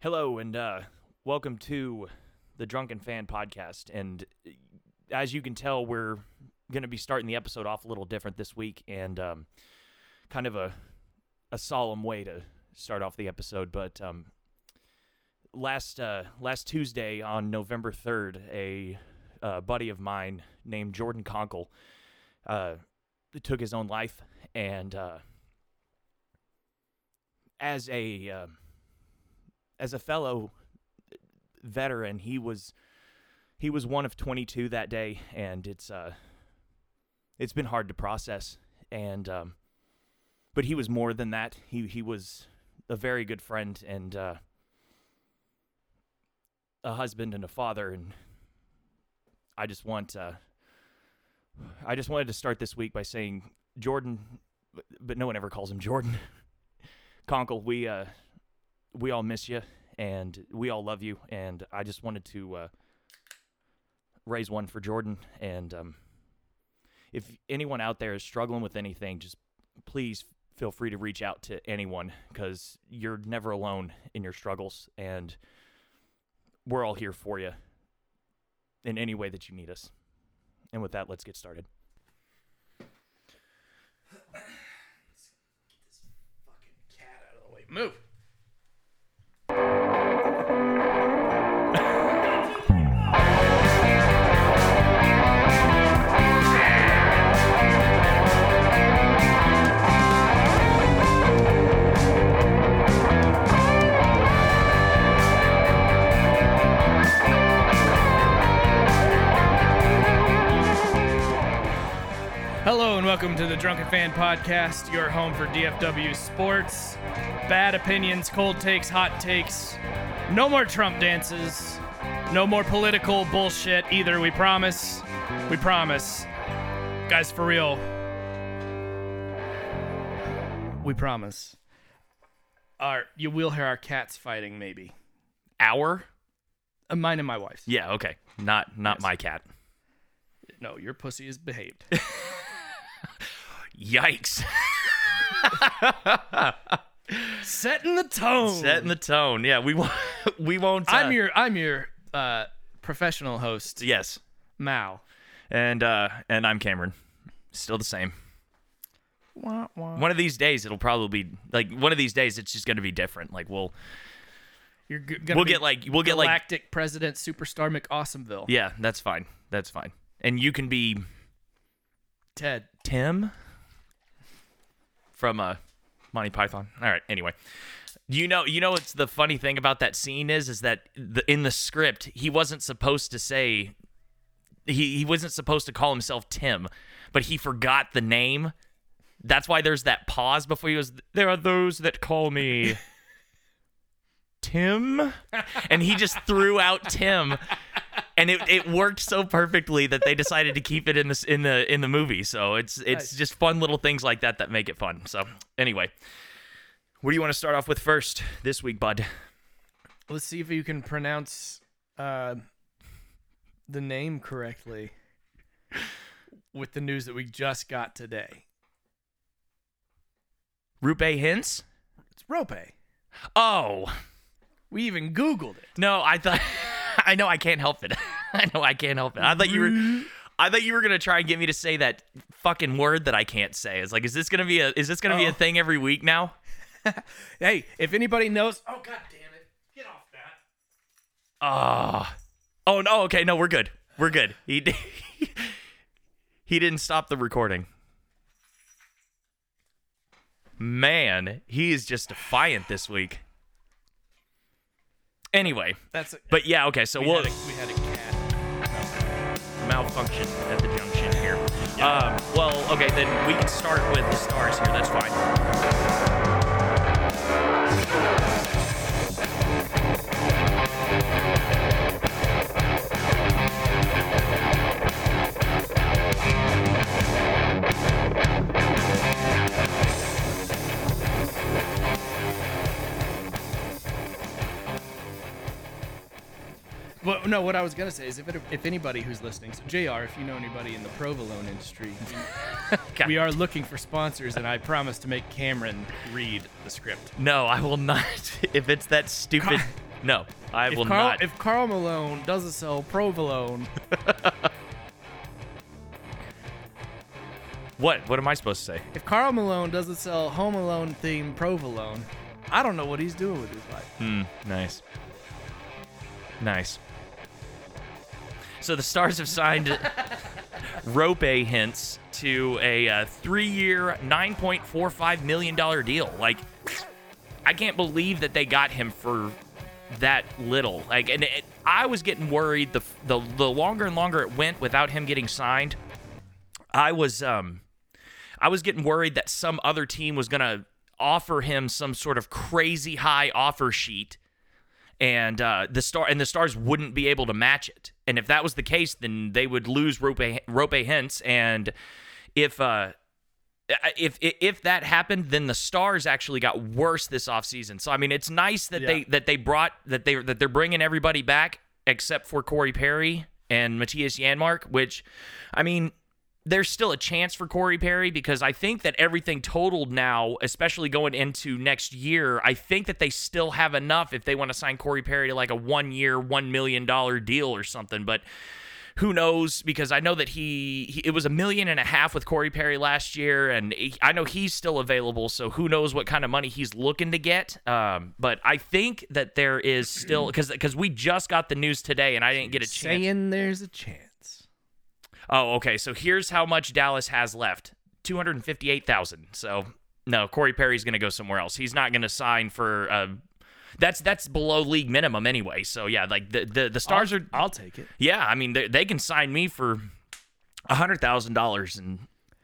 Hello and uh, welcome to the Drunken Fan Podcast. And uh, as you can tell, we're going to be starting the episode off a little different this week, and um, kind of a a solemn way to start off the episode. But um, last uh, last Tuesday on November third, a uh, buddy of mine named Jordan Conkle uh, took his own life, and as a as a fellow veteran, he was he was one of 22 that day, and it's uh it's been hard to process. And um, but he was more than that. He he was a very good friend and uh, a husband and a father. And I just want uh, I just wanted to start this week by saying Jordan, but no one ever calls him Jordan. Conkle, we uh, we all miss you and we all love you. And I just wanted to uh, raise one for Jordan. And um, if anyone out there is struggling with anything, just please feel free to reach out to anyone because you're never alone in your struggles. And we're all here for you in any way that you need us. And with that, let's get started. Get this fucking cat out of the way. Move. Welcome to the Drunken Fan Podcast, your home for DFW sports. Bad opinions, cold takes, hot takes. No more Trump dances. No more political bullshit either, we promise. We promise. Guys, for real. We promise. Our, you will hear our cats fighting, maybe. Our? Uh, mine and my wife's. Yeah, okay. Not not Yes. my cat. No, your pussy is behaved. Yikes. Setting the tone. Setting the tone. Yeah, we won't we won't uh, I'm your I'm your uh, professional host, Yes. Mao. And uh and I'm Cameron. Still the same. Wah, wah. One of these days it'll probably be like one of these days it's just going to be different. Like we'll You're g- gonna we'll get like we'll get like Galactic President Superstar McAwesomeville. Yeah, that's fine. That's fine. And you can be Ted. Tim from uh Monty Python. All right, anyway. You know, you know what's the funny thing about that scene is is that the, in the script he wasn't supposed to say he he wasn't supposed to call himself Tim, but he forgot the name. That's why there's that pause before he goes, There are those that call me Tim. And he just threw out Tim. And it, it worked so perfectly that they decided to keep it in this in the in the movie. So it's it's Nice. just fun little things like that that make it fun. So anyway, what do you want to start off with first this week, bud? Let's see if you can pronounce uh, the name correctly with the news that we just got today. Rupe hints? It's Rope. Oh We even Googled it. no, I thought I know I can't help it. I know I can't help it. I thought you were I thought you were gonna try and get me to say that fucking word that I can't say. It's like, is this gonna be a is this gonna be a Oh. thing every week now? Hey, if anybody knows, oh god damn it, get off that. Ah. oh no. Okay, no, we're good. We're good. He he didn't stop the recording. Man, he is just defiant this week. Anyway, That's but yeah, okay. So we, we'll had a, we had a cat. malfunction at the junction here. Um, well, okay, then we can start with the stars here. That's fine. Well, no, what I was gonna say is if it, if anybody who's listening, so Jr. If you know anybody in the provolone industry, we are looking for sponsors, and I promise to make Cameron read the script. No, I will not. if it's that stupid no, I will Carl, not. If Karl Malone doesn't sell provolone, what? What am I supposed to say? if Karl Malone doesn't sell Home Alone themed provolone, I don't know what he's doing with his life. Hmm. Nice. Nice. So the Stars have signed Rope Hintz to a uh, three-year, nine point four five million dollar deal. Like, I can't believe that they got him for that little. Like, and it, I was getting worried the, the the longer and longer it went without him getting signed. I was um, I was getting worried that some other team was gonna offer him some sort of crazy high offer sheet and uh, the star and the stars wouldn't be able to match it. And if that was the case, then they would lose Rope Rope Hintz. And if uh, if if that happened, then the stars actually got worse this offseason. So I mean, it's nice that they that they brought that they that they're bringing everybody back except for Corey Perry and Mattias Janmark, which I mean. There's still a chance for Corey Perry because I think that everything totaled now, especially going into next year, I think that they still have enough if they want to sign Corey Perry to like a one year, $1 million deal or something. But who knows because I know that he, he it was a million and a half with Corey Perry last year, and he- I know he's still available. So who knows what kind of money he's looking to get? Um, but I think that there is still because because we just got the news today, and I didn't get a chance. Saying there's a chance. Oh, okay. So here's how much Dallas has left: two hundred fifty-eight thousand. So no, Corey Perry's going to go somewhere else. He's not going to sign for. Uh, that's that's below league minimum anyway. So yeah, like the the, the stars I'll, are. I'll take it. Yeah, I mean they, they can sign me for a hundred thousand dollars, and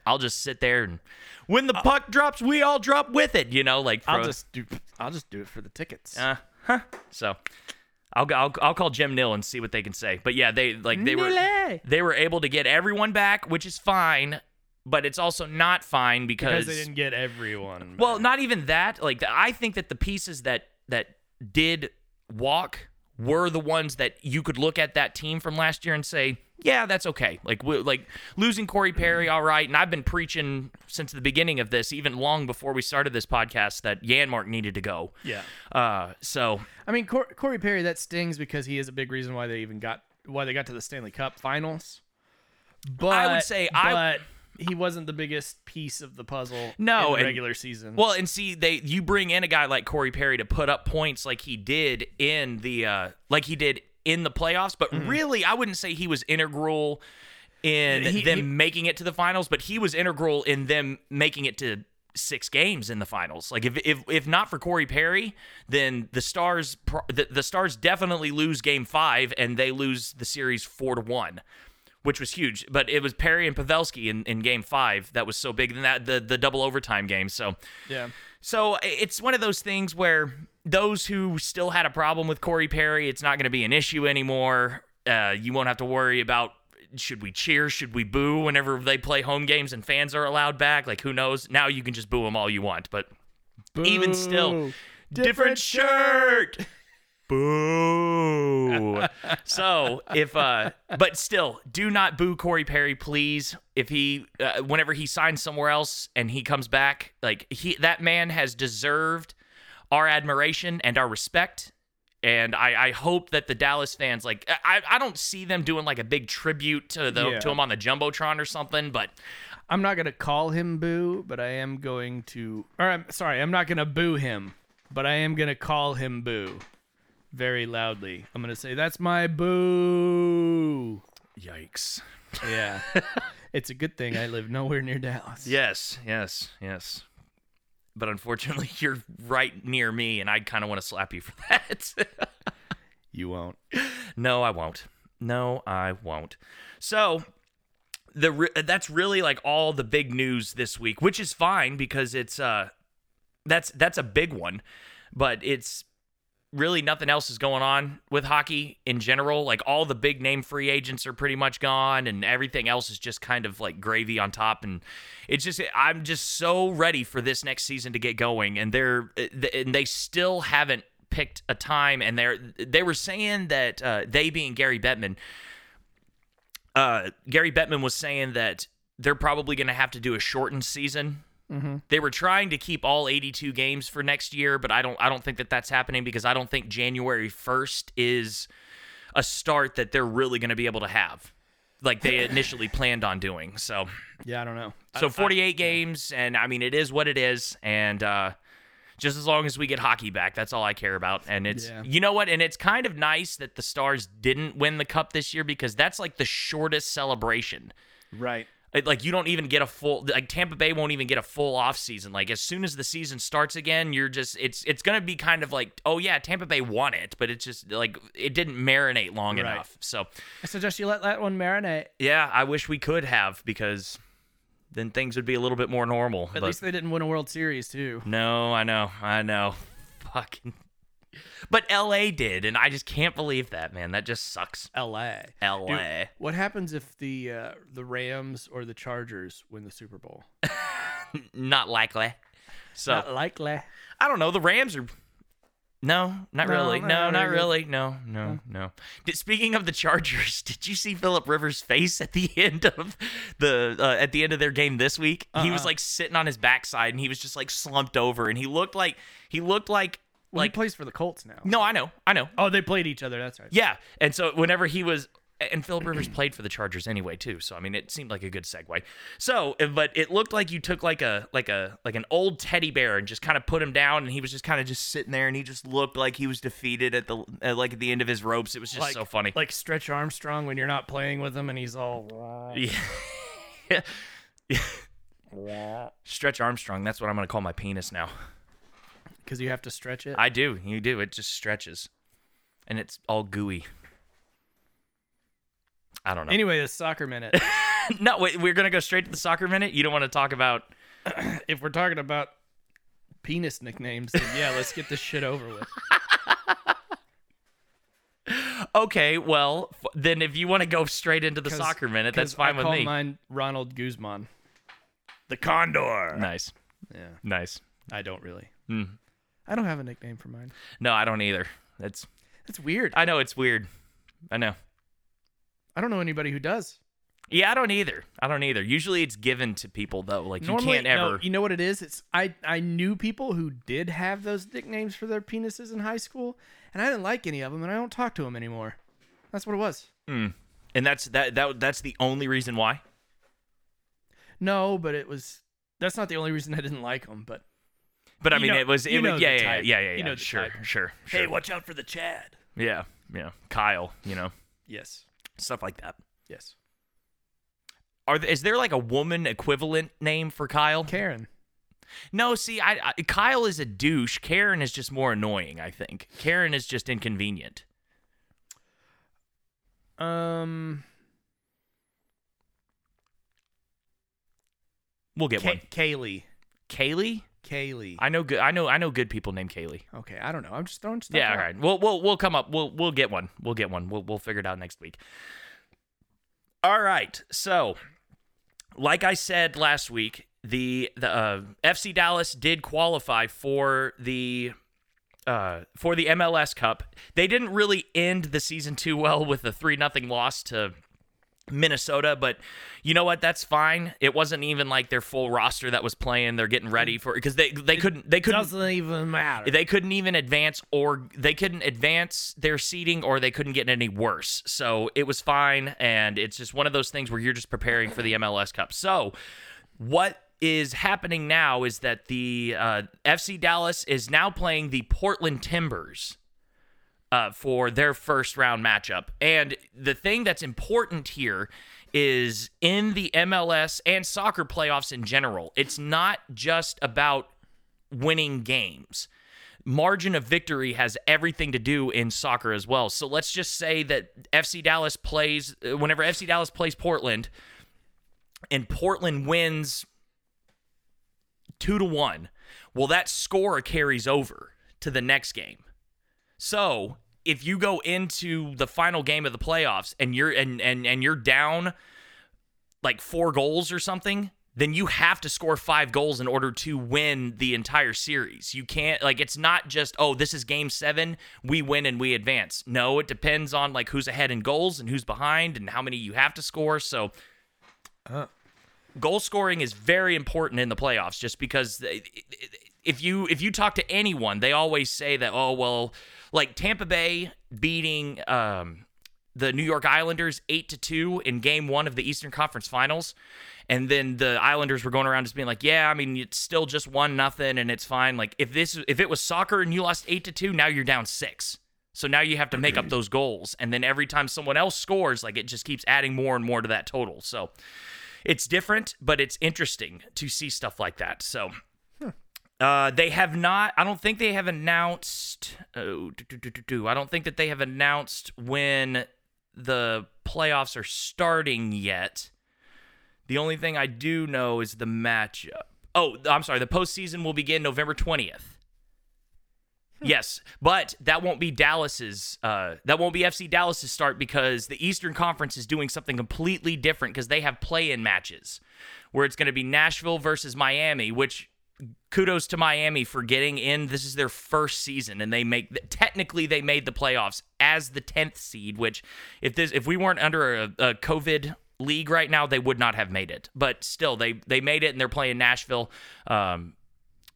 I'll just sit there and when the puck drops, we all drop with it. You know, like I'll just do. I'll just do it for the tickets. uh, huh. So I'll, go- I'll I'll call Jim Nill and see what they can say. But yeah, they like they were they were able to get everyone back, which is fine. But it's also not fine because because, they didn't get everyone. well, not even that. Like I think that the pieces that that did walk were the ones that you could look at that team from last year and say, yeah, that's okay. Like we, like losing Corey Perry, all right. And I've been preaching since the beginning of this, even long before we started this podcast, that Janmark needed to go. yeah. Uh, so I mean, Cor- Corey Perry that stings because he is a big reason why they even got why they got to the Stanley Cup Finals. But I would say I- but he wasn't the biggest piece of the puzzle. No, in the and- regular season. Well, and see, they you bring in a guy like Corey Perry to put up points like he did in the uh like he did in the playoffs, but mm-hmm. really, I wouldn't say he was integral in. He- them he- making it to the finals, but he was integral in them making it to six games in the finals. Like if if if not for Corey Perry, then the Stars the, the Stars definitely lose game 5 and they lose the series 4 to 1 which was huge. But it was Perry and Pavelski in, in game five that was so big. than that the, the double overtime game. So yeah. so it's one of those things where those who still had a problem with Corey Perry, it's not going to be an issue anymore. Uh, you won't have to worry about should we cheer, should we boo whenever they play home games and fans are allowed back. Like who knows? Now you can just boo them all you want, but even still, Boo. different shirt. Boo. so if uh but still do not boo Corey Perry please if he uh, whenever he signs somewhere else and he comes back like he that man has deserved our admiration and our respect and I, I hope that the Dallas fans like I, I don't see them doing like a big tribute to the Yeah. to him on the jumbotron or something but I'm not gonna call him boo, but I am going to. Or I'm sorry, I'm not gonna boo him, but I am gonna call him boo, very loudly. I'm gonna say that's my boo. yikes Yeah, it's a good thing I live nowhere near Dallas. Yes, yes, yes. But unfortunately, you're right near me, and I kind of want to slap you for that. you won't. no, I won't. No, I won't. So, the re- that's really like all the big news this week, which is fine because it's uh that's that's a big one, but it's really nothing else is going on with hockey in general. Like all the big name free agents are pretty much gone, and everything else is just kind of like gravy on top. And it's just I'm just so ready for this next season to get going, and they're and they still haven't picked a time, and they're they were saying that uh, they being Gary Bettman, uh, Gary Bettman was saying that they're probably going to have to do a shortened season They were trying to keep all 82 games for next year, but I don't I don't think that that's happening because I don't think January 1st is a start that they're really going to be able to have like they initially planned on doing. So Yeah, I don't know. so 48 games and I mean it is what it is and uh just as long as we get hockey back, that's all I care about. And it's Yeah. you know what? And it's kind of nice that the Stars didn't win the cup this year because that's like the shortest celebration. Right. Like- Like you don't even get a full like Tampa Bay won't even get a full off season. Like as soon as the season starts again, you're just it's it's gonna be kind of like oh yeah Tampa Bay won it, but it's just like it didn't marinate long Right. enough. So I suggest you let that one marinate. yeah, I wish we could have because then things would be a little bit more normal. At but least they didn't win a World Series too. no, I know, I know, fucking. But L.A. did, and I just can't believe that, man. That just sucks. L.A. L.A. What happens if the uh, the Rams or the Chargers win the Super Bowl? Not likely. So Not likely. I don't know. The Rams are. No, not No, really. they're No, not not really. No, no, no. Did, speaking of the Chargers, did you see Philip Rivers' face at the end of the uh, at the end of their game this week? He was Uh-uh. like sitting on his backside and he was just like slumped over and he looked like he looked like Well, like he plays for the Colts now. no, I know, I know. Oh, they played each other. That's right. Yeah, and so whenever he was, and Philip Rivers played for the Chargers anyway too. So I mean, it seemed like a good segue. So, uh, but it looked like you took like a like a like an old teddy bear and just kind of put him down, and he was just kind of just sitting there, and he just looked like he was defeated at the uh, like at the end of his ropes. It was just like, so funny. Like Stretch Armstrong when you're not playing with him and he's all. yeah. Stretch Armstrong. That's what I'm gonna call my penis now. Because you have to stretch it. I do. You do. It just stretches, and it's all gooey. I don't know. Anyway, the soccer minute. no, wait, we're gonna go straight to the soccer minute. You don't want to talk about if we're talking about penis nicknames, then yeah, let's get this shit over with. Okay, well, f- then if you want to go straight into the 'Cause- soccer minute, that's 'cause fine with me. I with call me. mine Ronald Guzman. The Condor. Nice, Yeah, nice. I don't really. Hmm. I don't have a nickname for mine. No, I don't either. That's That's weird. I know it's weird. I know. I don't know anybody who does. Yeah, I don't either. I don't either. Usually it's given to people though. Like you can't no, ever. you know what it is? It's I I knew people who did have those nicknames for their penises in high school, and I didn't like any of them, and I don't talk to them anymore. That's what it was. Hmm. and that's that that that's the only reason why. No, but it was. That's not the only reason I didn't like them. But But I mean, know- it was it was know yeah, yeah, yeah, yeah, yeah. You know the sure, sure, sure. watch out for the Chad. yeah, yeah. Kyle, you know, Yes. stuff like that. Yes. Are th- is there like a woman equivalent name for Kyle? Karen. No, see, I, I Kyle is a douche. Karen is just more annoying. I think Karen is just inconvenient. Um. We'll get one. Kaylee. Kaylee. Kaylee. I know good. I know. I know good people named Kaylee. okay, I don't know. I'm just throwing stuff. Yeah, out. all right. We'll we'll we'll come up. We'll we'll get one. We'll get one. We'll we'll figure it out next week. All right. So, like I said last week, the the uh, FC Dallas did qualify for the uh, for the MLS Cup. They didn't really end the season too well with a three nothing loss to Minnesota, but you know what? That's fine. It wasn't even like their full roster that was playing. They're getting ready for because they they couldn't they couldn't Doesn't even matter. they couldn't even advance or they couldn't advance their seating or they couldn't get any worse. So it was fine and it's just one of those things where you're just preparing for the MLS Cup. So what is happening now is that the uh, FC Dallas is now playing the Portland Timbers uh, for their first round matchup. And the thing that's important here is in the MLS and soccer playoffs in general, it's not just about winning games. Margin of victory has everything to do in soccer as well. So let's just say that FC Dallas plays, uh, whenever FC Dallas plays Portland, and Portland wins two to one, well, that score carries over to the next game. So if you go into the final game of the playoffs and you're and and and you're down like four goals or something, then you have to score five goals in order to win the entire series. You can't like it's not just oh this is game seven we win and we advance. No, it depends on like who's ahead in goals and who's behind and how many you have to score. So goal scoring is very important in the playoffs just because if you if you talk to anyone they always say that oh well like Tampa Bay beating um the New York Islanders 8 to 2 in game 1 of the Eastern Conference Finals. And then the Islanders were going around just being like yeah I mean it's still just 1 nothing and it's fine. Like if this if it was soccer and you lost 8 to 2 now you're down 6 so now you have to make up those goals. And then every time someone else scores like it just keeps adding more and more to that total. So it's different, but it's interesting to see stuff like that. So, uh, they have not. I don't think they have announced. Oh, do, do, do. I don't think that they have announced when the playoffs are starting yet. The only thing I do know is the matchup. Oh, I'm sorry. The postseason will begin November 20th. Yes, but that won't be Dallas's. Uh, that won't be FC Dallas's start because the Eastern Conference is doing something completely different because they have play-in matches, where it's going to be Nashville versus Miami. Which kudos to Miami for getting in. This is their first season, and they make technically they made the playoffs as the tenth seed. Which if this if we weren't under a, a COVID league right now, they would not have made it. But still, they they made it, and they're playing Nashville. Um,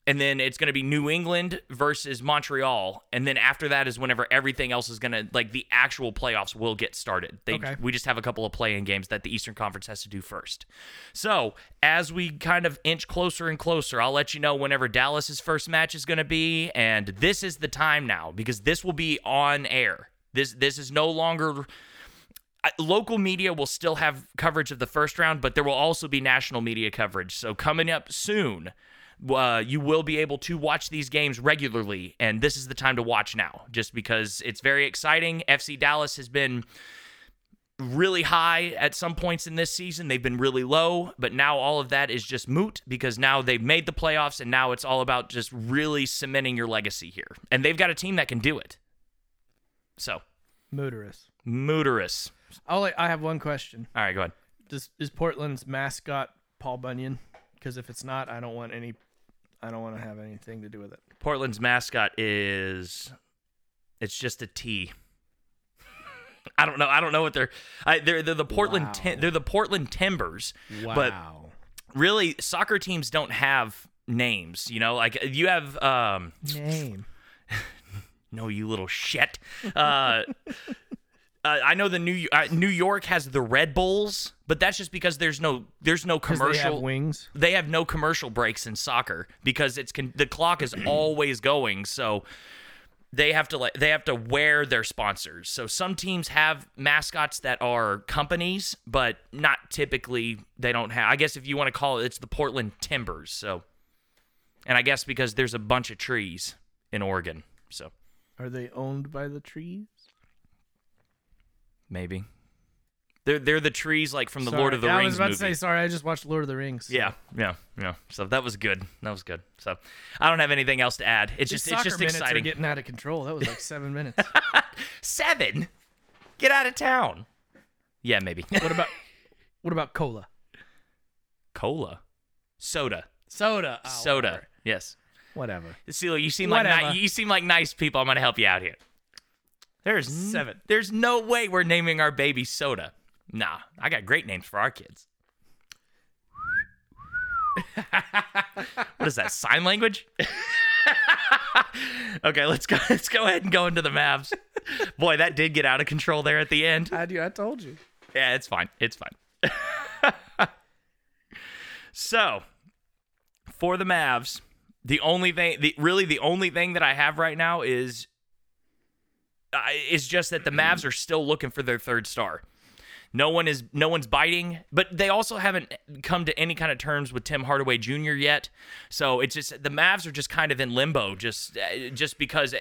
and then it's going to be New England versus Montreal, and then after that is whenever everything else is going to like the actual playoffs will get started. They, Okay. We just have a couple of play-in games that the Eastern Conference has to do first. So as we kind of inch closer and closer, I'll let you know whenever Dallas's first match is going to be, and this is the time now because this will be on air. This this is no longer local media will still have coverage of the first round, but there will also be national media coverage. So coming up soon, uh, you will be able to watch these games regularly, and this is the time to watch now, just because it's very exciting. FC Dallas has been really high at some points in this season. They've been really low, but now all of that is just moot because now they've made the playoffs, and now it's all about just really cementing your legacy here. And they've got a team that can do it. So, Mooterous. mooterous. I'll, I have one question. All right, go ahead. Does, is Portland's mascot Paul Bunyan? Because if it's not, I don't want any. I don't want to have anything to do with it. Portland's mascot is it's just a T. I don't know. I don't know what they're. I, they're they're the Portland. Wow. Tim- they're the Portland Timbers. But Wow. really, soccer teams don't have names. You know, like you have. um Name. No, you little shit. Uh, uh, I know the New uh, New York has the Red Bulls, but that's just because there's no there's no 'Cause they have commercial wings. they have no commercial breaks in soccer because it's con- the clock is always going so they have to like they have to wear their sponsors so some teams have mascots that are companies but not typically they don't have i guess if you want to call it it's the portland timbers so and i guess because there's a bunch of trees in oregon so Are they owned by the trees? Maybe they're, they're the trees like from the Sorry. lord of the Yeah, I was about movie. to say sorry. I just watched Lord of the Rings. Yeah, yeah, yeah. So that was good. That was good. So I don't have anything else to add. It's These just it's soccer just minutes exciting. are getting out of control. That was like seven minutes. Seven. Get out of town. Yeah, maybe. What about what about cola? Cola, soda, Soda. Oh, soda. Whatever. Yes. whatever. Celia, you seem like Whatever. ni- you seem like nice people. I'm gonna help you out here. There's Seven. There's no way we're naming our baby soda. Nah, I got great names for our kids. what is that? Sign language? okay, let's go. Let's go ahead and go into the Mavs. Boy, that did get out of control there at the end. I do. I told you. Yeah, it's fine. It's fine. so, for the Mavs, the only thing, the really the only thing that I have right now is is just that the Mavs are still looking for their third star. No one is no one's biting, but they also haven't come to any kind of terms with Tim Hardaway Jr. yet. So it's just the Mavs are just kind of in limbo, just uh, just because uh,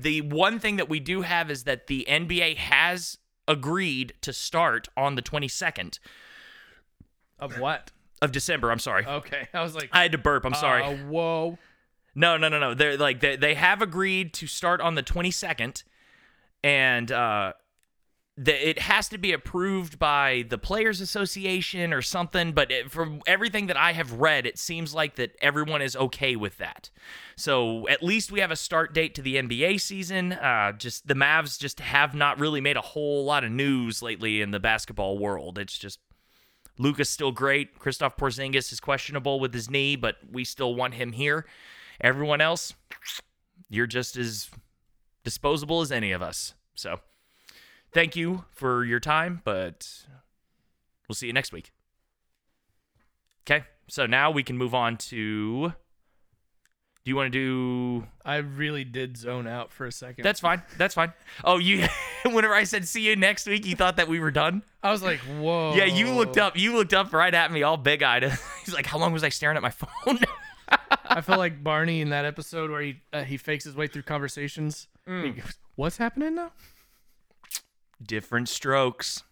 the one thing that we do have is that the NBA has agreed to start on the 22nd Of what? of December. I'm sorry, Okay. I was like, I had to burp. I'm sorry. Uh, whoa. No, no, no, no. They're like they, they have agreed to start on the 22nd, and uh, the, it has to be approved by the Players Association or something. But it, from everything that I have read, it seems like that everyone is okay with that. So at least we have a start date to the NBA season. Uh, just the Mavs just have not really made a whole lot of news lately in the basketball world. It's just Luka's still great. Kristaps Porzingis is questionable with his knee, but we still want him here. Everyone else, you're just as disposable as any of us. So, thank you for your time, but we'll see you next week. Okay, so now we can move on to. Do you want to do? I really did zone out for a second. That's fine. That's fine. Oh, you. whenever I said see you next week, you thought that we were done. I was like, whoa. Yeah, you looked up. You looked up right at me, all big eyed. He's like, "How long was I staring at my phone?" I feel like Barney in that episode where he uh, he fakes his way through conversations. He goes, What's happening now? Different strokes.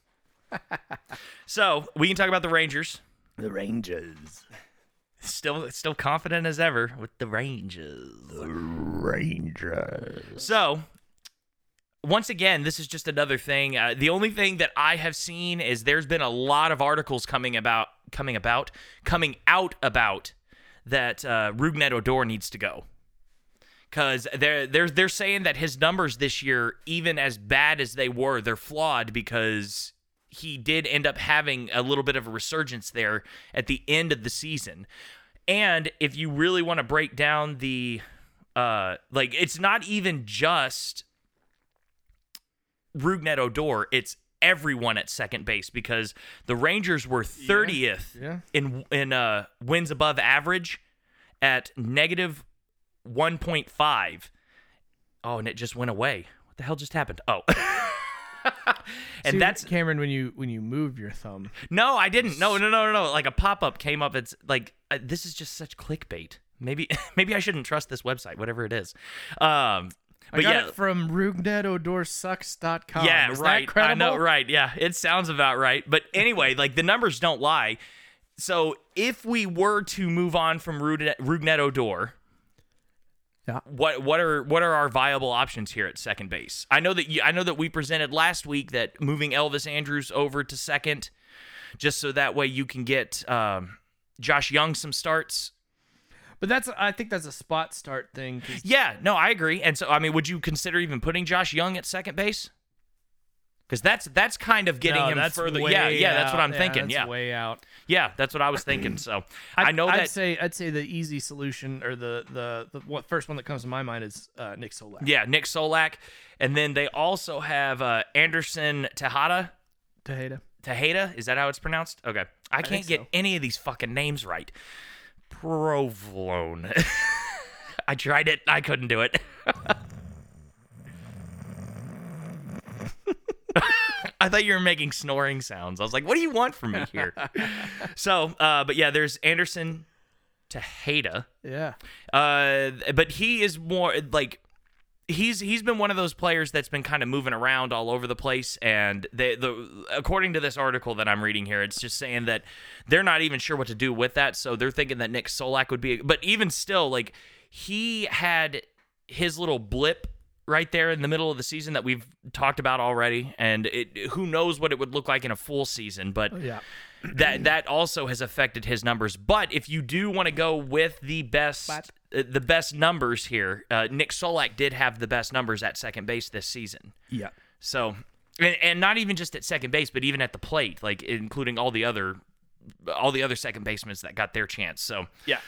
so we can talk about the Rangers. The Rangers. Still, still confident as ever with the Rangers. The Rangers. So, once again, this is just another thing. Uh, the only thing that I have seen is there's been a lot of articles coming about, coming about, coming out about that uh, Rougned Odor needs to go. Because they're, they're, they're saying that his numbers this year, even as bad as they were, they're flawed because he did end up having a little bit of a resurgence there at the end of the season. And if you really want to break down the uh like it's not even just Rougned Odor, it's everyone at second base because the Rangers were 30th Yeah. in in uh wins above average at negative 1.5. Oh, and it just went away. What the hell just happened? Oh. and See, that's Cameron when you when you move your thumb. no, I didn't. No, no, no, no, no. Like a pop up came up. It's like uh, this is just such clickbait. Maybe, maybe I shouldn't trust this website, whatever it is. Um, I but got yeah, it from yeah, Is right. I know, right? Yeah, it sounds about right. But anyway, like the numbers don't lie. So if we were to move on from Rougned, Rougned Odor, Yeah. what what are what are our viable options here at second base? I know that you, I know that we presented last week that moving Elvis Andrus over to second, just so that way you can get um, Josh Jung some starts. But that's I think that's a spot start thing. Yeah, no, I agree. And so I mean, would you consider even putting Josh Jung at second base? Because that's that's kind of getting No, him further. Yeah, yeah, that's what. I'm thinking. that's Yeah, way out. yeah, that's what I was thinking. So I I'd- know I'd that. say I'd say the easy solution or the the the what first one that comes to my mind is uh, Nick Solak. Yeah, Nick Solak, and then they also have uh, Anderson Tejada. Tejeda. Tejada, is that how it's pronounced? Okay, I can't think get so. any of these fucking names right. Provolone. I tried it. I couldn't do it. I thought you were making snoring sounds. I was like, "What do you want from me here?" so, uh, but yeah, there's Anderson Tejada. Yeah. Uh, but he is more like he's he's been one of those players that's been kind of moving around all over the place and they the according to this article that I'm reading here it's just saying that they're not even sure what to do with that so they're thinking that Nick Solak would be but even still like he had his little blip right there in the middle of the season that we've talked about already and it who knows what it would look like in a full season but Yeah. that that also has affected his numbers. But if you do want to go with the best uh, the best numbers here, uh, Nick Solak did have the best numbers at second base this season. Yeah. So, and, and not even just at second base, but even at the plate, like including all the other all the other second basemen that got their chance. So, Yeah.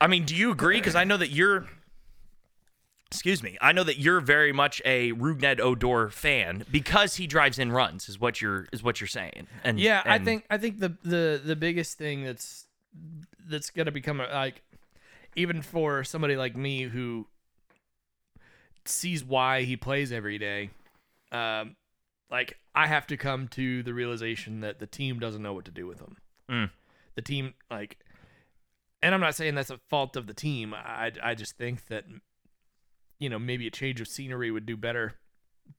I mean, do you agree? Because I know that you're. Excuse me. I know that you're very much a Rougned Odor fan because he drives in runs. Is what you're is what you're saying. And Yeah, I think I think the the the biggest thing that's that's gonna become a, like even for somebody like me who sees why he plays every day, um, like I have to come to the realization that the team doesn't know what to do with him. Mm. The team like, and I'm not saying that's a fault of the team. I I just think that you know maybe a change of scenery would do better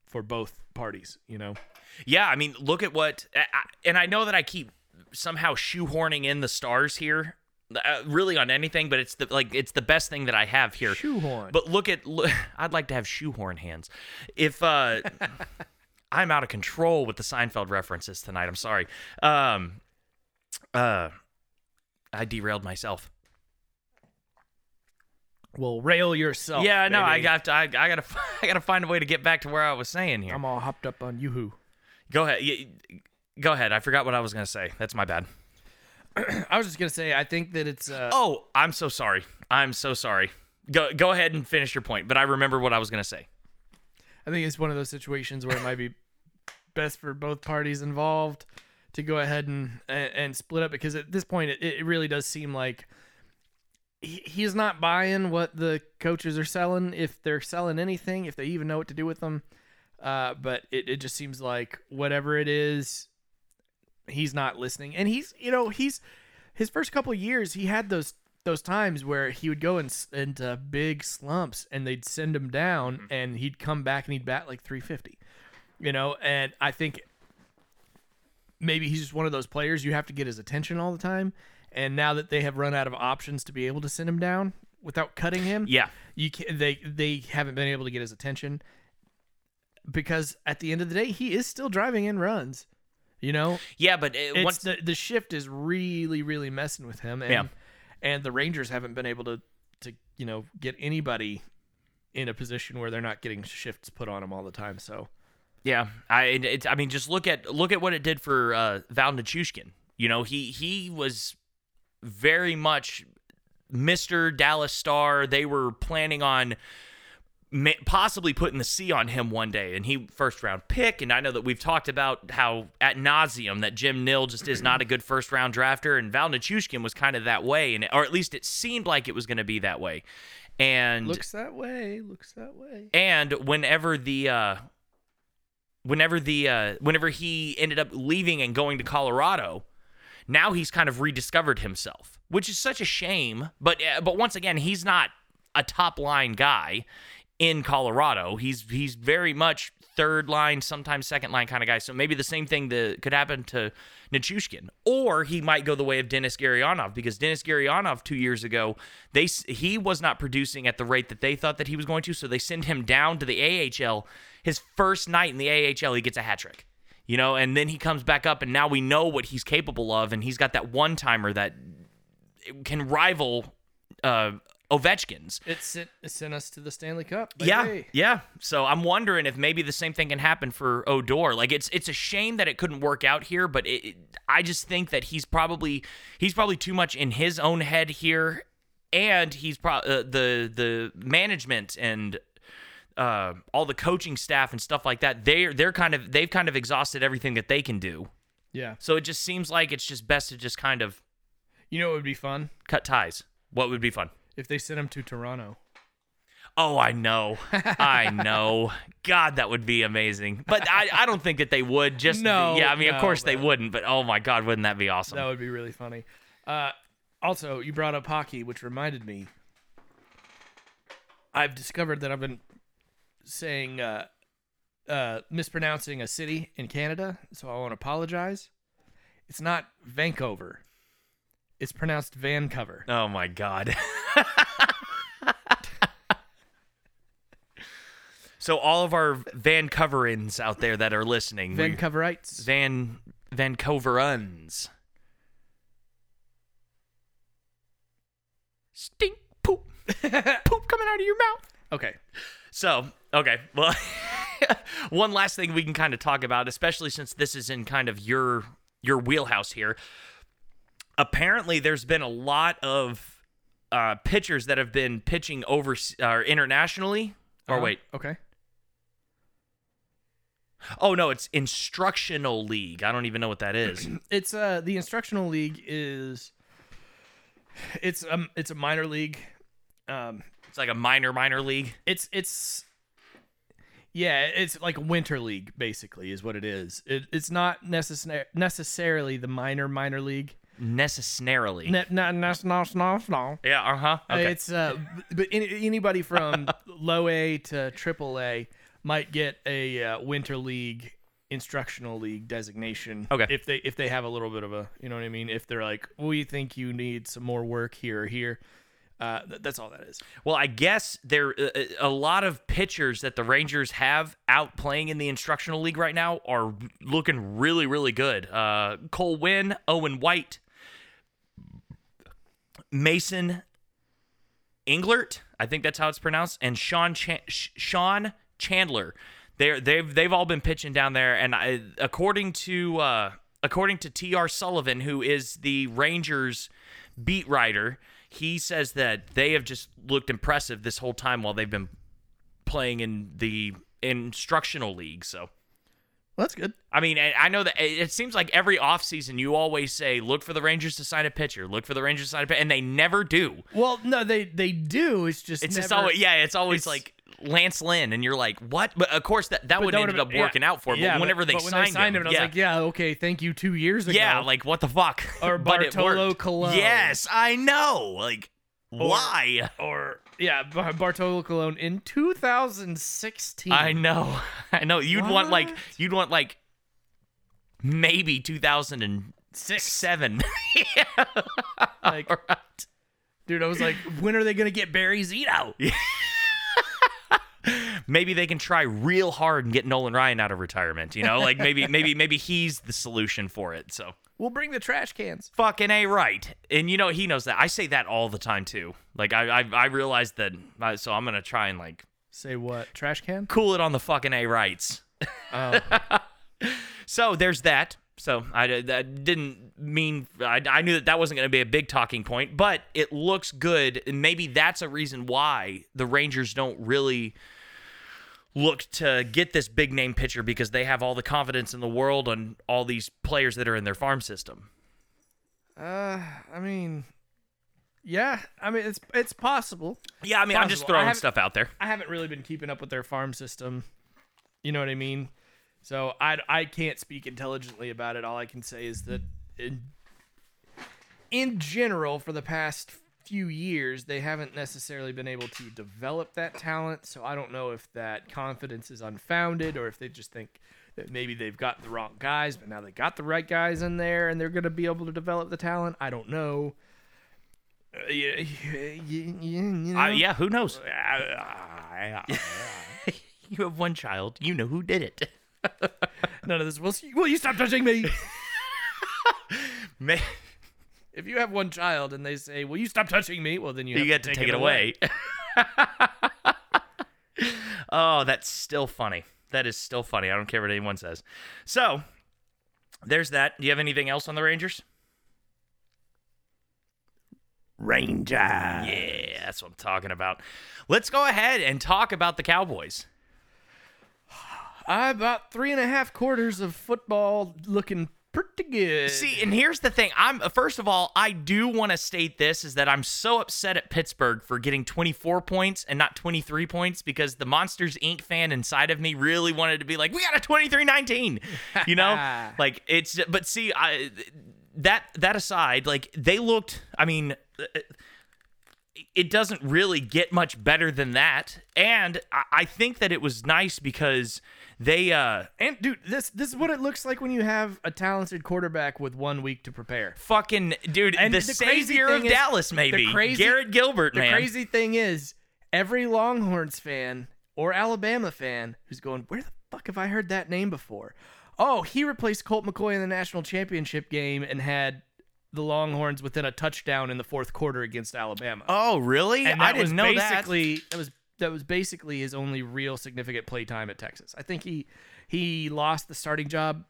for both parties. You know. Yeah, I mean, look at what, and I know that I keep somehow shoehorning in the stars here, uh, really on anything, but it's the like it's the best thing that I have here. Shoehorn. But look at, look, I'd like to have shoehorn hands. If uh, I'm out of control with the Seinfeld references tonight, I'm sorry. Um, uh, I derailed myself. Well, rail yourself. yeah, no, I baby. got to, I, I gotta, I gotta find a way to get back to where I was saying here. I'm all hopped up on YooHoo. Go ahead. Y- go ahead. I forgot what I was gonna say. That's my bad. I was just gonna say I think that it's uh, Oh, I'm so sorry. I'm so sorry. Go go ahead and finish your point. But I remember what I was gonna say. I think it's one of those situations where it might be best for both parties involved to go ahead and and, and split up because at this point it, it really does seem like he's not buying what the coaches are selling if they're selling anything if they even know what to do with them. Uh, but it, it just seems like whatever it is he's not listening. And he's you know he's his first couple of years he had those those times where he would go in, into big slumps and they'd send him down and he'd come back and he'd bat like 350 you know? And i think maybe he's just one of those players you have to get his attention all the time and now that they have run out of options to be able to send him down without cutting him Yeah. you can they they haven't been able to get his attention because at the end of the day he is still driving in runs you know Yeah, but it, it's once the the shift is really really messing with him and Yeah. and the Rangers haven't been able to to you know get anybody in a position where they're not getting shifts put on them all the time so Yeah, I it, it's- I mean, just look at look at what it did for uh, Val Nichushkin. You know, he he was very much Mr. Dallas Star. They were planning on possibly putting the C on him one day, and he first round pick. And I know that we've talked about how at nauseum that Jim Nill just is not a good first round drafter, and Val Nichushkin was kind of that way, and or at least it seemed like it was going to be that way. And looks that way looks that way and whenever the uh whenever the uh whenever he ended up leaving and going to Colorado, now he's kind of rediscovered himself, which is such a shame. But uh, but once again, he's not a top line guy in Colorado. He's he's very much third line, sometimes second line kind of guy. So maybe the same thing that could happen to Nichushkin, or he might go the way of Denis Gurianov because Denis Gurianov two years ago they he was not producing at the rate that they thought that he was going to, so they send him down to the AHL. His first night in the AHL, he gets a hat trick. You know, and then he comes back up, and now we know what he's capable of, and he's got that one timer that can rival uh, Ovechkin's. it sent, it sent us to the Stanley Cup Yeah, yeah. So I'm wondering if maybe the same thing can happen for Odor. Like it's it's a shame that it couldn't work out here, but it, it- I just think that he's probably he's probably too much in his own head here, and he's pro- uh, the the management and uh, all the coaching staff and stuff like that. They're they're kind of they've kind of exhausted everything that they can do. yeah So it just seems like it's just best to just kind of you know what would be fun cut ties. What would be fun? if they sent him to Toronto Oh, I know. I know. God, that would be amazing. But I, I don't think that they would. Just No, yeah, I mean, of no, course they wouldn't. But oh my God, wouldn't that be awesome? That would be really funny. Uh, also, you brought up hockey, which reminded me. I've discovered that I've been saying, uh, uh, mispronouncing a city in Canada, so I want to apologize. It's not Vancouver. It's pronounced Vancouver. Oh my God. so all of our Vancouverans out there that are listening, we- Vancouverites. Van Vancouverans. Stink poop. poop coming out of your mouth. okay. So, okay. Well, one last thing we can kind of talk about, especially since this is in kind of your your wheelhouse here. Apparently, there's been a lot of uh, pitchers that have been pitching over uh, internationally. Or Uh-huh. wait, Okay. oh no, it's instructional league. I don't even know what that is. It's uh the instructional league is. It's um it's a minor league. Um, it's like a minor minor league. it's it's yeah it's like a winter league basically is what it is it, it's not necessar- necessarily the minor minor league Necessarily. ne- no, no, no, no, no. yeah. Uh huh. Okay. it's uh but any, anybody from low a to triple a might get a uh, winter league instructional league designation Okay. if they if they have a little bit of a you know what i mean if they're like we think you need some more work here or here uh, th- that's all that is Well, I guess there uh, a lot of pitchers that the Rangers have out playing in the instructional league right now are looking really, really good. Uh, Cole Winn, Owen White, Mason Englert, I think that's how it's pronounced, and Sean Sean Chandler. They're, they've they've all been pitching down there, and I, according to uh, according to T.R. Sullivan, who is the Rangers beat writer, he says that they have just looked impressive this whole time while they've been playing in the instructional league. So, Well, that's good. I mean, I know that it seems like every offseason you always say, look for the Rangers to sign a pitcher, look for the Rangers to sign a pitcher, and they never do. Well, no, they they do. It's just It's just always, yeah, it's always it's- like Lance Lynn, and you're like, what? But of course, that, that But would ended up working yeah, out for him. yeah, but whenever they but signed, they signed him, and I was like, yeah, okay, thank you. Two years ago. Yeah, like what the fuck? Or Bartolo. Colon. Yes, I know. Like why? or yeah, Bar- Bartolo Colon in 2016. I know. I know. You'd want like you'd want like maybe 2007. yeah. Like- Right. dude. I was like, when are they gonna get Barry Zito? Maybe they can try real hard and get Nolan Ryan out of retirement. You know, like maybe maybe maybe he's the solution for it. So We'll bring the trash cans. fucking a right. And you know he knows that. I say that all the time too. Like I I, I realized that. uh, So I'm gonna try and like Say what? Trash can? cool it on the fucking a rights. Oh, So there's that. So I, I didn't mean I, I knew that that wasn't going to be a big talking point, but it looks good, and maybe that's a reason why the Rangers don't really look to get this big name pitcher because they have all the confidence in the world on all these players that are in their farm system. uh, I mean, yeah. I mean, it's it's possible. Yeah, I mean I'm just throwing stuff out there. I haven't really been keeping up with their farm system. You know what I mean? So I, I can't speak intelligently about it. All I can say is that in, in general, for the past few years, they haven't necessarily been able to develop that talent. So I don't know if that confidence is unfounded or if they just think that maybe they've got the wrong guys, but now they got the right guys in there and they're going to be able to develop the talent. I don't know. Uh, yeah, you know? Uh, yeah, who knows? you have one child. You know who did it. None of this. Will you, will you stop touching me? May- if you have one child and they say, "Will you stop touching me?" Well, then you, you have get to take, it away. oh, that's still funny. That is still funny. I don't care what anyone says. So, there's that. Do you have anything else on the Rangers? Ranger. Yeah, that's what I'm talking about. Let's go ahead and talk about the Cowboys. I about three and a half quarters of football looking pretty good. See, and here's the thing. I'm first of all, I do want to state this is that I'm so upset at Pittsburgh for getting 24 points and not 23 points because the Monsters Inc. fan inside of me really wanted to be like, we got a 23-19. You know? like it's but see, I that that aside, like they looked, I mean, uh, it doesn't really get much better than that. And I, I think that it was nice because they uh and dude, this this is what it looks like when you have a talented quarterback with one week to prepare. fucking dude And the, the crazy savior of thing is- Dallas maybe the crazy- Garrett Gilbert The man crazy thing is, every Longhorns fan or Alabama fan who's going, "Where the fuck have I heard that name before?" Oh, he replaced Colt McCoy in the national championship game and had the Longhorns within a touchdown in the fourth quarter against Alabama. Oh, really? and I didn't know that. basically that was that was basically his only real significant play time at Texas. I think he he lost the starting job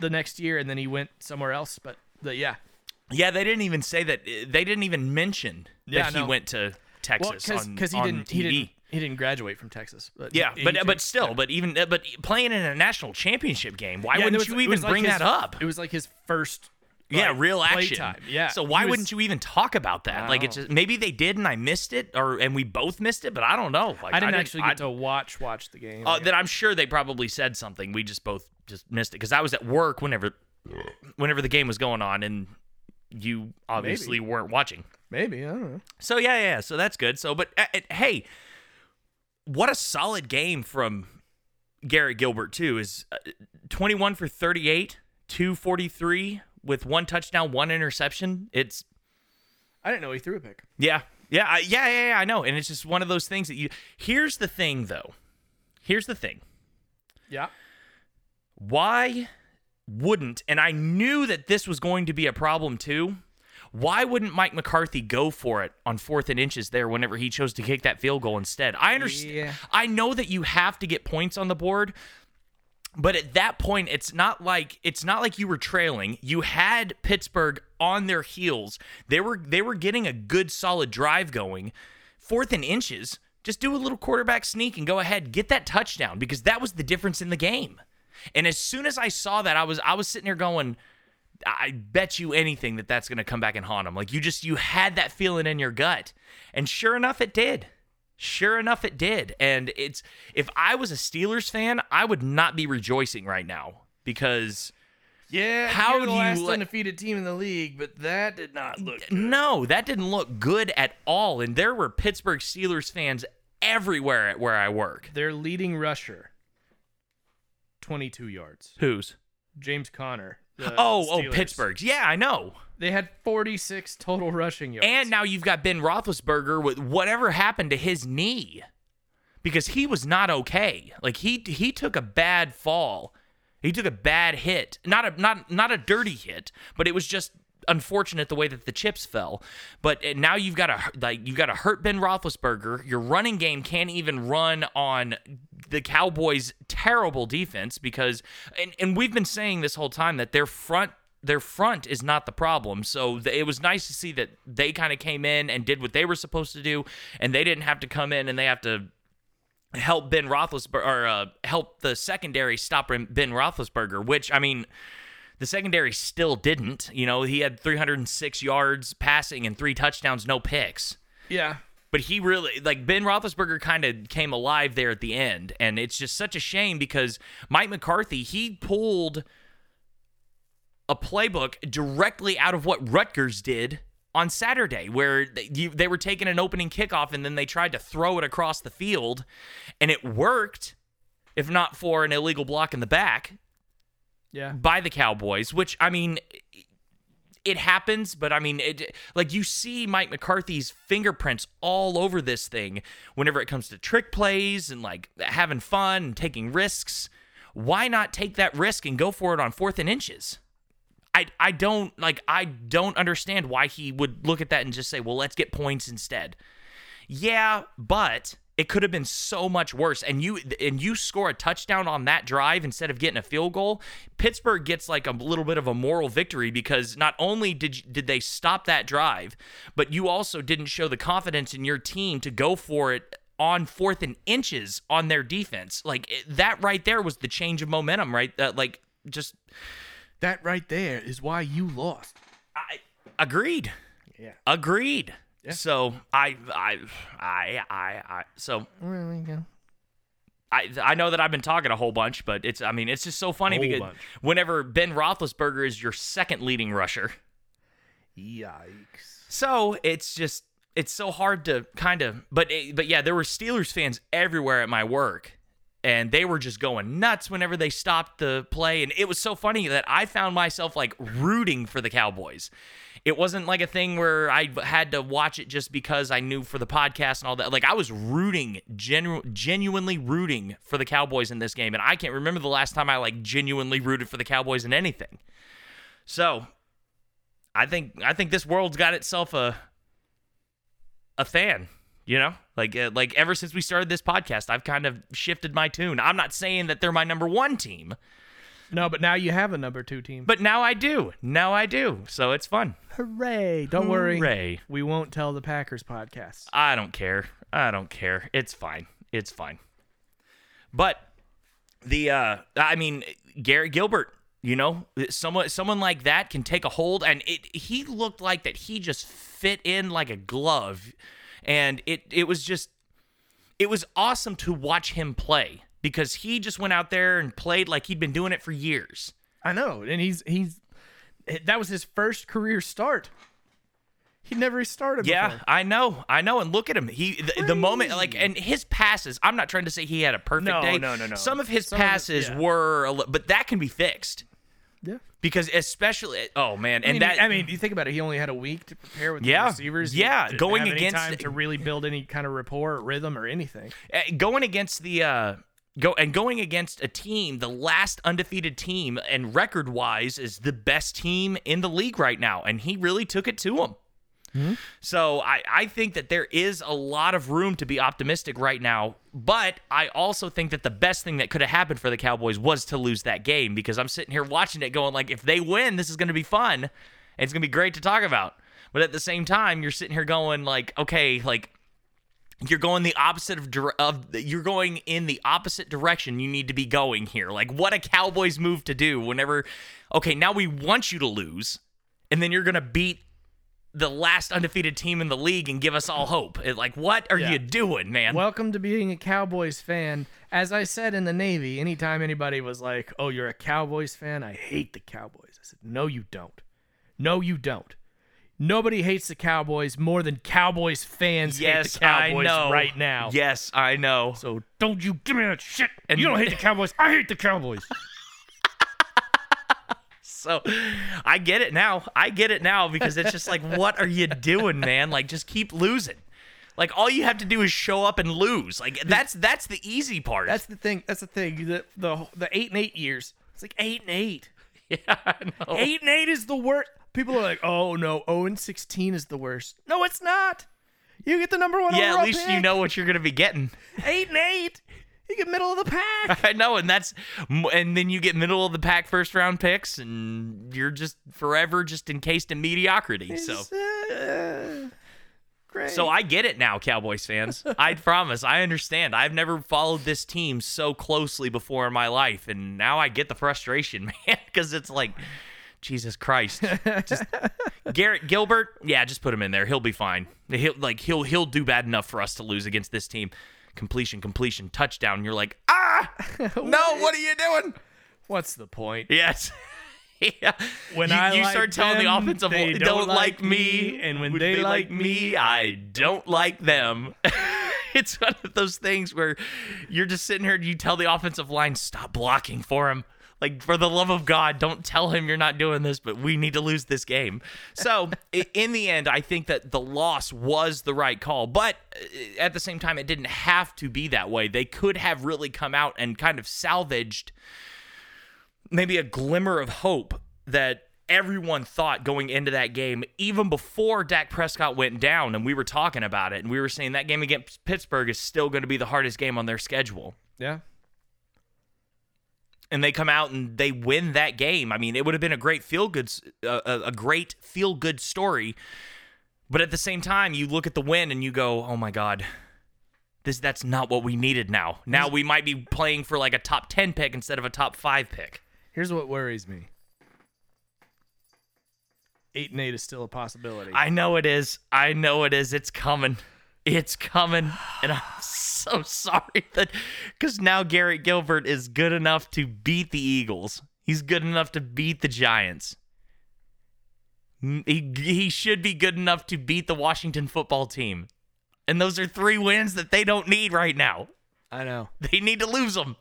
the next year and then he went somewhere else. But the, yeah, Yeah, they didn't even say that. They didn't even mention Yeah, that he went to well, Texas because on, because he on didn't TV. he didn't he didn't graduate from Texas. But yeah, he- but he- but still, but even but playing in a national championship game, why Yeah, wouldn't was- you even like bring his- that up? It was like his first. Yeah, real action. Yeah. So why was- wouldn't you even talk about that? Like it's just, maybe they did and I missed it, or and we both missed it, but I don't know. Like, I didn't actually I- get to watch watch the game. Uh, then I'm sure they probably said something. We just both just missed it because I was at work whenever, whenever the game was going on, and you obviously weren't watching. Maybe I don't know. So yeah, yeah. yeah, So that's good. So, but uh, it, hey, what a solid game from Garrett Gilbert too. Is uh, 21 for 38, 243 with one touchdown, one interception. It's I didn't know he threw a pick. yeah, yeah, I, yeah, yeah, yeah. I know, and it's just one of those things that you. Here's the thing, though. Here's the thing. Yeah. why wouldn't and I knew that this was going to be a problem too. Why wouldn't Mike McCarthy go for it on fourth and inches there whenever he chose to kick that field goal instead? I understand. Yeah. I know that you have to get points on the board, but at that point it's not like it's not like you were trailing. You had pittsburgh on their heels. They were they were getting a good solid drive going. Fourth and inches just do a little quarterback sneak and go ahead get that touchdown because that was the difference in the game. And as soon as i saw that i was i was sitting there going i bet you anything that that's going to come back and haunt them like you just you had that feeling in your gut. And sure enough it did Sure enough, it did. And it's if I was a Steelers fan, I would not be rejoicing right now because Yeah, How you're the do you last let- undefeated team in the league, but that did not look good. no, that didn't look good at all. And there were Pittsburgh Steelers fans everywhere at where I work. Their leading rusher, 22 yards. Who's? James Conner. The Oh, oh, Pittsburgh's. Yeah, I know. They had 46 total rushing yards. And now you've got Ben Roethlisberger with whatever happened to his knee, because he was not okay. Like he he took a bad fall, he took a bad hit. Not a not not a dirty hit, but it was just unfortunate the way that the chips fell. But uh, now you've got a like you've got a hurt Ben Roethlisberger. Your running game can't even run on the Cowboys' terrible defense because and and we've been saying this whole time that their front their front is not the problem. So it was nice to see that they kind of came in and did what they were supposed to do, and they didn't have to come in and they have to help Ben Roethlisberger or uh, help the secondary stop Ben Roethlisberger. Which I mean, the secondary still didn't. You know, he had 306 yards passing and three touchdowns, no picks. yeah, But he really like Ben Roethlisberger kind of came alive there at the end, and it's just such a shame because Mike McCarthy he pulled a playbook directly out of what Rutgers did on Saturday, where they, they were taking an opening kickoff and then they tried to throw it across the field, and it worked, if not for an illegal block in the back yeah. by the Cowboys, which I mean it happens, but I mean it like you see Mike McCarthy's fingerprints all over this thing whenever it comes to trick plays and like having fun and taking risks. Why not take that risk and go for it on fourth and inches? I I don't like I don't understand why he would look at that and just say, "Well, let's get points instead." Yeah, but it could have been so much worse. And you and you score a touchdown on that drive instead of getting a field goal. Pittsburgh gets like a little bit of a moral victory because not only did you- did they stop that drive, but you also didn't show the confidence in your team to go for it on fourth and inches on their defense. Like that right there was the change of momentum, right? Uh, like just That right there is why you lost. I agreed. Yeah. Agreed. So I, I, I, I, I, so There we go. I, I know that I've been talking a whole bunch, but it's, I mean, it's just so funny Whole because bunch. whenever Ben Roethlisberger is your second leading rusher, Yikes. so it's just, it's so hard to kind of, but, it, but yeah, there were Steelers fans everywhere at my work. And they were just going nuts whenever they stopped the play. And it was so funny that I found myself like rooting for the Cowboys. It wasn't like a thing where I had to watch it just because I knew for the podcast and all that. Like I was rooting, genu- genuinely rooting for the Cowboys in this game, and I can't remember the last time I like genuinely rooted for the Cowboys in anything. So, I think I think this world's got itself a a fan. You know, like uh, like ever since we started this podcast, I've kind of shifted my tune. I'm not saying that they're my number one team, No, but now you have a number two team. but now I do. Now I do. So it's fun. Hooray. Don't worry. Hooray. We won't tell the Packers podcast. I don't care. I don't care. It's fine. It's fine. But the uh I mean Garrett Gilbert, you know, someone someone like that can take a hold and it he looked like that he just fit in like a glove and it it was just it was awesome to watch him play because he just went out there and played like he'd been doing it for years. I know, and he's he's that was his first career start. He never started. Yeah, before. I know, I know, and look at him. He the, the moment like and his passes. I'm not trying to say he had a perfect No, day. no, no, no. No. Some of his Some of it- passes yeah. were, li- but that can be fixed yeah. because especially oh man, I and mean, that I mean, you think about it. He only had a week to prepare with Yeah, the receivers. Yeah, going against- time to really build any kind of rapport, or rhythm, or anything. uh, going against the uh go and going against a team, the last undefeated team and record wise is the best team in the league right now, and he really took it to him. Mm-hmm. So I, I think that there is a lot of room to be optimistic right now. But I also think that the best thing that could have happened for the Cowboys was to lose that game because I'm sitting here watching it going like if they win, this is going to be fun. And it's going to be great to talk about. But at the same time, you're sitting here going like, okay, like you're going the opposite of, of you're going in the opposite direction you need to be going here like what a cowboys move to do whenever okay now we want you to lose and then you're gonna beat the last undefeated team in the league and give us all hope It- like what are Yeah. you doing man Welcome to being a Cowboys fan. As I said in the Navy, anytime anybody was like, "Oh, you're a Cowboys fan," I hate the Cowboys. I said, "No, you don't. No, you don't. Nobody hates the Cowboys more than Cowboys fans yes hate the Cowboys i know right now. yes i know So don't you give me that shit. And- you don't hate the Cowboys. I hate the Cowboys. So I get it now. I get it now because it's just like, what are you doing, man? Like, just keep losing. Like, all you have to do is show up and lose. Like, that's that's the easy part. That's the thing. That's the thing. The the the eight and eight years. It's like eight and eight. yeah, I know. Eight and eight is the worst. People are like, "Oh no, zero and sixteen is the worst." No, it's not. You get the number one. Yeah, at least you know what you're gonna be getting. eight and eight. You get middle of the pack. I know, and that's and then you get middle of the pack first round picks, and you're just forever just encased in mediocrity. So. Uh, great. So I get it now, Cowboys fans. I promise. I understand. I've never followed this team so closely before in my life, and now I get the frustration, man, because it's like, Jesus Christ. Just Garrett Gilbert, yeah, just put him in there. He'll be fine. He'll like he'll he'll do bad enough for us to lose against this team. Completion, completion, touchdown. You're like, ah, no, what are you doing? what's the point? Yes. yeah. When you, I you like start telling the offensive they line, don't don't, like like me, me, and when they like like me, I don't like them. it's one of those things where you're just sitting here and you tell the offensive line, stop blocking for him. Like, for the love of God, don't tell him you're not doing this, but we need to lose this game. So, in the end, I think that the loss was the right call. But uh, at the same time, it didn't have to be that way. They could have really come out and kind of salvaged maybe a glimmer of hope that everyone thought going into that game, even before Dak Prescott went down, and we were talking about it, and we were saying that game against Pittsburgh is still going to be the hardest game on their schedule. Yeah. And they come out and they win that game. I mean, it would have been a great feel good, uh, a great feel good story. But at the same time, you look at the win and you go, "Oh my God, this that's not what we needed." Now, now we might be playing for like a top ten pick instead of a top five pick. Here's what worries me. Eight and eight is still a possibility. I know it is. I know it is. It's coming. It's coming. And I'm so sorry that because now Garrett Gilbert is good enough to beat the Eagles. He's good enough to beat the Giants. He, he should be good enough to beat the Washington football team. And those are three wins that they don't need right now. I know. They need to lose them.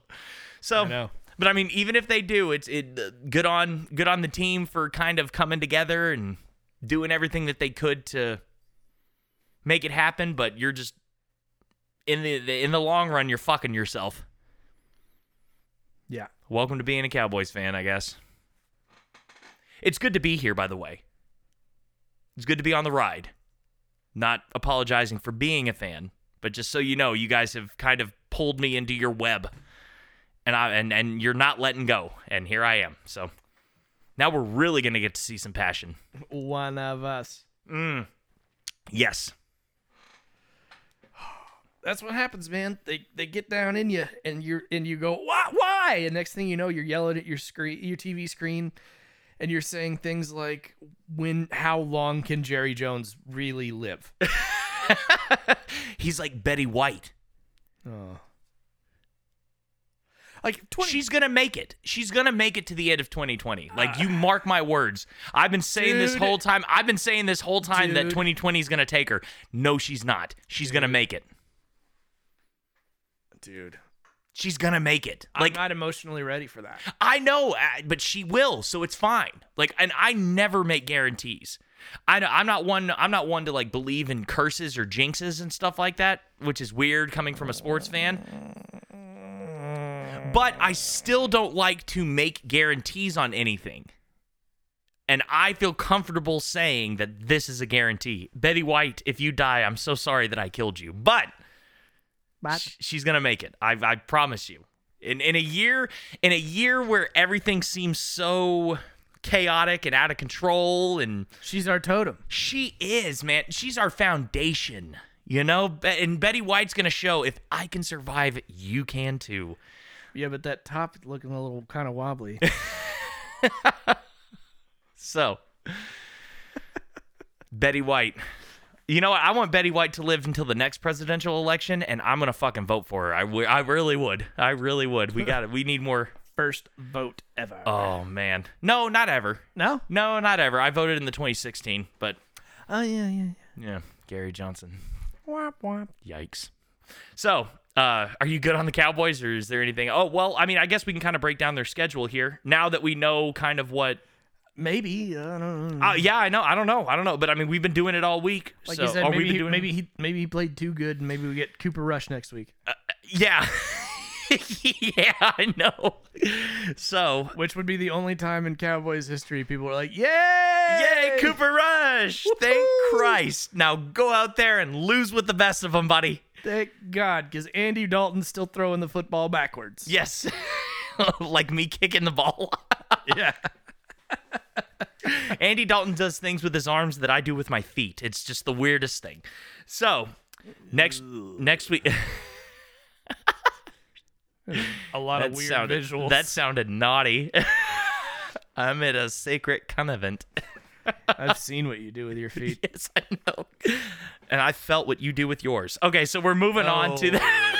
So I know. but I mean, even if they do, it's it uh, good on good on the team for kind of coming together and doing everything that they could to make it happen. But you're just in the, the in the long run, you're fucking yourself. Yeah. Welcome to being a Cowboys fan, I guess. It's good to be here, by the way. It's good to be on the ride. Not apologizing for being a fan, but just so you know, you guys have kind of pulled me into your web. And I and, and you're not letting go. And here I am. So now we're really gonna get to see some passion. One of us. Mm. Yes. That's what happens, man. They they get down in you, and you're and you go why why, and next thing you know, you're yelling at your screen, your TV screen, and you're saying things like, "When? How long can Jerry Jones really live?" He's like Betty White. oh. Like 20, She's gonna make it. She's gonna make it to the end of 2020. Like you ah. mark my words. I've been saying this whole time. I've been saying this whole time that 2020 is gonna take her. No, she's not. She's gonna make it. Dude. She's gonna make it. Like I'm not emotionally ready for that. I know, uh, but she will, so it's fine. Like, and I never make guarantees. I, know I'm not one. I'm not one to like believe in curses or jinxes and stuff like that, which is weird coming from a sports fan. But I still don't like to make guarantees on anything. And I feel comfortable saying that this is a guarantee. Betty White, if you die, I'm so sorry that I killed you. But But she's gonna make it. I I promise you. In in a year in a year where everything seems so chaotic and out of control and she's our totem. she is, man. She's our foundation. You know, and Betty White's gonna show if I can survive, you can too. Yeah, but that top looking a little kind of wobbly. So, Betty White. You know what? I want Betty White to live until the next presidential election, and I'm gonna fucking vote for her. I, w- I really would. I really would. We got it. We need more. First vote ever. Oh man, no, not ever. no? No, not ever. I voted in the 2016, but Oh yeah, yeah. yeah, yeah Gary Johnson. Womp womp. Yikes. So, uh, are you good on the Cowboys, or is there anything? Oh, well, I mean, I guess we can kind of break down their schedule here now that we know kind of what. Maybe I don't know. Uh, yeah, I know. I don't know. I don't know. But I mean, we've been doing it all week. like so, you said, maybe we've been he, doing maybe he maybe he played too good, and maybe we get Cooper Rush next week. Yeah. yeah, I know. So, Which would be the only time in Cowboys history people are like, "Yay! yay, Cooper Rush! Thank Christ! Now go out there and lose with the best of them, buddy. Thank God, because Andy Dalton's still throwing the football backwards. Yes, like me kicking the ball. yeah. Andy Dalton does things with his arms that I do with my feet. It's just the weirdest thing. So, next next week A lot that of weird sounded visuals. that sounded naughty. I'm at a sacred convent. I've seen what you do with your feet. yes, I know. And I felt what you do with yours. Okay, so we're moving on to the oh.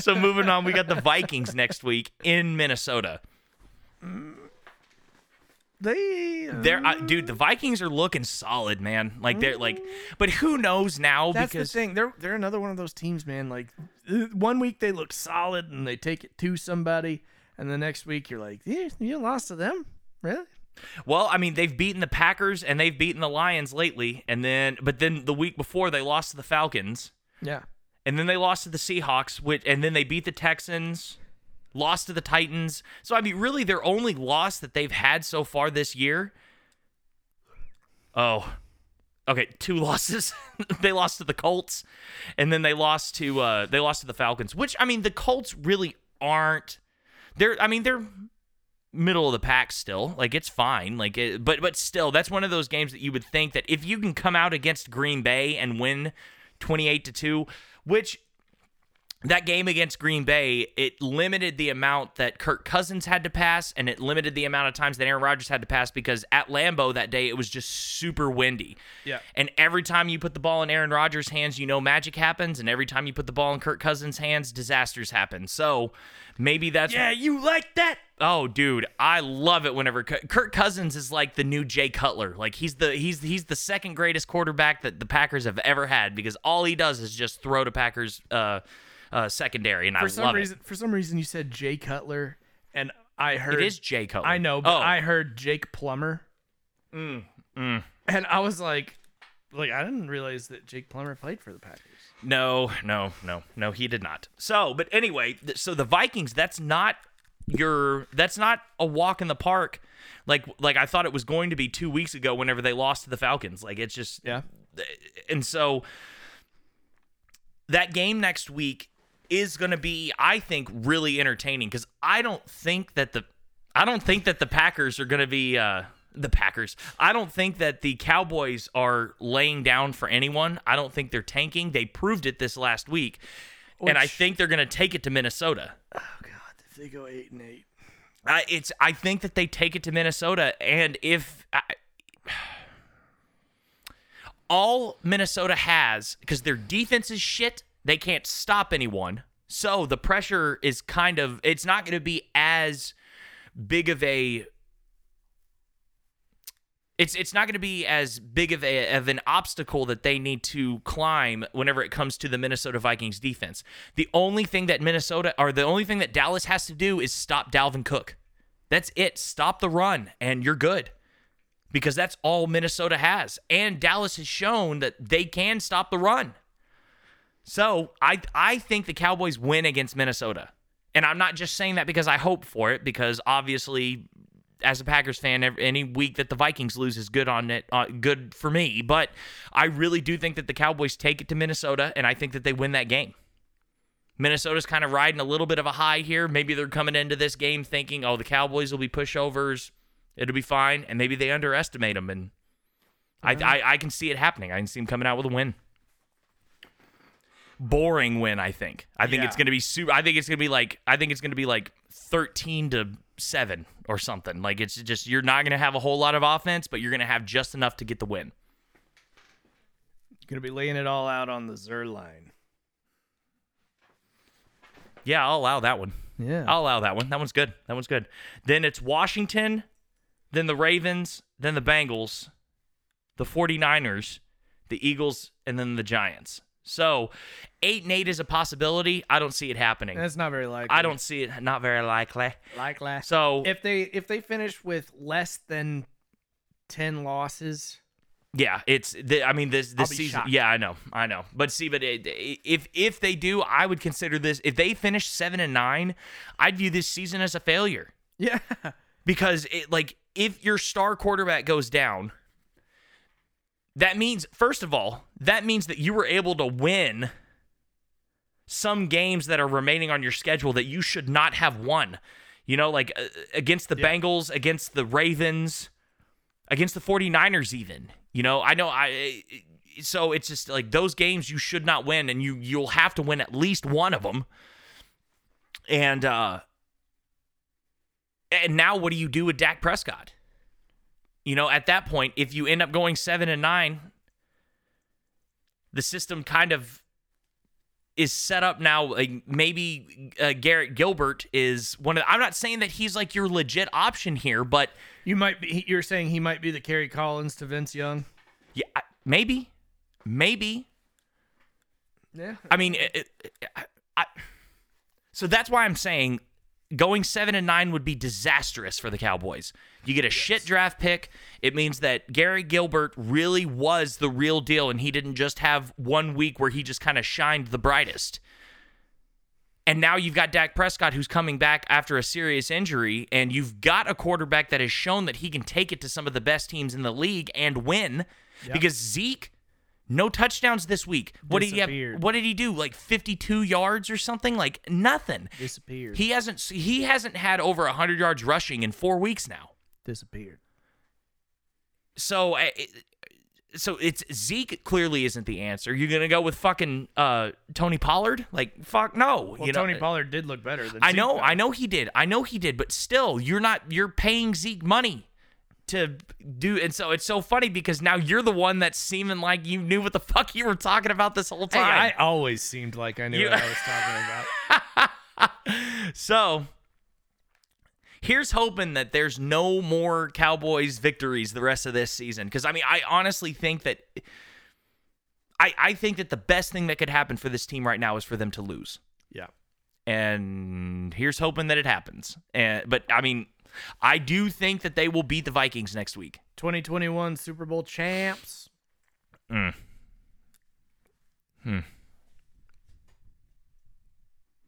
So moving on, we got the Vikings next week in Minnesota. They. They're uh, dude, the Vikings are looking solid, man. Like they're like but who knows now That's because the thing. They're they're another one of those teams, man. Like uh, one week they look solid and they take it to somebody, and the next week you're like, yeah, you lost to them, really? Well, I mean, they've beaten the Packers and they've beaten the Lions lately, and then but then the week before they lost to the Falcons, Yeah. and then they lost to the Seahawks, which and then they beat the Texans, lost to the Titans. So I mean, really, their only loss that they've had so far this year. Oh, okay, two losses. they lost to the Colts, and then they lost to uh, they lost to the Falcons. Which I mean, the Colts really aren't. They're I mean they're middle of the pack still. Like it's fine. Like it, but but still, that's one of those games that you would think that if you can come out against Green Bay and win 28 to 2, which that game against Green Bay, it limited the amount that Kirk Cousins had to pass, and it limited the amount of times that Aaron Rodgers had to pass because at Lambeau that day it was just super windy. Yeah. And every time you put the ball in Aaron Rodgers' hands, you know magic happens, and every time you put the ball in Kirk Cousins' hands, disasters happen. So maybe that's Yeah, you like that? Oh, dude, I love it whenever Kirk Cousins is like the new Jay Cutler. Like he's the he's he's the second greatest quarterback that the Packers have ever had because all he does is just throw to Packers uh, uh, secondary, and I For some love reason, for some reason, you said Jay Cutler, and I heard it. It is Jay Cutler. I know, but oh, I heard Jake Plummer, mm. and I was like, like I didn't realize that Jake Plummer played for the Packers. no, no, no, no, he did not. So, but anyway, th- so the Vikings, that's not your that's not a walk in the park. Like like I thought it was going to be two weeks ago whenever they lost to the Falcons. Like it's just Yeah. and so that game next week is going to be i think really entertaining because i don't think that the i don't think that the packers are going to be uh the packers. I don't think that the cowboys are laying down for anyone. I don't think they're tanking. They proved it this last week and i think they're going to take it to minnesota. Oh God, if they go eight and eight, I, it's. I think that they take it to Minnesota, and if I, all Minnesota has, because their defense is shit, they can't stop anyone. So the pressure is kind of. It's not going to be as big of a. It's it's not going to be as big of a of an obstacle that they need to climb whenever it comes to the Minnesota Vikings defense. The only thing that Minnesota or the only thing that Dallas has to do is stop Dalvin Cook. That's it. Stop the run and you're good. Because that's all Minnesota has. And Dallas has shown that they can stop the run. So, I I think the Cowboys win against Minnesota. And I'm not just saying that because I hope for it because obviously as a Packers fan, ev- any week that the Vikings lose is good on it, uh, good for me. But I really do think that the Cowboys take it to Minnesota, and I think that they win that game. Minnesota's kind of riding a little bit of a high here. Maybe they're coming into this game thinking, "Oh, the Cowboys will be pushovers, it'll be fine," and maybe they underestimate them. And I, I, I can see it happening. I can see them coming out with a win. Boring win, I think. I think it's going to be super. I think it's going to be like. I think it's going to be like thirteen to seven or something. Like it's just you're not going to have a whole lot of offense, but you're going to have just enough to get the win. Gonna be laying it all out on the Zer line. Yeah, I'll allow that one. Yeah. I'll allow that one. That one's good. That one's good. Then it's Washington, then the Ravens, then the Bengals, the 49ers, the Eagles, and then the Giants. So, 8 and 8 is a possibility. I don't see it happening. That's not very likely. I don't see it not very likely. Likely. So, if they if they finish with less than ten losses, yeah, it's the, I mean this this season. shocked. Yeah, I know. I know. But see, but it, if if they do, I would consider this if they finish 7 and 9, I'd view this season as a failure. yeah, because it like if your star quarterback goes down that means first of all that means that you were able to win some games that are remaining on your schedule that you should not have won. You know like uh, against the Bengals against the Ravens against the 49ers even. You know I know I so it's just like those games you should not win and you you'll have to win at least one of them and uh and now what do you do with Dak Prescott? You know, at that point, if you end up going seven and nine, the system kind of is set up now. Like maybe uh, Garrett Gilbert is one of. I'm not saying that he's like your legit option here, but you might be. You're saying he might be the Kerry Collins to Vince Young. yeah, maybe, maybe. Yeah, I mean, it, it, I, I, so that's why I'm saying going seven and nine would be disastrous for the Cowboys. You get a shit draft pick. It means that Gary Gilbert really was the real deal, and he didn't just have one week where he just kind of shined the brightest. And now you've got Dak Prescott who's coming back after a serious injury, and you've got a quarterback that has shown that he can take it to some of the best teams in the league and win. Because Zeke, no touchdowns this week. What did he have? What did he do? Like 52 yards or something? Like nothing. disappeared. He hasn't he hasn't had over 100 yards rushing in 4 weeks now. Disappeared. So so it's Zeke clearly isn't the answer. You're going to go with fucking uh, Tony Pollard? Like fuck no, Well, you know. Tony Pollard did look better than I Zeke, know, though. I know he did. I know he did, but still you're not you're paying Zeke money to do and so it's so funny because now you're the one that's seeming like you knew what the fuck you were talking about this whole Hey, time. I always seemed like I knew You- what I was talking about. So here's hoping that there's no more Cowboys victories the rest of this season. Because I mean, I honestly think that I I think that the best thing that could happen for this team right now is for them to lose. Yeah. And here's hoping that it happens. And but I mean, I do think that they will beat the Vikings next week. 2021 Super Bowl champs. Mm. Hmm.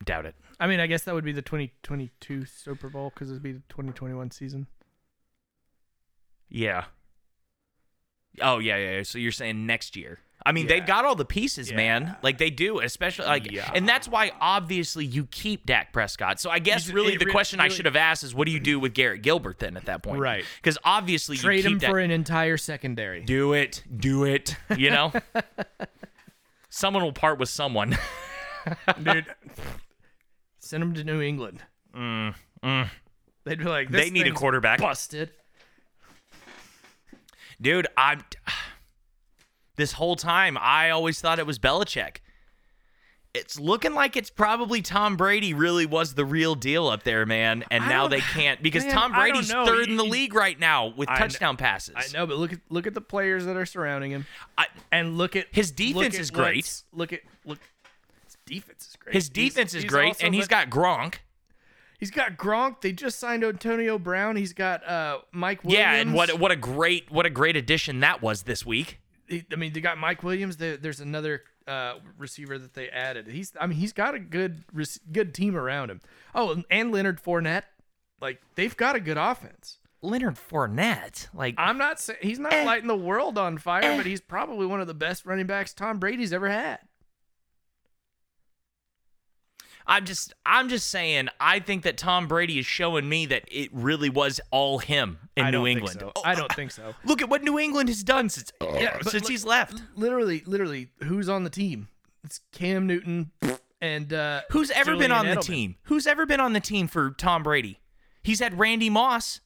Doubt it. I mean, I guess that would be the 2022 Super Bowl because it'd be the 2021 season. Yeah. Oh yeah, yeah. yeah. So you're saying next year? I mean, Yeah. they've got all the pieces, man. Like they do, especially like, Yeah. and that's why obviously you keep Dak Prescott. So I guess He's- really the re- question I should have asked is, what do you do with Garrett Gilbert then at that point? Right. Because obviously you Trade him Dak- for an entire secondary. do it, do it. You know, someone will part with someone. Dude, send him to New England. They'd be like, this Mm, they need a quarterback. Busted. Dude, I'm. This whole time, I always thought it was Belichick. It's looking like it's probably Tom Brady really was the real deal up there, man. And I now they can't because man, Tom Brady's third in the league right now with I kn- touchdown passes. I know, but look at look at the players that are surrounding him, I- and look at His look defense at is great. Look at look. His defense is great. His He's- defense is he's great, and he's got Gronk. he's got Gronk. They just signed Antonio Brown. He's got uh Mike Williams. Yeah, and what what a great what a great addition that was this week. I mean, they got Mike Williams. There, there's another uh, receiver that they added. He's, I mean, he's got a good, good team around him. Oh, and- and Leonard Fournette. Like they've got a good offense. Leonard Fournette, like I'm not saying he's not Eh. lighting the world on fire, Eh. but he's probably one of the best running backs Tom Brady's ever had. I'm just I'm just saying I think that Tom Brady is showing me that it really was all him in I New don't think England. so. Oh, I don't think so. Look at what New England has done since Yeah, since look- he's left. Literally, literally, who's on the team? It's Cam Newton and uh, Who's ever been Julian on the team? Who's ever been on the team for Tom Brady? He's had Randy Moss.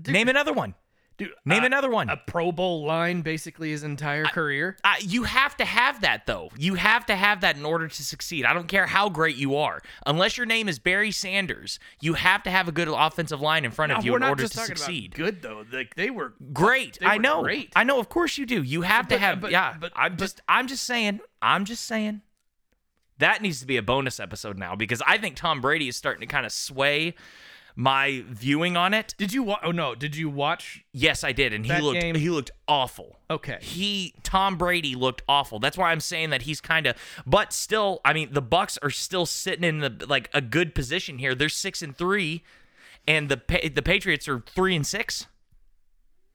Dude, Name another one. Dude, Name uh, another one. A Pro Bowl line, basically his entire career. Uh, you have to have that though. You have to have that in order to succeed. I don't care how great you are. Unless your name is Barry Sanders, you have to have a good offensive line in front of you in order to succeed. about good though. Like they were Great. They I know. great. I know. Of course you do. You have to have. but- yeah. but- I'm just. I'm just saying. I'm just saying. That needs to be a bonus episode now because I think Tom Brady is starting to kind of sway my viewing on it. Did you watch? Oh no, did you watch? Yes, I did, and he looked. game- He looked awful. Okay. He Tom Brady looked awful. That's why I'm saying that he's kind of but still, I mean, the Bucs are still sitting in the like a good position here. They're 6 and 3 and the the Patriots are 3 and 6.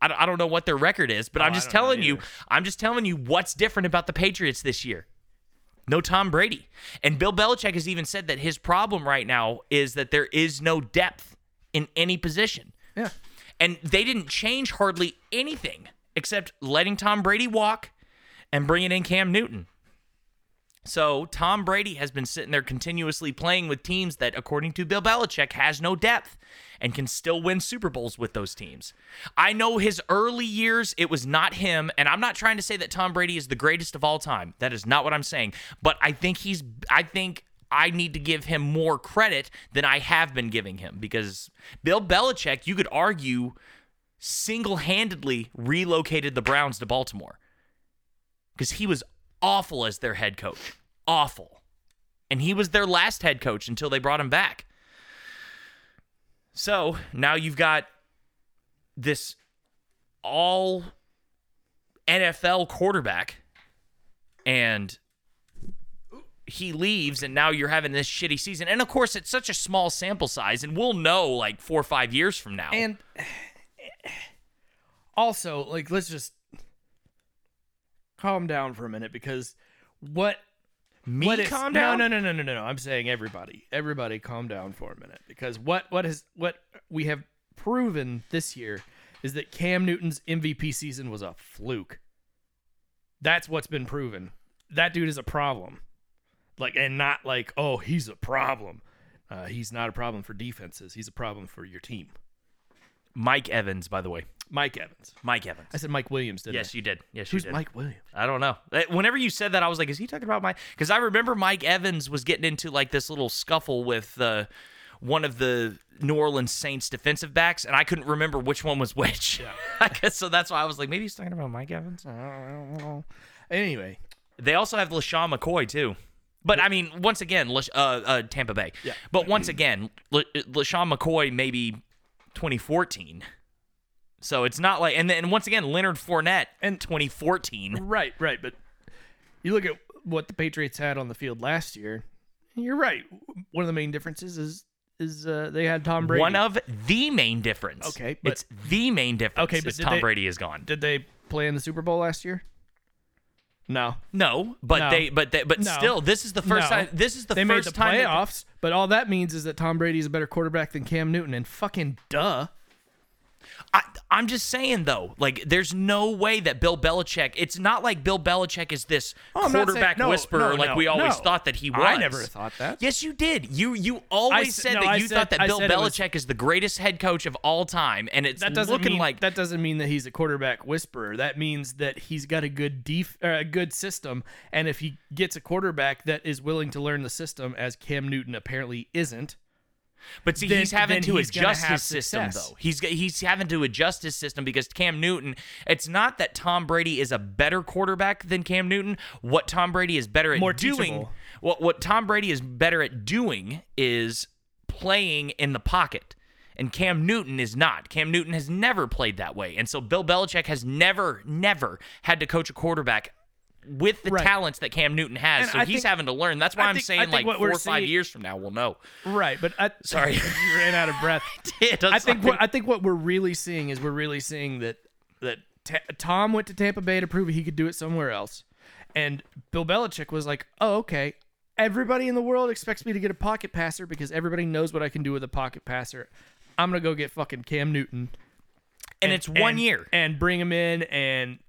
I don't, I don't know what their record is, but Oh, I'm just telling you. I'm just telling you what's different about the Patriots this year. No Tom Brady. And Bill Belichick has even said that his problem right now is that there is no depth in any position. Yeah. And they didn't change hardly anything except letting Tom Brady walk and bringing in Cam Newton. So Tom Brady has been sitting there continuously playing with teams that, according to Bill Belichick, has no depth and can still win Super Bowls with those teams. I know his early years, it was not him, and I'm not trying to say that Tom Brady is the greatest of all time. That is not what I'm saying. But I think he's I think I need to give him more credit than I have been giving him because Bill Belichick, you could argue, single handedly relocated the Browns to Baltimore because he was awful as their head coach. Awful. And he was their last head coach until they brought him back. So now you've got this all NFL quarterback, and he leaves, and now you're having this shitty season. And of course, it's such a small sample size, and we'll know like four or five years from now. And also, like, let's just calm down for a minute because what Me what is, calm down? No, no, no, no, no, no. I'm saying everybody, everybody, calm down for a minute because what what is what we have proven this year is that Cam Newton's MVP season was a fluke. That's what's been proven. That dude is a problem, like, and not like, oh, he's a problem. Uh, he's not a problem for defenses. He's a problem for your team. Mike Evans, by the way. Mike Evans. Mike Evans. I said Mike Williams, didn't Yes, I? you did. Yes, Who's you did. Who's Mike Williams? I don't know. Uh, Whenever you said that, I was like, "Is he talking about Mike?" Because I remember Mike Evans was getting into like this little scuffle with uh, one of the New Orleans Saints defensive backs, and I couldn't remember which one was which. I guess so. That's why I was like, maybe he's talking about Mike Evans. Anyway, They also have LeSean McCoy too. But I mean, once again, uh, uh, Tampa Bay. Yeah. But once again, La- LeSean McCoy maybe 2014. So it's not like, and then once again, Leonard Fournette And- 2014. right, right, but you look at what the Patriots had on the field last year. You're right. One of the main differences is is uh, they had Tom Brady. One of the main difference. Okay, but- it's the main difference. Okay, but is did Tom they- Brady is gone. Did they play in the Super Bowl last year? No. No, but No. they, but they, but No. still, this is the first No. time. This is the they made first the time. that- playoffs, but all that means is that Tom Brady is a better quarterback than Cam Newton, and fucking duh. I, I'm just saying though, like, there's no way that Bill Belichick. It's not like Bill Belichick is this Oh, I'm not saying- quarterback no, whisperer no, like no, we always no. thought that he was. I never thought that. Yes, you did. You you always s- said no, that I you said- thought that I Bill said it was- Belichick is the greatest head coach of all time, and it's That doesn't looking mean like that doesn't mean that he's a quarterback whisperer. That means that he's got a good def- uh, a good system, and if he gets a quarterback that is willing to learn the system, as Cam Newton apparently isn't, But see, then- he's having to he's adjust his system though. He's he's having to adjust his system because Cam Newton. It's not that Tom Brady is a better quarterback than Cam Newton. What Tom Brady is better at More doing, teachable. what what Tom Brady is better at doing is playing in the pocket. And Cam Newton is not. Cam Newton has never played that way. And so Bill Belichick has never, never had to coach a quarterback with the Right. talents that Cam Newton has. And so I he's think- having to learn. That's why I I'm think- saying like four or five seeing- years from now we'll know. Right, but I, Sorry. you ran out of breath. It does I think what I think what we're really seeing is we're really seeing that that Ta- Tom went to Tampa Bay to prove he could do it somewhere else, and Bill Belichick was like, "Oh, okay." Everybody in the world expects me to get a pocket passer because everybody knows what I can do with a pocket passer. I'm gonna go get fucking Cam Newton, and it's one and- year and bring him in and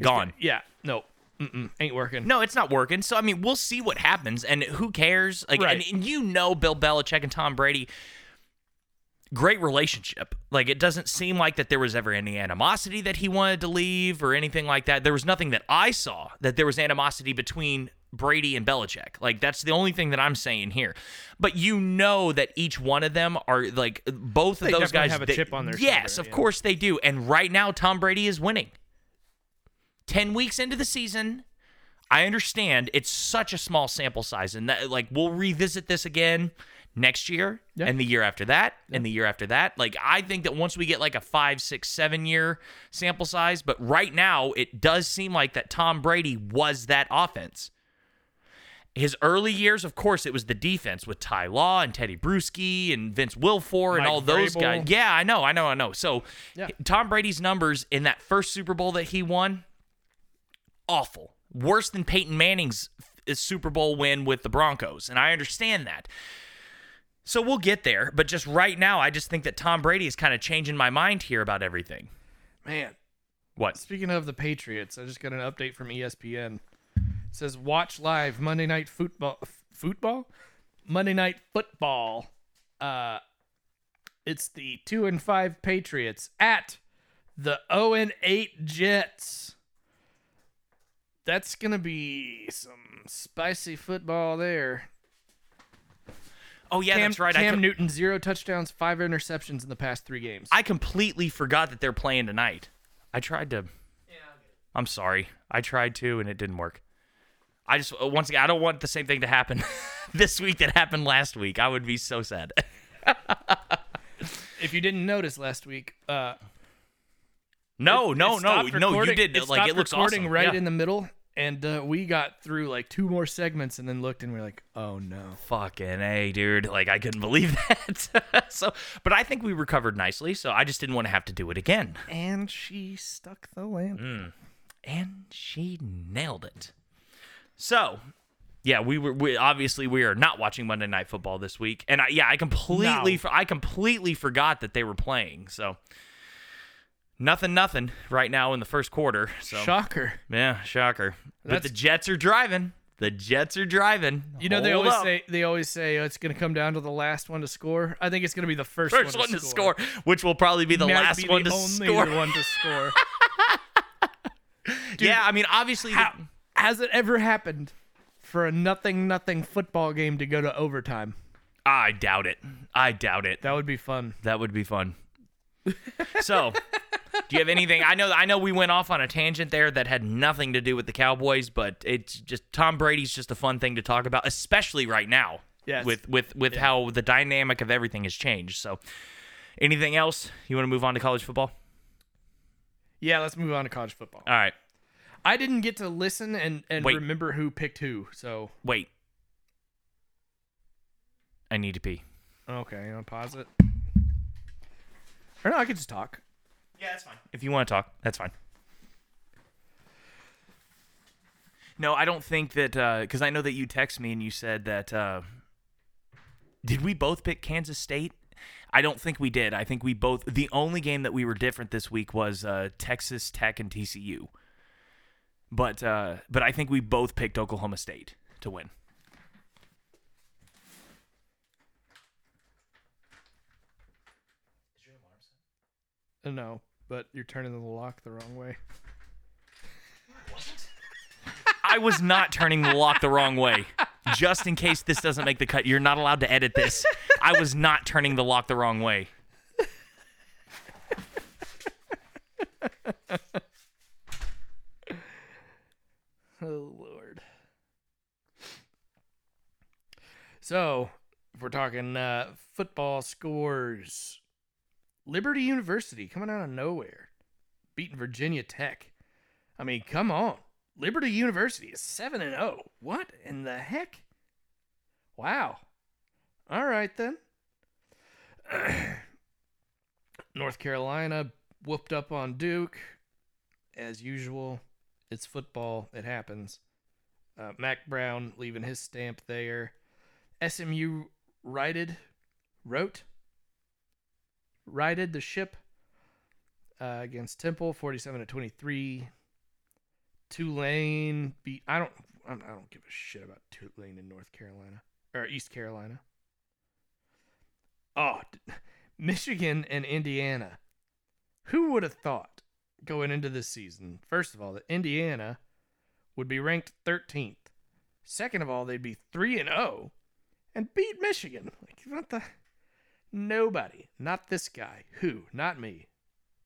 gone. yeah, no, mm-mm, ain't working. No, it's not working. So I mean, we'll see what happens, and who cares? Like, Right. and, and you know, Bill Belichick and Tom Brady, great relationship. Like, it doesn't seem like that there was ever any animosity that he wanted to leave or anything like that. There was nothing that I saw that there was animosity between Brady and Belichick. Like, that's the only thing that I'm saying here. But you know that each one of them are like both of those guys have a they- chip on their Yes, shoulder, of yeah. course they do. And right now, Tom Brady is winning. 10 weeks into the season, I understand it's such a small sample size, and that, like we'll revisit this again next year Yeah. and the year after that and the year after that. Like I think that once we get like a five, six, seven year sample size, but right now it does seem like that Tom Brady was that offense. His early years, of course, it was the defense with Ty Law and Tedy Bruschi and Vince Wilfork and Mike all those Vrabel. guys. Yeah, I know, I know, I know. So Yeah. Tom Brady's numbers in that first Super Bowl that he won, awful. Worse than Peyton Manning's Super Bowl win with the Broncos. And I understand that. So we'll get there. But just right now, I just think that Tom Brady is kind of changing my mind here about everything. Man, What? Speaking of the Patriots, I just got an update from ESPN. It says watch live Monday night football football? Monday night football. Uh it's the 2 and 5 Patriots at the 0 and 8 Jets. That's going to be some spicy football there. Oh, yeah, Cam, that's right. I, Cam com- Newton zero touchdowns, 5 interceptions in the past 3 games. I completely forgot that they're playing tonight. I tried to. Yeah. I'm sorry. I tried to, and it didn't work. I just, uh, once again, I don't want the same thing to happen this week that happened last week. I would be so sad. if you didn't notice last week, uh No, It- no, it no, no. You did. It like it looks recording awesome. right Yeah. in the middle, and uh, we got through like two more segments, and then looked, and we are like, "Oh no!" Fucking a, dude. Like I couldn't believe that. so, but I think we recovered nicely. So I just didn't want to have to do it again. And she stuck the lamp. Mm. And she nailed it. So, yeah, we were we, obviously we are not watching Monday Night Football this week, and I, yeah, I completely No. I completely forgot that they were playing. So, nothing, nothing right now in the first quarter. So, Shocker. yeah, shocker. But the Jets are driving. The Jets are driving. You know they always up. say they always say oh, it's going to come down to the last one to score. I think it's going to be the first, first one, one to score, which will probably be the Might last be one the to only score. one to score. yeah, I mean, obviously, the- has it ever happened for a nothing nothing football game to go to overtime? I doubt it. I doubt it. That would be fun. That would be fun. so, do you have anything? I know I know we went off on a tangent there that had nothing to do with the Cowboys, but it's just Tom Brady's just a fun thing to talk about, especially right now. Yes. With with with how the dynamic of everything has changed. So, anything else you want to move on to college football? Yeah, let's move on to college football. All right. I didn't get to listen and, and Wait. remember who picked who. So Wait. I need to pee. okay, you want to pause it? Or no, I could just talk. Yeah, that's fine. If you want to talk, that's fine. No, I don't think that because I know that you text me and you said that. Uh, did we both pick Kansas State? I don't think we did. I think we both. The only game that we were different this week was uh, Texas Tech and TCU. But uh, but I think we both picked Oklahoma State to win. Uh, No, but you're turning the lock the wrong way. I was not turning the lock the wrong way. Just in case this doesn't make the cut, you're not allowed to edit this. I was not turning the lock the wrong way. Oh Lord. So, if we're talking uh, football scores, Liberty University coming out of nowhere, beating Virginia Tech. I mean, come on. Liberty University is 7 and 0. What in the heck? Wow. All right then. North Carolina whooped up on Duke as usual. It's football, it happens. Uh, Mack Brown leaving his stamp there. SMU righted, wrote, righted the ship uh, against Temple, 47 to 23. Tulane beat. I don't. I don't give a shit about Tulane in North Carolina or East Carolina. Oh, Michigan and Indiana. Who would have thought going into this season? First of all, that Indiana would be ranked 13th. Second of all, they'd be 3 and 0 and beat Michigan. Like what the nobody, not this guy. Who? Not me.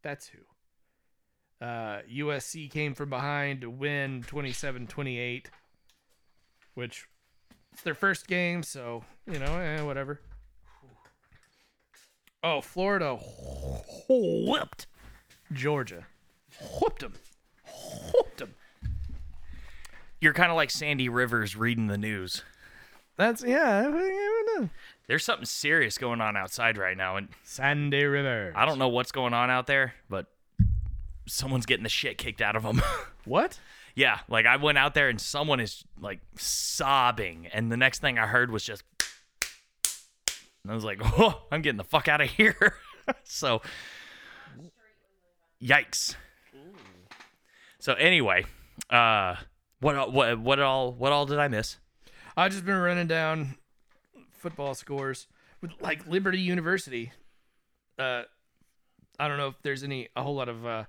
That's who. Uh, USC came from behind to win 27-28, which it's their first game, so you know, eh, whatever. Oh, Florida whipped Georgia, whooped them, whooped them. You're kind of like Sandy Rivers reading the news. That's yeah. There's something serious going on outside right now, and Sandy River. I don't know what's going on out there, but someone's getting the shit kicked out of them. What? yeah, like I went out there and someone is like sobbing, and the next thing I heard was just, and I was like, oh, I'm getting the fuck out of here. so, yikes. So anyway, uh, what what what all what all did I miss? I've just been running down football scores with like Liberty University. Uh, I don't know if there's any a whole lot of uh,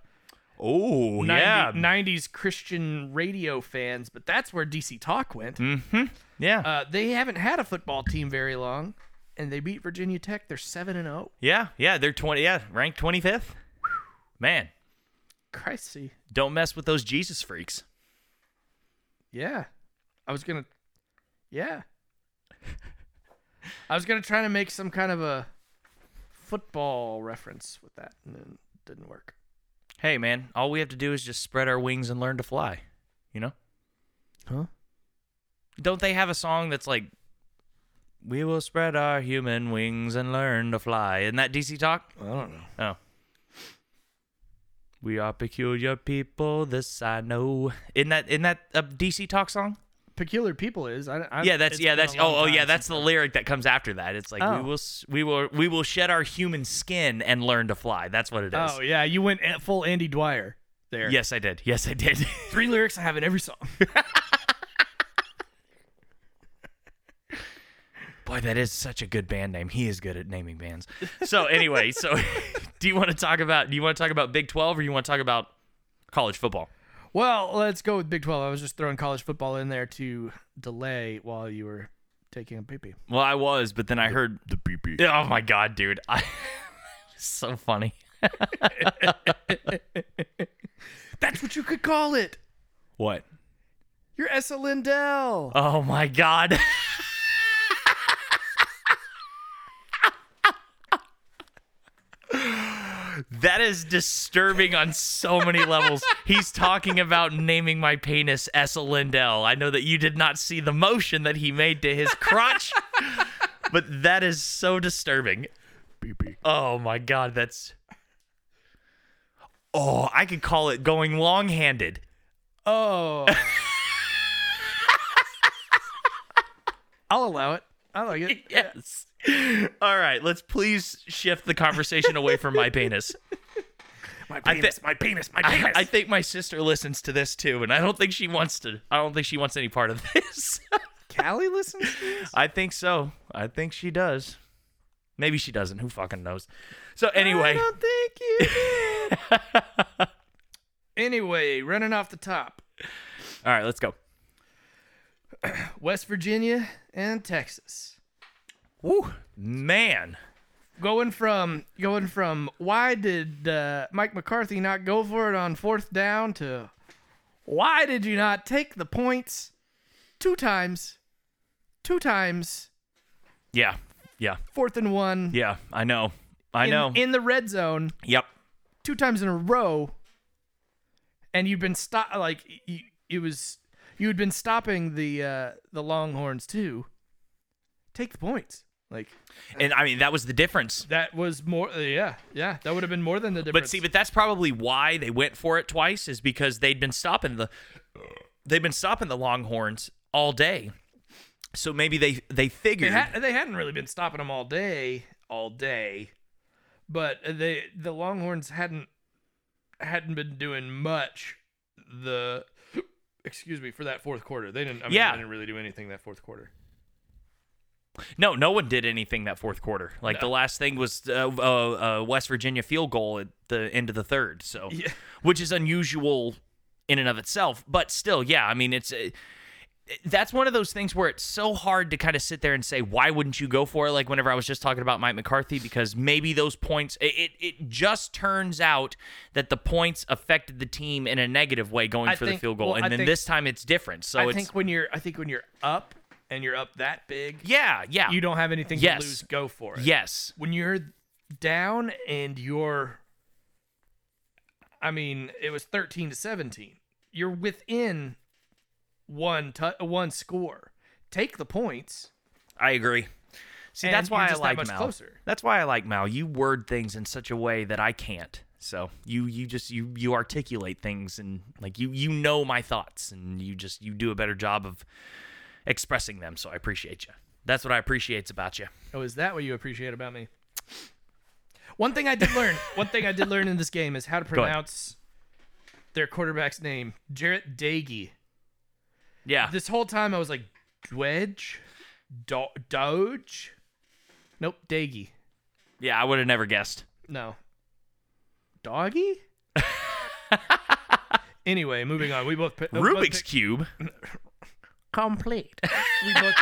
Oh 90, 90s Christian radio fans, but that's where DC Talk went. mm-hmm. Yeah, Uh, they haven't had a football team very long, and they beat Virginia Tech. They're seven and oh. zero. yeah, yeah. They're twenty. Yeah, ranked twenty fifth. Man, Christy. don't mess with those Jesus freaks. Yeah, I was gonna. Yeah, I was gonna try to make some kind of a football reference with that, and it didn't work. Hey, man, all we have to do is just spread our wings and learn to fly. You know? Huh? Don't they have a song that's like, "We will spread our human wings and learn to fly"? Isn't that DC Talk? I don't know. Oh. We are peculiar people. This I know. Isn't that isn't that a DC Talk song? Peculiar people is. I, I, yeah, that's yeah, that's oh oh yeah, that's the lyric that comes after that. It's like Oh. we will we will we will shed our human skin and learn to fly. That's what it is. Oh yeah, you went full Andy Dwyer there. Yes, I did. Yes, I did. three lyrics I have in every song. Boy, that is such a good band name. He is good at naming bands. So anyway, so do you want to talk about do you want to talk about Big 12 or you want to talk about college football? Well, let's go with Big Twelve. I was just throwing college football in there to delay while you were taking a pee pee. Well, I was, but then I heard the beep beep. Oh my god, dude. I so funny. That's what you could call it. What? You're Essa Lindell. Oh my god. That is disturbing on so many levels. He's talking about naming my penis Essa Lindell. I know that you did not see the motion that he made to his crotch, but that is so disturbing. Oh my god, that's. Oh, I could call it going long handed. Oh. I'll allow it. I like it. Yes. All right, let's please shift the conversation away from my penis. My I penis, my penis, my I, penis. I think my sister listens to this too, and I don't think she wants to. I don't think she wants any part of this. Callie listens to this? I think so. I think she does. Maybe she doesn't. Who fucking knows? So anyway, I don't think you anyway, running off the top. all right, let's go. West Virginia and Texas. Woo, man. Going from going from why did uh, Mike McCarthy not go for it on fourth down to why did you not take the points two times, two times, Yeah, yeah, fourth and one yeah. I know. I in, know. in the red zone yep. two times in a row, and you've been stop like you, it was you had been stopping the uh, the Longhorns too. Take the points. Like And I mean, that was the difference. that was more. Uh, yeah, yeah. That would have been more than the difference. But see, but that's probably why they went for it twice, is because they'd been stopping the they've been stopping the Longhorns all day. So maybe they they they figured they hadn't really been stopping them all day, all day. But they the Longhorns hadn't hadn't been doing much. The excuse me for that fourth quarter. They didn't. I mean, Yeah. they didn't really do anything that fourth quarter. No, no one did anything that fourth quarter. Like the last thing was uh, uh, uh, West Virginia field goal at the end of the third. So, Yeah. which is unusual in and of itself, but still, yeah. I mean, it's. Uh, that's one of those things where it's so hard to kind of sit there and say why wouldn't you go for it like whenever i was just talking about mike mccarthy because maybe those points it, it, just turns out that the points affected the team in a negative way going I for think- the field goal well, and I then think- this time it's different so I think when you're I think when you're up and you're up that big, yeah yeah you don't have anything Yes. to lose. Go for it. yes When you're down and you're, I mean, it was thirteen to seventeen. You're within one tu- one score. Take the points. i agree see And that's why you're i just that like much mal closer. that's why i like mal you word things in such a way that i can't so you you just you you articulate things and like you you know my thoughts and you just you do a better job of expressing them so i appreciate you that's what i appreciate about you Oh, is that what you appreciate about me? One thing I did learn, one thing I did learn in this game is how to pronounce their quarterback's name, Jarret Doege. yeah This whole time I was like, Dwedge, Do- Doge. Nope, Dagey. yeah i would have never guessed No. Doggy? anyway, moving on. We both both rubik's picked- cube complete. we both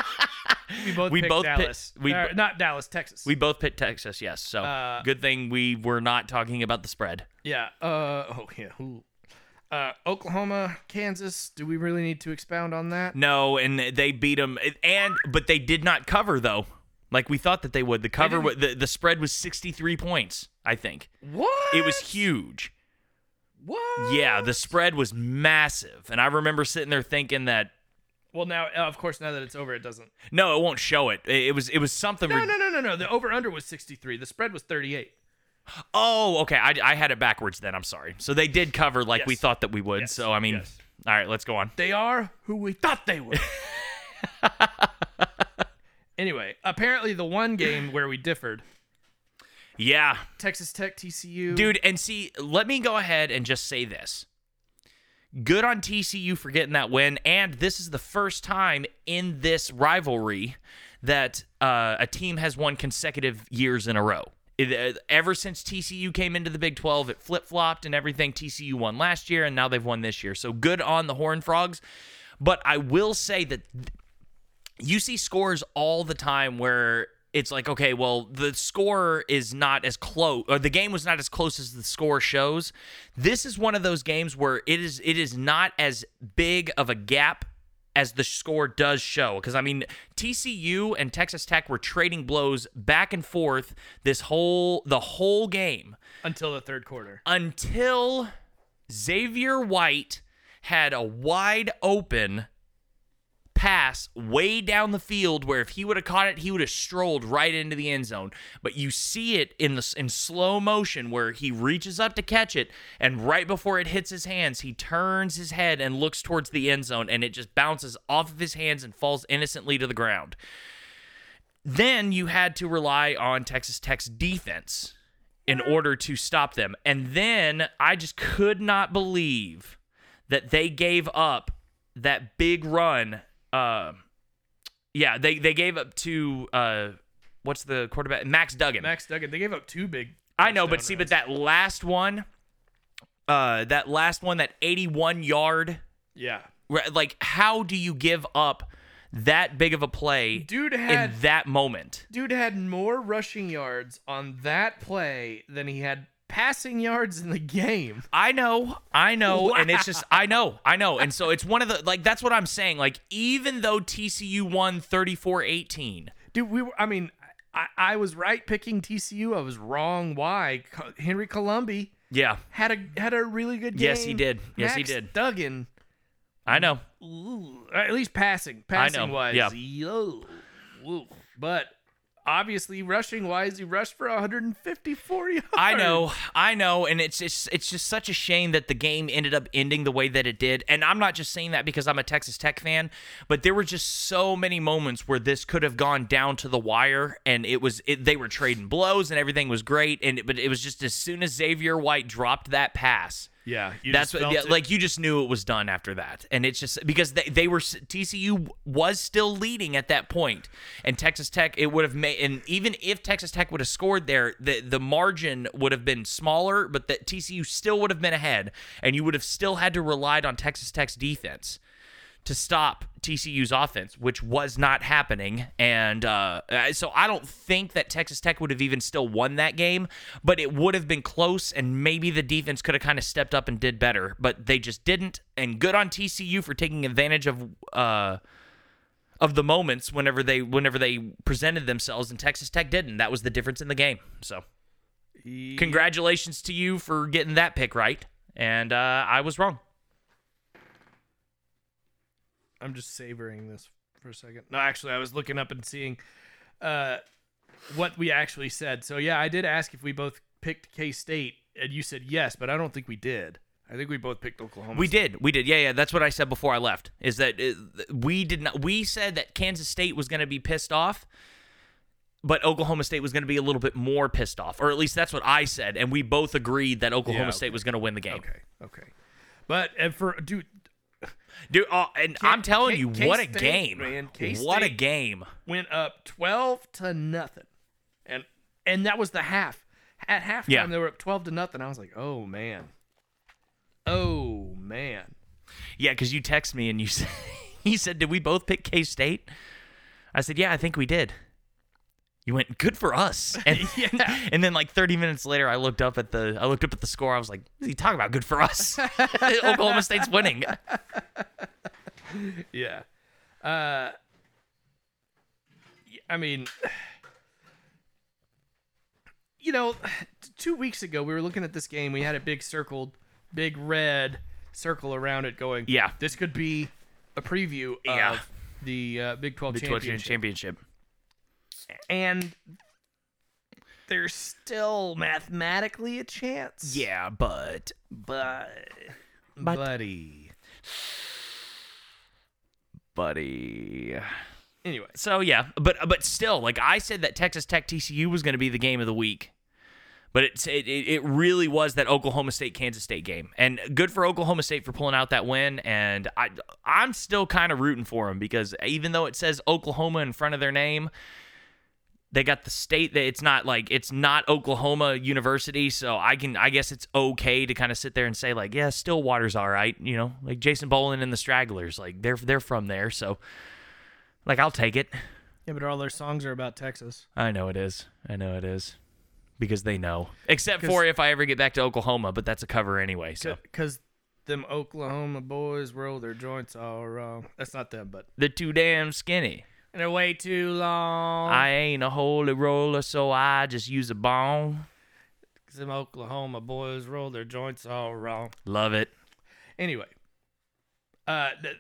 we both We picked both picked- Dallas. we bo- not Dallas, Texas. we both picked texas yes so Uh, good thing we were not talking about the spread Yeah. Uh. Oh yeah. Ooh. Uh. Oklahoma, Kansas. Do we really need to expound on that? no and they beat them and but they did not cover though like we thought that they would the cover didn't- the, the spread was 63 points i think What? it was huge What? Yeah, the spread was massive. And I remember sitting there thinking that Well, now uh, of course now that it's over, it doesn't. no, it won't show it. It, it was it was something No, rid- no, no, no, no. The over under was sixty three. The spread was thirty eight. Oh, okay. I, I had it backwards then. I'm sorry. So they did cover like we thought that we would. Yes, So I mean, yes. all right, let's go on. They are who we thought they were. anyway, apparently the one game where we differed, Yeah, Texas Tech TCU. dude. And see, let me go ahead and just say this. Good on TCU for getting that win, and this is the first time in this rivalry that uh, a team has won consecutive years in a row. It- uh, ever since TCU came into the Big 12, it flip flopped and everything. TCU won last year, and now they've won this year. So good on the Horned Frogs. But I will say that you see scores all the time where it's like, okay, well, the score is not as close, or the game was not as close as the score shows. This is one of those games where it is it is not as big of a gap as the score does show. Because I mean, TCU and Texas Tech were trading blows back and forth this whole the whole game until the third quarter. until Xavier White had a wide open pass way down the field where if he would have caught it he would have strolled right into the end zone but you see it in the in slow motion where he reaches up to catch it and right before it hits his hands he turns his head and looks towards the end zone and it just bounces off of his hands and falls innocently to the ground then you had to rely on Texas Tech's defense in order to stop them. And then I just could not believe that they gave up that big run. Uh, yeah, they, they gave up to uh, what's the quarterback? Max Duggan. Max Duggan. They gave up two big. I know, but see, runs. but that last one, uh, that last one, that 81 yard, yeah, like, how do you give up that big of a play dude had, in that moment? dude had more rushing yards on that play than he had passing yards in the game. I know, I know, and it's just I know, I know. And so it's one of the like that's what I'm saying. Like even though TCU won 34-18, Dude, we were. I mean, I, I was right picking TCU. I was wrong. Why? Henry Colombi yeah. had a had a really good game. Yes, he did. Yes, he did. Duggan I know. Ooh, at least passing, I know, passing wise. yeah. yo, woo. But obviously, rushing wise, he rushed for 154 yards. I know, I know, and it's just it's just such a shame that the game ended up ending the way that it did. And I'm not just saying that because I'm a Texas Tech fan, but there were just so many moments where this could have gone down to the wire, and it was it, they were trading blows and everything was great, and but it was just as soon as Xavier White dropped that pass. Yeah, you That's just what, yeah, it. like you just knew it was done after that, and it's just because they, they were TCU was still leading at that point, and Texas Tech it would have made, and even if Texas Tech would have scored there, the the margin would have been smaller, but that TCU still would have been ahead, and you would have still had to rely on Texas Tech's defense to stop TCU's offense, which was not happening. And uh, so I don't think that Texas Tech would have even still won that game, but it would have been close, and maybe the defense could have kind of stepped up and did better, but they just didn't. And good on TCU for taking advantage of. Uh, of the moments whenever they whenever they presented themselves and Texas Tech didn't that was the difference in the game so congratulations to you for getting that pick right and uh, I was wrong I'm just savoring this for a second. No, actually, I was looking up and seeing uh, what we actually said. So yeah, I did ask if we both picked K State, and you said yes, but I don't think we did. I think we both picked Oklahoma. We State. did. We did. Yeah, yeah. That's what I said before I left. Is that uh, we did not. We said that Kansas State was going to be pissed off, but Oklahoma State was going to be a little bit more pissed off, or at least that's what I said, and we both agreed that Oklahoma Yeah, State was going to win the game. Okay, okay. But and for dude, Dude, uh, and K- I'm telling K- you, what a K-State, game! man. What a K-State. game! went up 12 to nothing. And and that was the half. At halftime Yeah. they were up 12 to nothing. I was like, "Oh man. Oh man." Yeah, because you text me and you said, he said, did we both pick K State? I said, yeah, I think we did. You went good for us, and Yeah. and then like 30 minutes later, I looked up at the I looked up at the score. I was like, what are you talking about? Good for us. Oklahoma State's winning. Yeah. Uh I mean you know, 2 weeks ago we were looking at this game. We had a big circled big red circle around it going, Yeah. this could be a preview Yeah. of the uh, Big 12 Big 12 championship. And there's still mathematically a chance. Yeah, but but, But- buddy. buddy. Anyway, So yeah, but but still, like I said, that Texas Tech TCU was going to be the game of the week, but it it it really was that Oklahoma State Kansas State game, and good for Oklahoma State for pulling out that win. And I I'm still kind of rooting for them because even though it says Oklahoma in front of their name, they got the state that it's not like it's not Oklahoma University, so I can I guess it's okay to kind of sit there and say like, yeah, Stillwater's all right, you know, like Jason Boland and the Stragglers, like they're they're from there, so like I'll take it. yeah, but all their songs are about Texas. I know it is. I know it is. Because they know. Except for if I ever get back to Oklahoma, but that's a cover anyway. So Because them Oklahoma boys roll their joints all wrong. Uh, that's not them, but they're too damn skinny. And they're way too long. I ain't a holy roller, so I just use a bone. them Oklahoma boys roll their joints all wrong. Love it. Anyway, uh, th-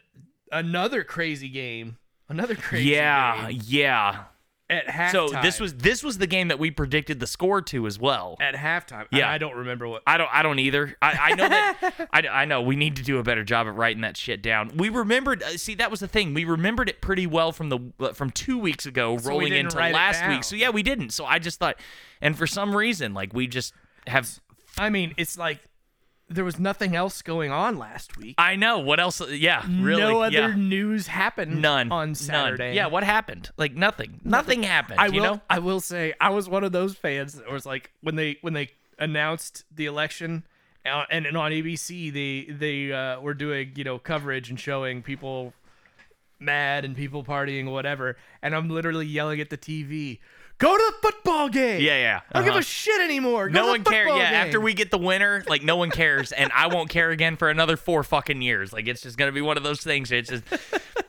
another crazy game. Another crazy yeah, game yeah. At halftime. So this was this was the game that we predicted the score to as well. at halftime. Yeah. I, I don't remember what. I don't. I don't either. I, I know that. I, I know we need to do a better job at writing that shit down. We remembered. uh, See, that was the thing. We remembered it pretty well from the uh, from two weeks ago, So rolling didn't into last week. So yeah, we didn't. So I just thought, and for some reason, like we just have. I mean, it's like there was nothing else going on last week. I know what else. Yeah, really. no other yeah. news happened. None on Saturday. None. Yeah, what happened? Like nothing. Nothing happened. I you will. know. I will say I was one of those fans that was like when they when they announced the election. uh, And, and on ABC, they they uh, were doing you know coverage and showing people mad and people partying whatever. And I'm literally yelling at the TV, Go to the football game. Yeah, yeah. I don't give uh-huh. a shit anymore. Go no to the one cares. football Yeah, game. after we get the winner, like no one cares, and I won't care again for another four fucking years. Like it's just gonna be one of those things. It's just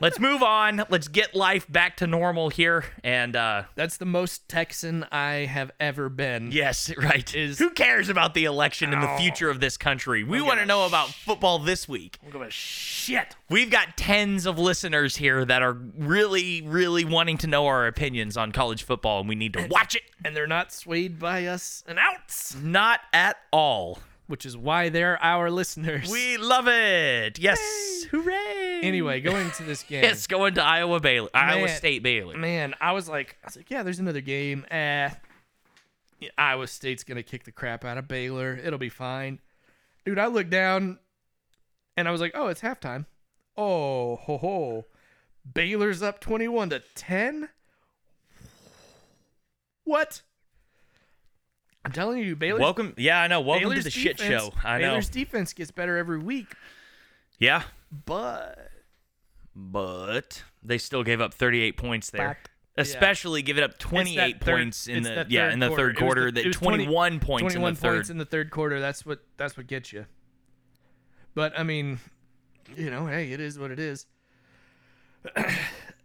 let's move on. Let's get life back to normal here. And uh That's the most Texan I have ever been. yes, right. Is- Who cares about the election and the future of this country? We want to a know about football this week. I don't give a shit. We've got tens of listeners here that are really, really wanting to know our opinions on college football, and we need to watch it. And they're not swayed by us an ounce, Not at all. which is why they're our listeners. We love it. Yes. Hooray. anyway, going to this game. It's going to Iowa Baylor, Iowa State Baylor. Man, I was like, I was like, yeah, there's another game. Eh, Iowa State's gonna kick the crap out of Baylor. It'll be fine, dude. I looked down, and I was like, oh, it's halftime. Oh, ho ho, Baylor's up twenty-one to ten. What? I'm telling you, Baylor's, Welcome, yeah, I know. Welcome Baylor's to the shit show. I know. Baylor's defense gets better every week, Yeah, but but they still gave up 38 points there. But- Especially giving up 28 third- points in it's the that yeah third in the quarter. third It was quarter. the- that it was 20 21 points 21 in the third. points in the third quarter. That's what that's what gets you. But I mean, you know, hey, it is what it is.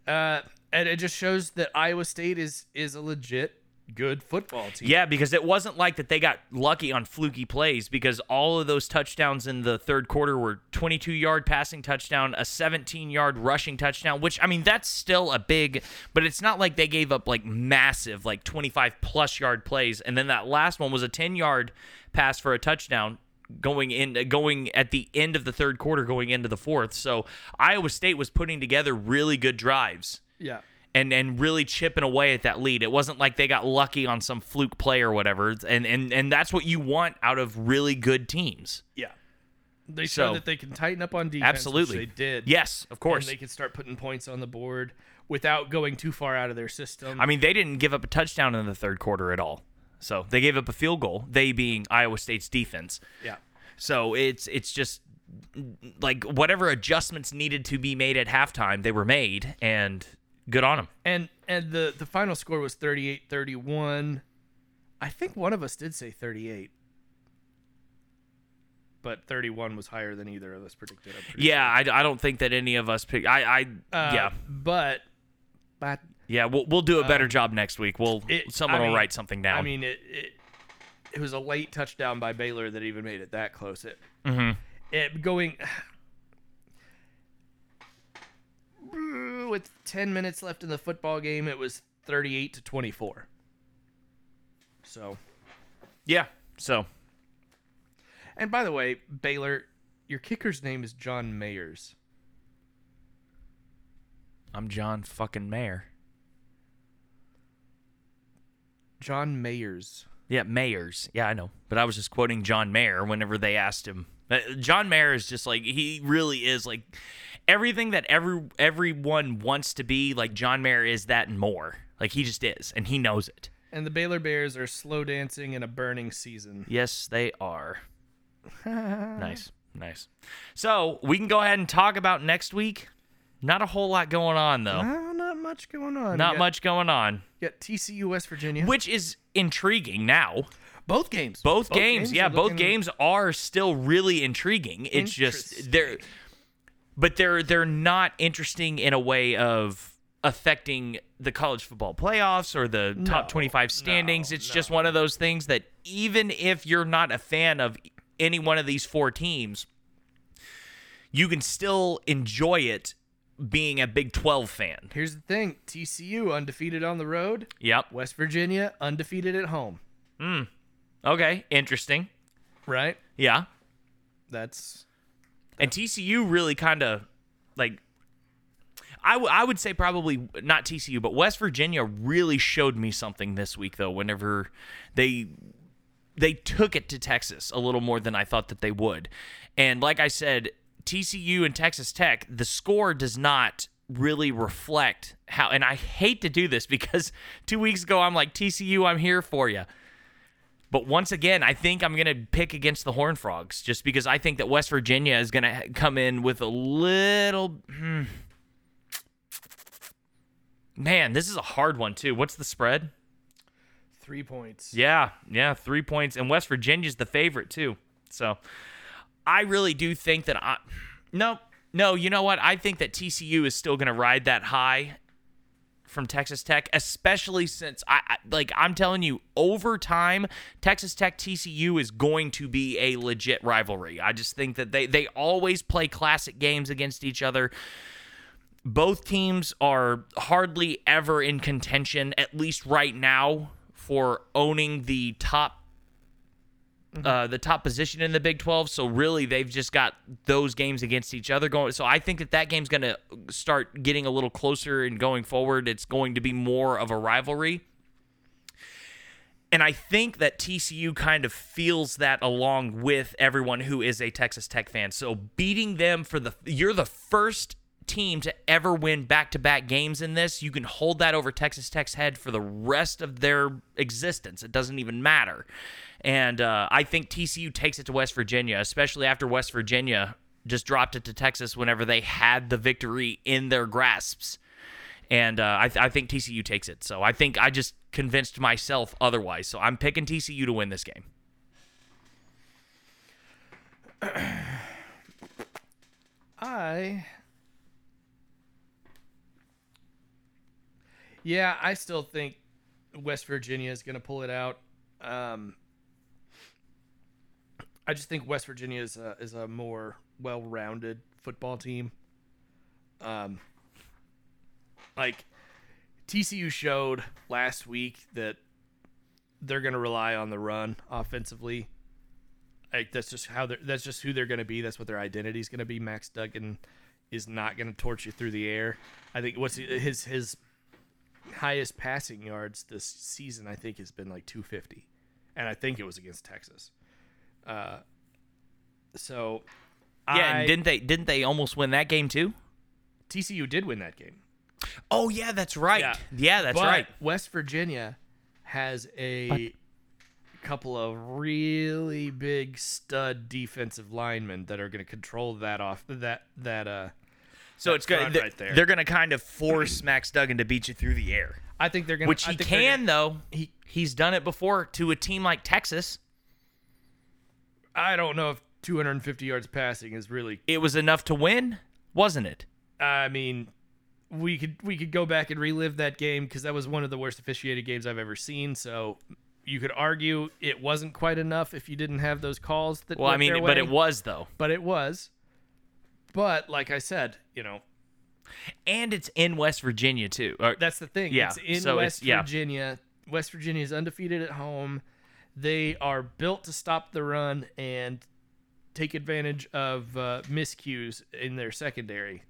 uh, and it just shows that Iowa State is is a legit good football team. Yeah, because it wasn't like that they got lucky on fluky plays because all of those touchdowns in the third quarter were 22 yard passing touchdown, a 17 yard rushing touchdown, which I mean that's still a big, but it's not like they gave up like massive like 25 plus yard plays and then that last one was a 10 yard pass for a touchdown going in going at the end of the third quarter going into the fourth. So Iowa State was putting together really good drives yeah. And and really chipping away at that lead. It wasn't like they got lucky on some fluke play or whatever. And and and that's what you want out of really good teams. Yeah. They So- showed that they can tighten up on defense. which Absolutely. they did. Yes, of course. And they can start putting points on the board without going too far out of their system. I mean, they didn't give up a touchdown in the third quarter at all. So they gave up a field goal. They being Iowa State's defense. yeah. So it's it's just like whatever adjustments needed to be made at halftime, they were made, and good on them. And and the the final score was 38-31. I think one of us did say 38. But 31 was higher than either of us predicted. Yeah, I, I don't think that any of us picked. I I. Uh, yeah But but yeah we'll we'll do a better job next week. We'll Um, it- someone I will mean- write something down. I mean it, it it was a late touchdown by Baylor that even made it that close. It Mhm. it going with 10 minutes left in the football game it was 38 to 24. So yeah. So And by the way, Baylor, your kicker's name is John Mayers. I'm John fucking Mayer. John Mayers. Yeah, Mayers. Yeah, I know. But I was just quoting John Mayer whenever they asked him. Uh, John Mayer is just like he really is like everything that every everyone wants to be. Like John Mayer is that and more. Like he just is, and he knows it. And the Baylor Bears are slow dancing in a burning season. Yes, they are. nice, nice. So we can go ahead and talk about next week. Not a whole lot going on though. Uh, not much going on. Not got- much going on, got TCU West Virginia. which is intriguing now. both games. Both, games, yeah, both games are still really intriguing. It's just they're. But they're they're not interesting in a way of affecting the college football playoffs or the top 25 standings. no, it's just one of those things that even if you're not a fan of any one of these four teams, you can still enjoy it being a Big 12 fan. Here's the thing: TCU undefeated on the road. Yep. West Virginia undefeated at home. Hmm. Okay, interesting. Right. Yeah. That's And TCU really kind of like I, w- I would say probably not TCU, but West Virginia really showed me something this week though. Whenever they they took it to Texas a little more than I thought that they would, and like I said, TCU and Texas Tech, the score does not really reflect how. And I hate to do this because two weeks ago I'm like TCU, I'm here for you. But once again, I think I'm going to pick against the Horn Frogs just because I think that West Virginia is going to come in with a little. hmm. Man, this is a hard one, too. What's the spread? Three points. Yeah, yeah, three points, and West Virginia's the favorite too. So, I really do think that I, no, no, you know what? I think that TCU is still going to ride that high from Texas Tech, especially since I, I like I'm telling you, over time, Texas Tech TCU is going to be a legit rivalry. I just think that they they always play classic games against each other both teams are hardly ever in contention, at least right now, for owning the top uh, the top position in the Big 12. So really, they've just got those games against each other going. So I think that that game's going to start getting a little closer and going forward. It's going to be more of a rivalry. And I think that TCU kind of feels that along with everyone who is a Texas Tech fan. So beating them for the you're the first team to ever win back-to-back games in this. You can hold that over Texas Tech's head for the rest of their existence. It doesn't even matter. And uh, I think TCU takes it to West Virginia, especially after West Virginia just dropped it to Texas whenever they had the victory in their grasps. And uh, I, th- I think TCU takes it. So I think I just convinced myself otherwise. So I'm picking TCU to win this game. I. Yeah, I still think West Virginia is going to pull it out. Um, I just think West Virginia is a, is a more well-rounded football team. Um, like TCU showed last week that they're going to rely on the run offensively. Like that's just how they're that's just who they're going to be. That's what their identity is going to be. Max Duggan is not going to torch you through the air. I think what's his his highest passing yards this season. I think has been like 250, and I think it was against Texas. Uh, so Yeah, I, and didn't they didn't they almost win that game too? TCU did win that game. Oh yeah, that's right. Yeah. Yeah, that's but right. West Virginia has a couple of really big stud defensive linemen that are going to control that off that that uh So it's to right there. they're going to kind of force Max Duggan to beat you through the air, I think they're going to. which I he can gonna- though. he He's done it before to a team like Texas. I don't know if 250 yards passing is really It was enough to win, wasn't it? I mean we could we could go back and relive that game cuz that was one of the worst officiated games I've ever seen so you could argue it wasn't quite enough if you didn't have those calls that Well, I mean, but it was though, but it was but like I said you know and it's in West Virginia too. Or- That's the thing. Yeah, It's in so West yeah. Virginia. West Virginia is undefeated at home. They are built to stop the run and take advantage of uh, miscues in their secondary.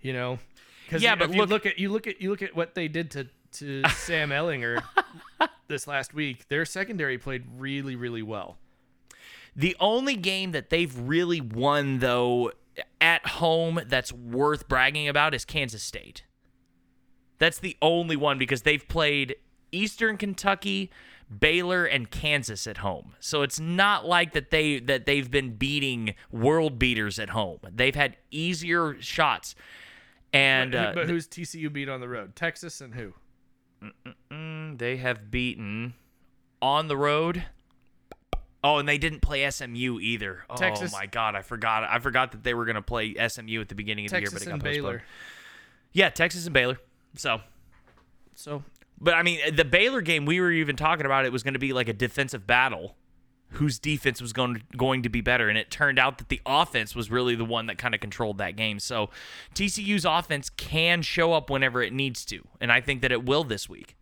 You know, because Yeah, but if you look- look at you look at you look at what they did to to Sam Ehlinger this last week. Their secondary played really really well. The only game that they've really won though at home that's worth bragging about is Kansas State. That's the only one because they've played Eastern Kentucky, Baylor and Kansas at home. So it's not like that they that they've been beating world beaters at home. They've had easier shots. And But, uh, but who's TCU beat on the road? Texas and who? mm, they have beaten on the road. Oh, and they didn't play SMU either. Oh Texas- my god, I forgot. I forgot that they were going to play SMU at the beginning of Texas the year, but it and got postponed. Baylor. Yeah, Texas and Baylor. So, So but I mean, the Baylor game we were even talking about it was going to be like a defensive battle. Whose defense was going going to be better, and it turned out that the offense was really the one that kind of controlled that game. So, TCU's offense can show up whenever it needs to, and I think that it will this week.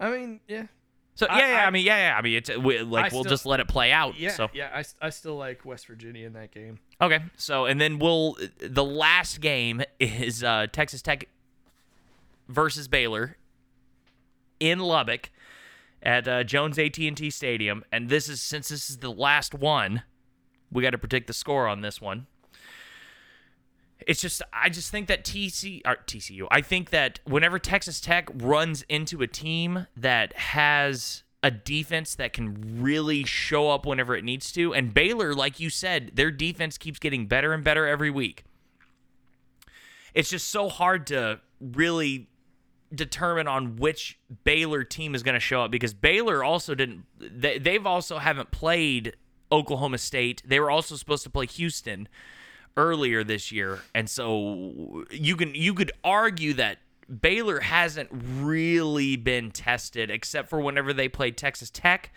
I mean, yeah, So I- yeah, yeah, I, I- mean, yeah, yeah, I mean, it's we, like I we'll still- just let it play out. yeah, So yeah. I, I still like West Virginia in that game. okay, so and then we'll the last game is uh, Texas Tech versus Baylor in Lubbock at uh, Jones AT and T Stadium, and this is since this is the last one, we got to predict the score on this one. It's just I just think that TC or TCU. I think that whenever Texas Tech runs into a team that has a defense that can really show up whenever it needs to, and Baylor, like you said, their defense keeps getting better and better every week. It's just so hard to really determine on which Baylor team is going to show up because Baylor also didn't. They, they've also haven't played Oklahoma State. They were also supposed to play Houston earlier this year, and so you can you could argue that Baylor hasn't really been tested except for whenever they played Texas Tech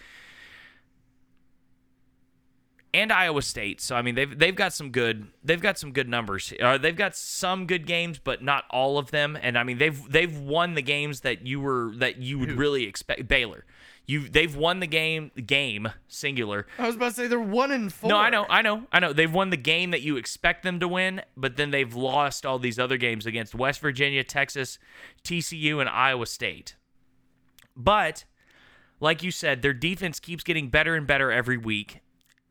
and Iowa State. So I mean they've they've got some good they've got some good numbers. Uh, they've got some good games, but not all of them. And I mean they've they've won the games that you were that you would really expect. Baylor, you they've won the game game singular. I was about to say they're one in four. No, I know, I know, I know. They've won the game that you expect them to win, but then they've lost all these other games against West Virginia, Texas, TCU, and Iowa State. But like you said, their defense keeps getting better and better every week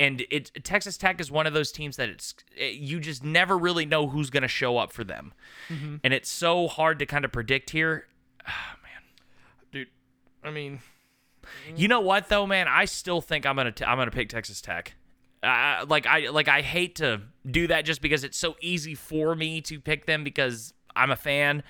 and it Texas Tech is one of those teams that it's it, you just never really know who's going to show up for them, Mm-hmm. and it's so hard to kind of predict here. Oh, man, dude. I mean, You know what though, man? I still think I'm gonna t- I'm gonna pick Texas Tech. Uh, like I like I hate to do that just because it's so easy for me to pick them because I'm a fan,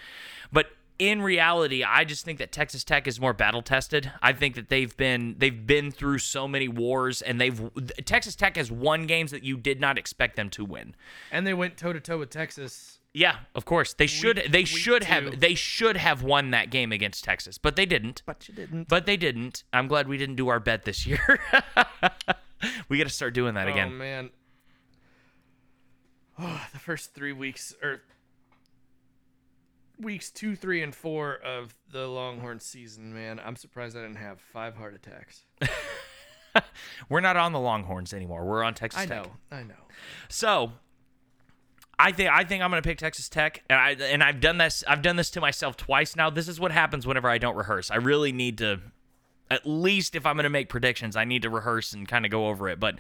but in reality, I just think that Texas Tech is more battle tested. I think that they've been they've been through so many wars and they've Texas Tech has won games that you did not expect them to win. and they went toe to toe with Texas. Yeah, of course. They should they should two. have they should have won that game against Texas, but they didn't. But you didn't. But they didn't. I'm glad we didn't do our bet this year. we got to start doing that Oh again. Oh man. Oh, the first three weeks or weeks two, three, and four of the Longhorn season, man. I'm surprised I didn't have five heart attacks. We're not on the Longhorns anymore. We're on Texas Tech. I Tech. know, I know. So, I think I think I'm going to pick Texas Tech, and I and I've done this. I've done this to myself twice now. This is what happens whenever I don't rehearse. I really need to, at least if I'm going to make predictions, I need to rehearse and kind of go over it. But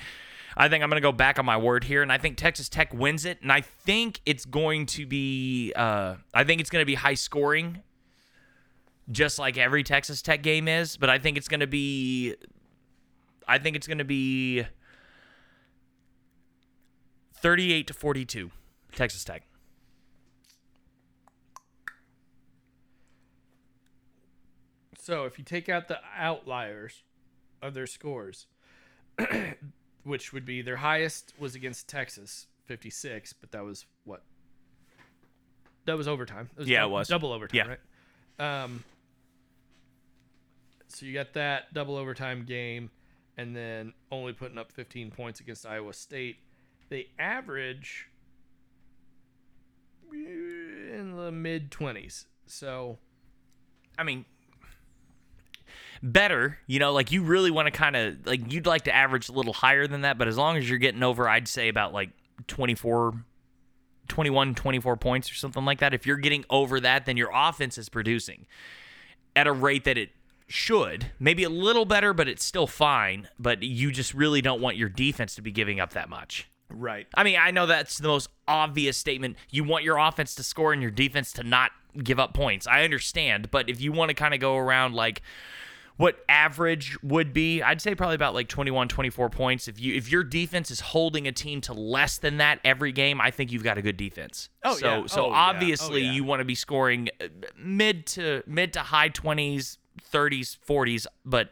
I think I'm going to go back on my word here, and I think Texas Tech wins it, and I think it's going to be. Uh, I think it's going to be high scoring, just like every Texas Tech game is. But I think it's going to be. I think it's going to be. 38 to 42 Texas Tech. So if you take out the outliers of their scores, which would be their highest was against Texas, 56, but that was what? That was overtime. It was Yeah, dou- it was. double overtime, Yeah. right? Um. So you got that double overtime game, and then only putting up 15 points against Iowa State. They average in the mid 20s. So I mean better, you know, like you really want to kind of like you'd like to average a little higher than that, but as long as you're getting over I'd say about like 24 21 24 points or something like that. If you're getting over that, then your offense is producing at a rate that it should. Maybe a little better, but it's still fine, but you just really don't want your defense to be giving up that much. right. I mean, I know that's the most obvious statement. You want your offense to score and your defense to not give up points. I understand, but if you want to kind of go around like what average would be, I'd say probably about like 21, 24 points. If you if your defense is holding a team to less than that every game, I think you've got a good defense. Oh, so yeah. so Oh, yeah. obviously Oh, yeah. you want to be scoring uh, mid to mid to high 20s, 30s, 40s, but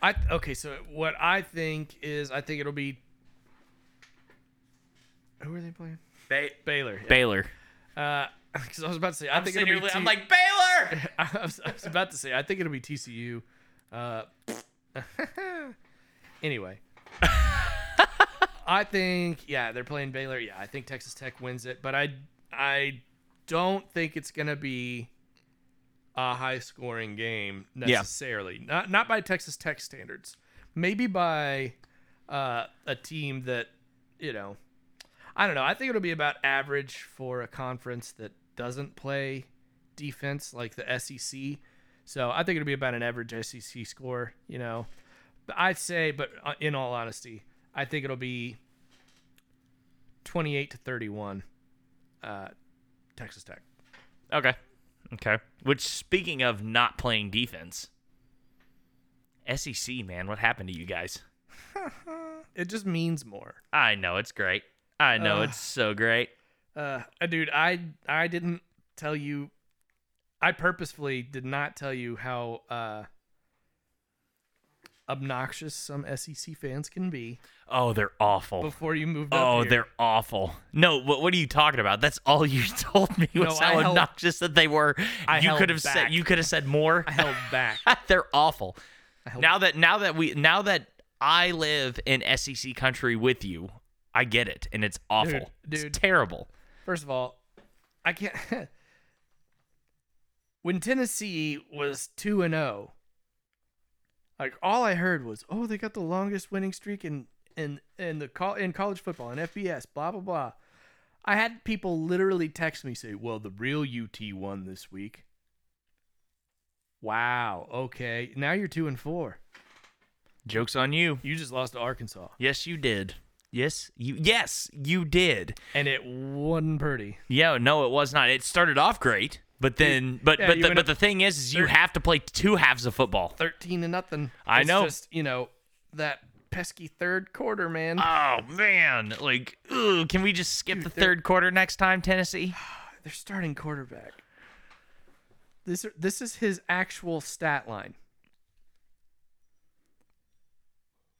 I okay, so what I think is I think it'll be who are they playing? Baylor. yeah. Baylor. Uh, because I was about to say I think it'll be I'm like Baylor. I was, I was about to say I think it'll be TCU. Uh, anyway, I think yeah they're playing Baylor. Yeah, I think Texas Tech wins it, but I I don't think it's gonna be a high scoring game necessarily. Not not by Texas Tech standards. Maybe by uh, a team that you know. I don't know. I think it'll be about average for a conference that doesn't play defense like the SEC. So I think it'll be about an average SEC score, you know. But I'd say, but uh, in all honesty, I think it'll be 28 to 31 uh, Texas Tech. Okay. Okay. Which, speaking of not playing defense, SEC, man, what happened to you guys? It just means more. I know it's great. I know Ugh. it's so great. Uh, dude, I I didn't tell you I purposefully did not tell you how uh, obnoxious some SEC fans can be Oh, they're awful. before you moved Oh, they're awful. No, what, what are you talking about? That's all you told me was No, how held- obnoxious that they were. I you could have said you could have said more. I held back. they're awful. Now that now that we now that I live in SEC country with you, I get it, and it's awful. dude. It's terrible. First of all, I can't. when Tennessee was two and zero, like all I heard was, "Oh, they got the longest winning streak in in in the col- in college football in FBS." Blah blah blah. I had people literally text me say, "Well, the real UT won this week." Wow. Okay. Now you're two and four. Jokes on you. You just lost to Arkansas, Yes, you did. Yes, you. Yes, you did. and it wasn't pretty. Yeah, no, it was not. It started off great, but then, but Yeah, but the, but the thing is, is you have to play two halves of football. Thirteen to nothing. I It's know. Just you know that pesky third quarter, man. Oh man, like, can we just skip Dude, the third quarter next time, Tennessee? They're starting quarterback. This this is his actual stat line.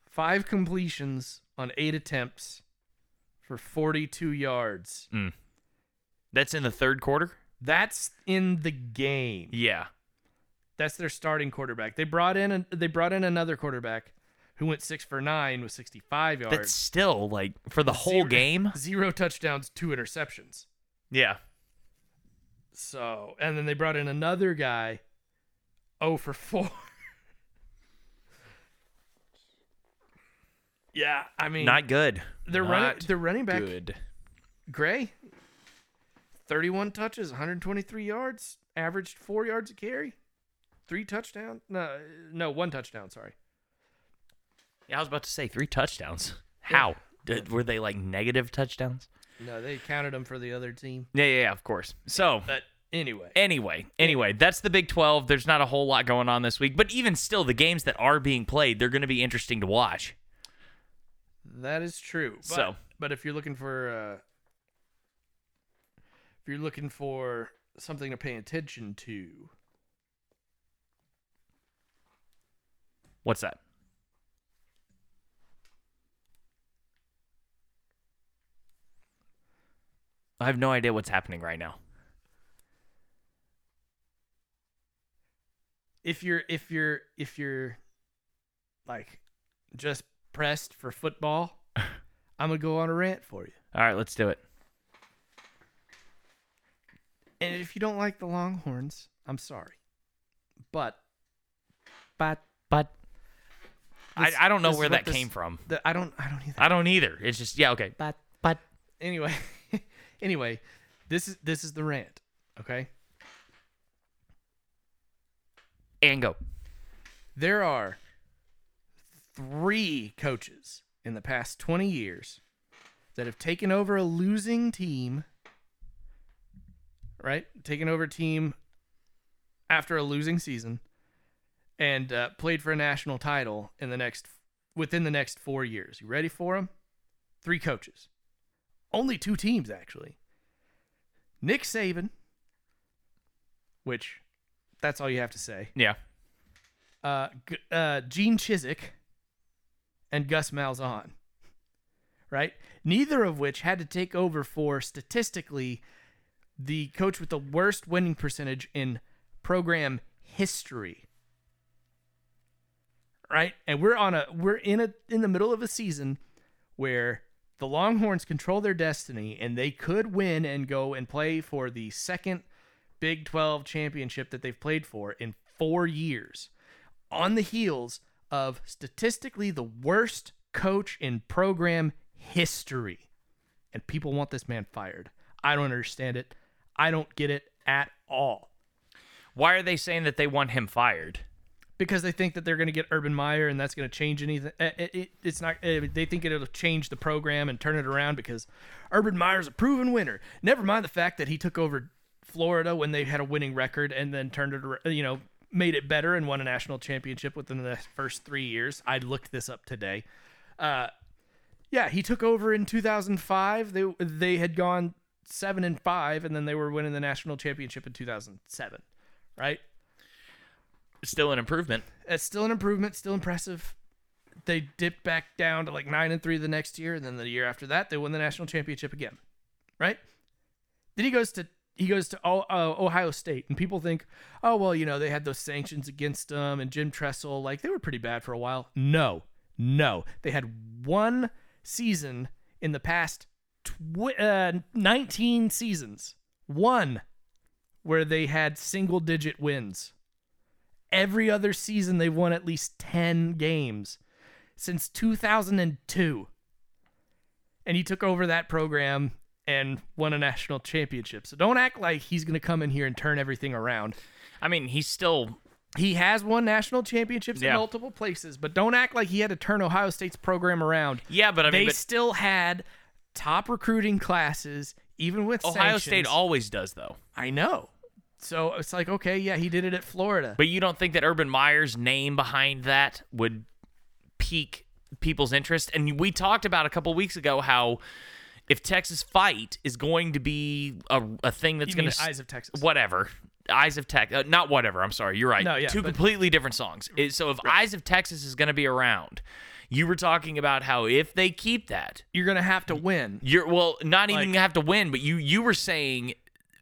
Five completions on eight attempts for 42 yards. Mm. That's in the third quarter. That's in the game. Yeah, That's their starting quarterback. They brought in a, they brought in another quarterback who went six for nine with 65 yards. that's still like for the whole Zero- game. Zero touchdowns, two interceptions. Yeah, So, and then they brought in another guy, 0 for 4. Yeah, I mean, not good. they're Not running they're running back good. Gray 31 touches, 123 yards, averaged 4 yards a carry. 3 touchdowns. No, no, one touchdown, sorry. Yeah, I was about to say three touchdowns. How Did, were they like negative touchdowns? No, they counted them for the other team. Yeah, yeah, yeah, of course. So But anyway, anyway, anyway, that's the Big 12. There's not a whole lot going on this week, but even still, the games that are being played, they're going to be interesting to watch. That is true. But, So- but if you're looking for uh, if you're looking for something to pay attention to, What's that? I have no idea what's happening right now. if you're if you're if you're like just pressed for football, I'm gonna go on a rant for you. All right, let's do it. And if you don't like the Longhorns, I'm sorry, but but But I, This- I don't know where that this- came from. the, I don't I don't either. I don't either. It's just yeah, okay. but but anyway, anyway, this is this is the rant. Okay, And go. there are three coaches in the past 20 years that have taken over a losing team, right? Taken over a team after a losing season and uh, played for a national title in the next within the next 4 years. You ready for them? Three coaches. Only two teams actually. Nick Saban, which that's all you have to say Yeah. uh, G- uh, Gene Chizik and Gus Malzahn, right? Neither of which had to take over for statistically the coach with the worst winning percentage in program history. Right? And we're on a we're in a in the middle of a season where the Longhorns control their destiny and they could win and go and play for the second Big 12 championship that they've played for in 4 years on the heels of statistically the worst coach in program history. And people want this man fired. I don't understand it. I don't get it at all. Why are they saying that they want him fired? Because they think that they're going to get Urban Meyer and that's going to change anything. It, it, it's not. uh, They think it'll change the program and turn it around because Urban Meyer's a proven winner. Never mind the fact that he took over Florida when they had a winning record and then turned it, you know, made it better and won a national championship within the first three years. I looked this up today. Uh, yeah, he took over in 2005. They they had gone seven and five, and then they were winning the national championship in 2007. right? Still an improvement. It's still an improvement, still impressive. They dipped back down to like nine and three the next year, and then the year after that, they won the national championship again, right? Then he goes to he goes to uh, Ohio State, and people think, oh well, you know they had those sanctions against them, and Jim Tressel, like they were pretty bad for a while. No, no, they had one season in the past tw- uh, 19 seasons, one where they had single digit wins. Every other season, they've won at least 10 games since 2002. And he took over that program and won a national championship. So don't act like he's going to come in here and turn everything around. I mean, he's still He has won national championships Yeah. in multiple places, but don't act like he had to turn Ohio State's program around. yeah, but I they but still had top recruiting classes, even with Ohio sanctions. State always does though. I know. So it's like, okay, yeah, he did it at Florida. But you don't think that Urban Meyer's name behind that would pique people's interest? And we talked about a couple weeks ago how if Texas fight is going to be a, a thing that's going to Eyes of Texas. whatever. Eyes of Texas, uh, not whatever. I'm sorry, you're right. No, yeah, two but- completely different songs. So if Eyes of Texas is going to be around, you were talking about how if they keep that, You're gonna have to win. you're well, not even Like- gonna have to win, but you you were saying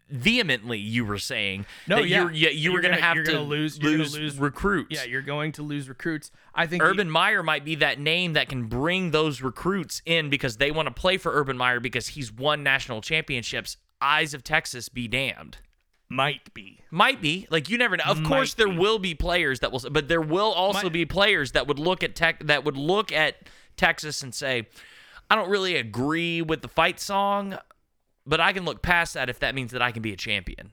vehemently, you were saying No, that yeah. you're, yeah, you You're were gonna, gonna- have to lose- lose, lose- recruits. Yeah, you're going to lose recruits. I think Urban Meyer might be that name that can bring those recruits in because they want to play for Urban Meyer because he's won national championships. Eyes of Texas be damned. might be. Might be like you never know. Of Might course, there be. will be players that will, but there will also Might- be players that would look at tech that would look at Texas and say, "I don't really agree with the fight song, but I can look past that if that means that I can be a champion."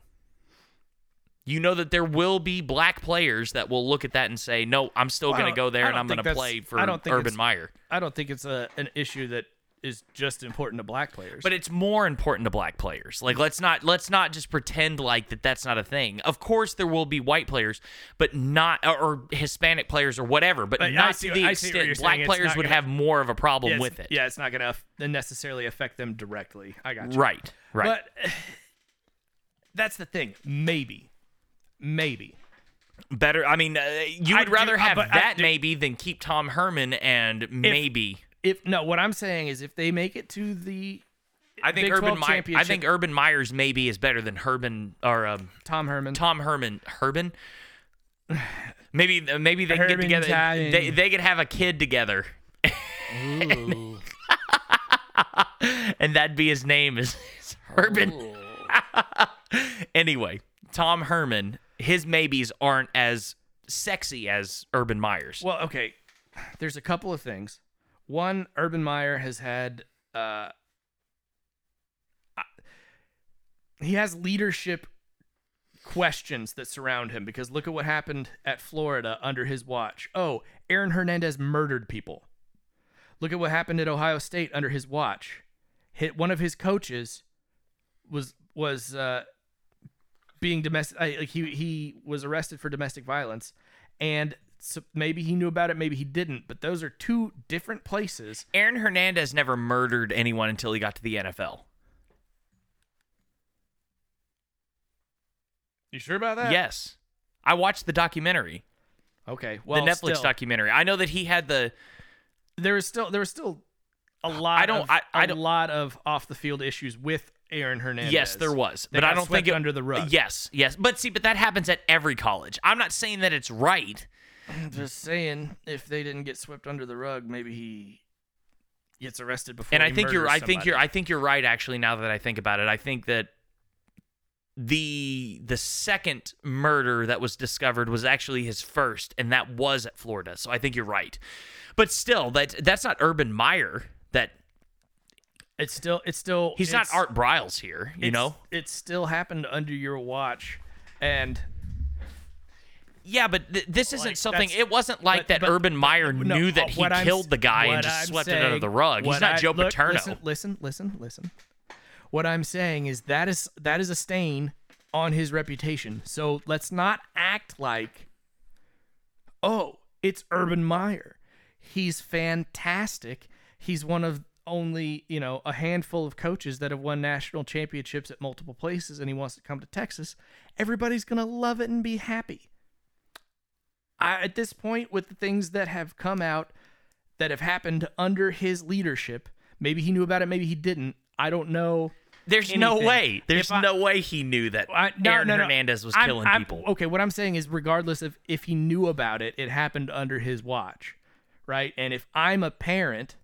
You know that there will be black players that will look at that and say, "No, I'm still Well, going to go there and I'm going to play for I don't think Urban Meyer." I don't think it's a an issue that is just important to black players. But it's more important to black players. Like let's not let's not just pretend like that that's not a thing. Of course there will be white players, but not or, or Hispanic players or whatever, but, But not see to the I see what you're extent black players would gonna- have more of a problem yeah, with it. Yeah, it's not gonna necessarily affect them directly. I got you. Right. Right. But that's the thing. Maybe, maybe. Better I mean uh, you would do- rather uh, have I that do- maybe than keep Tom Herman and maybe If no, what I'm saying is if they make it to the I think Big Urban Meyer I think Urban Meyer's maybe is better than Herman or um, Tom Herman, Tom Herman Herman Maybe maybe they can get together. Time. They, they could have a kid together. Ooh. and that'd be his name is, is Herman. anyway, Tom Herman, his maybes aren't as sexy as Urban Meyer's. Well, okay. There's a couple of things. One, Urban Meyer has had uh he has leadership questions that surround him because look at what happened at Florida under his watch. Oh, Aaron Hernandez murdered people. Look at what happened at Ohio State under his watch. Hit one of his coaches was was uh being domestic like he he was arrested for domestic violence and so maybe he knew about it maybe he didn't but those are two different places Aaron Hernandez never murdered anyone until he got to the NFL. you sure about that yes. I watched the documentary, okay well the Netflix still, documentary. I know that he had the there was still there was still a lot I don't- of, I- I a don't- lot of off the field issues with Aaron Hernandez Yes, there was, They but I don't think it, under the rug Yes, yes, but see, but that happens at every college. I'm not saying that it's right. Just saying if they didn't get swept under the rug maybe he gets arrested before and I think you're I think you're I think you're right actually now that I think about it. I think that the the second murder that was discovered was actually his first and that was at Florida. So I think you're right. But still that that's not Urban Meyer that it's still it's still he's it's- not Art Briles here, you it's- know? it still happened under your watch and Yeah, but th- this isn't Like, something. It wasn't like but- that but- Urban Meyer no, knew that he what I'm killed the guy and just I'm swept it under the rug. He's not I- Joe look, Paterno. Listen, listen, listen, listen. What I'm saying is that is that is a stain on his reputation. So let's not act like, oh, it's Urban Meyer. He's fantastic. He's one of only, you know, a handful of coaches that have won national championships at multiple places and he wants to come to Texas, everybody's going to love it and be happy. I, at this point, with the things that have come out that have happened under his leadership, maybe he knew about it, maybe he didn't. I don't know. There's no way. There's I- no way he knew that I, no, Aaron no, no. Hernandez was I'm- killing I'm- people. Okay, what I'm saying is, regardless of if he knew about it, it happened under his watch, right? And if I'm a parent,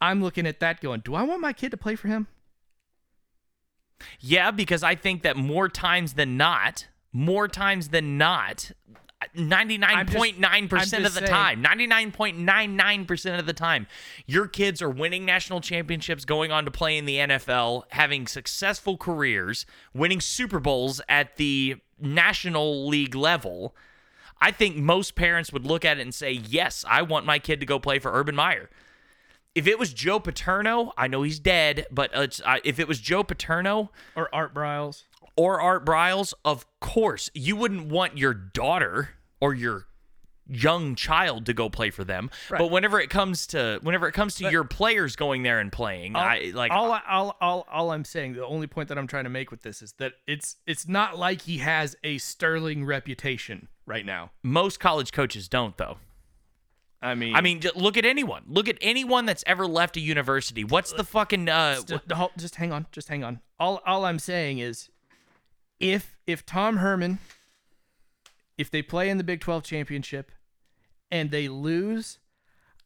I'm looking at that going, do I want my kid to play for him? Yeah, because I think that more times than not, more times than not, 99.9% of the saying. time, 99.99% of the time, your kids are winning national championships, going on to play in the NFL, having successful careers, winning Super Bowls at the National League level. I think most parents would look at it and say, Yes, I want my kid to go play for Urban Meyer. If it was Joe Paterno, I know he's dead, but it's, uh, if it was Joe Paterno, Or Art Briles? Or Art Briles, of course, you wouldn't want your daughter or your young child to go play for them. Right. But whenever it comes to whenever it comes to your players going there and playing, All, I like all, all all all I'm saying, the only point that I'm trying to make with this is that it's it's not like he has a sterling reputation right now. most college coaches don't though. I mean, I mean, look at anyone. Look at anyone that's ever left a university. What's the fucking uh just, just hang on, just hang on. All all I'm saying is, if if Tom Herman, if they play in the Big 12 championship, and they lose,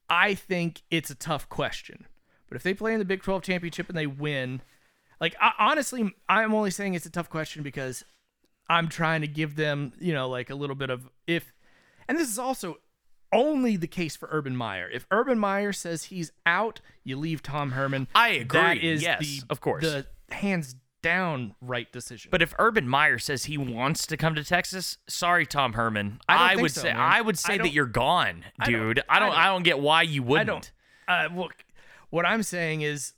I think it's a tough question. But if they play in the Big 12 championship and they win, like I, honestly, I'm only saying it's a tough question because I'm trying to give them, you know, like a little bit of if, and this is also only the case for Urban Meyer. If Urban Meyer says he's out, you leave Tom Herman. I agree. That is Yes, the of course. the hands down right decision. But if Urban Meyer says he wants to come to Texas, sorry, Tom Herman. I think would so, say man. I would I say that you're gone, I don't- dude. I I don't. I don't get why you wouldn't. don't. Uh, look, what I'm saying is,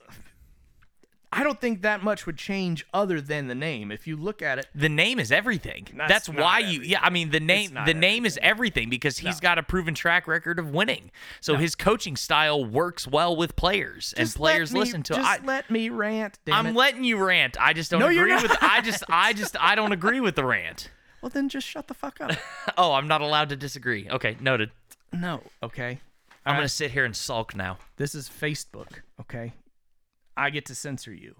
I don't think that much would change other than the name. If you look at it, The name is everything. That's That's, not why you. Yeah, I mean the name. not The name is everything because he's got a proven track record of winning. So his coaching style works well with players, and players me, listen to. Just I, let me rant. Damn I'm it. letting you rant. I just don't No, agree with. I just. I just. I don't agree with the rant. well, then just shut the fuck up. Oh, I'm not allowed to disagree. Okay, noted. no, okay. I'm All gonna sit here and sulk now. This is Facebook, okay? I get to censor you.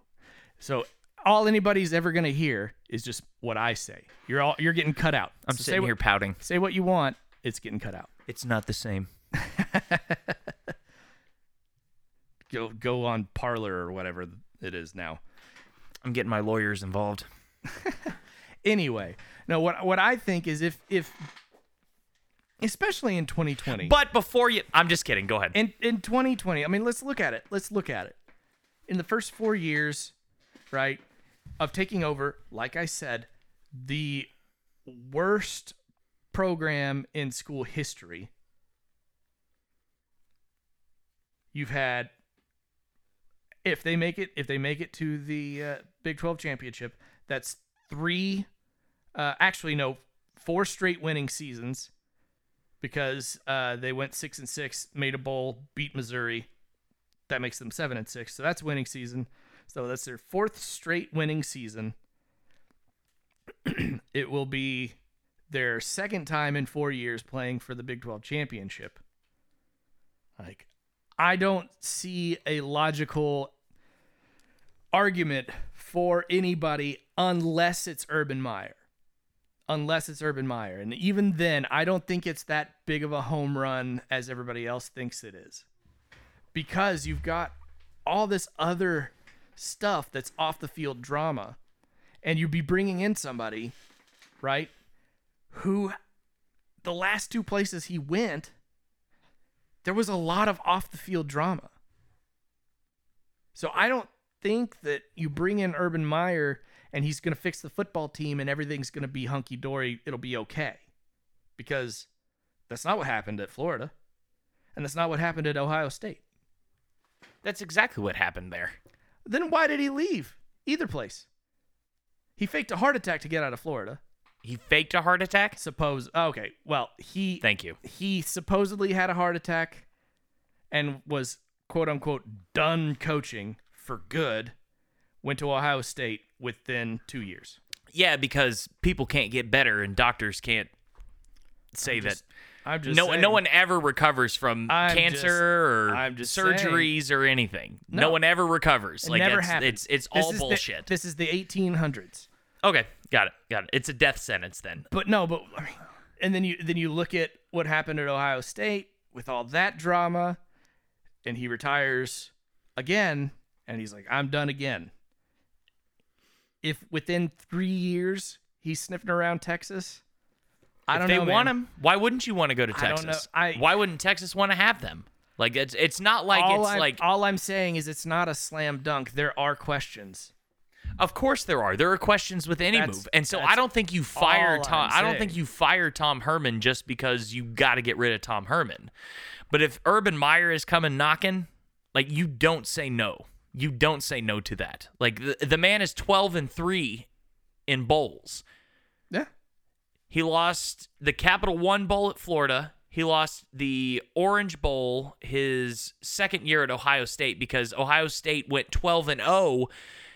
So all anybody's ever gonna hear is just what I say. You're all you're getting cut out. I'm So sitting what, here pouting. Say what you want. It's getting cut out. It's not the same. Go go on Parler or whatever it is now. I'm getting my lawyers involved. Anyway, no. What what I think is if if especially in 2020. But before you, I'm just kidding. Go ahead. in in 2020 i mean let's look at it let's look at it in the first four years right of taking over like i said the worst program in school history you've had if they make it if they make it to the uh, big 12 championship that's three uh, actually no four straight winning seasons because uh, they went six and six, made a bowl, beat Missouri. That makes them seven and six. So that's winning season. So that's their fourth straight winning season. it will be their second time in four years playing for the Big 12 championship. Like, I don't see a logical argument for anybody unless it's Urban Meyer unless it's Urban Meyer. And even then, I don't think it's that big of a home run as everybody else thinks it is. Because you've got all this other stuff that's off the field drama. And you'd be bringing in somebody, right, who the last two places he went, there was a lot of off the field drama. So I don't think that you bring in Urban Meyer and he's going to fix the football team and everything's going to be hunky dory. It'll be okay. Because that's not what happened at Florida. And that's not what happened at Ohio State. That's exactly what happened there. Then why did he leave either place? He faked a heart attack to get out of Florida. He faked a heart attack. Suppose okay, well, he Thank you. he supposedly had a heart attack and was quote unquote done coaching for good, went to Ohio State within two years. Yeah, because people can't get better and doctors can't say that. I'm just no, saying. no one ever recovers from I'm cancer just- or I'm just surgeries or anything. No. No. one ever recovers. It like never it's, it's it's This all is the- bullshit. this is the 1800s. okay, got it, got it. It's a death sentence then. But no, but I mean, and then you then you look at what happened at Ohio State with all that drama, and he retires again, and he's like, "I'm done again." If within three years he's sniffing around Texas, I don't they know. want man. him, why wouldn't you want to go to I Texas? know. I- why wouldn't Texas want to have them? Like it's it's not like all it's I'm, like all I'm saying is it's not a slam dunk. There are questions. Of course there are. There are questions with any That's- move. And so I don't think you fire Tom I don't think you fire Tom Herman just because you got to get rid of Tom Herman. But if Urban Meyer is coming knocking, like you don't say no. You don't say no to that. Like the, the man is 12 and 3 in bowls. He lost the Capital One Bowl at Florida. He lost the Orange Bowl his second year at Ohio State because Ohio State went 12 and 0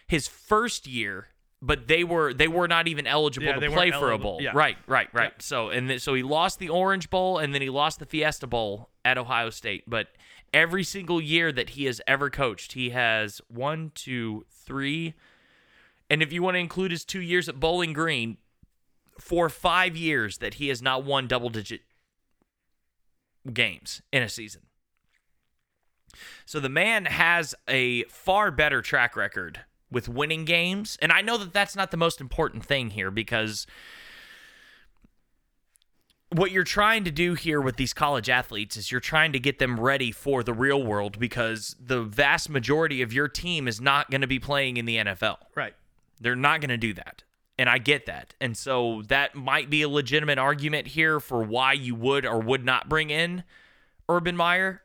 his first year, but they were they were not even eligible Yeah, to play for a bowl. Yeah. Right, right, right. Yep. So and th- so he lost the Orange Bowl and then he lost the Fiesta Bowl at Ohio State. But every single year that he has ever coached, he has one, two, three, and if you want to include his two years at Bowling Green, for five years that he has not won double digit games in a season. So the man has a far better track record with winning games. And I know that that's not the most important thing here because what you're trying to do here with these college athletes is you're trying to get them ready for the real world because the vast majority of your team is not going to be playing in the NFL. Right. They're not going to do that. And I get that. And so that might be a legitimate argument here for why you would or would not bring in Urban Meyer.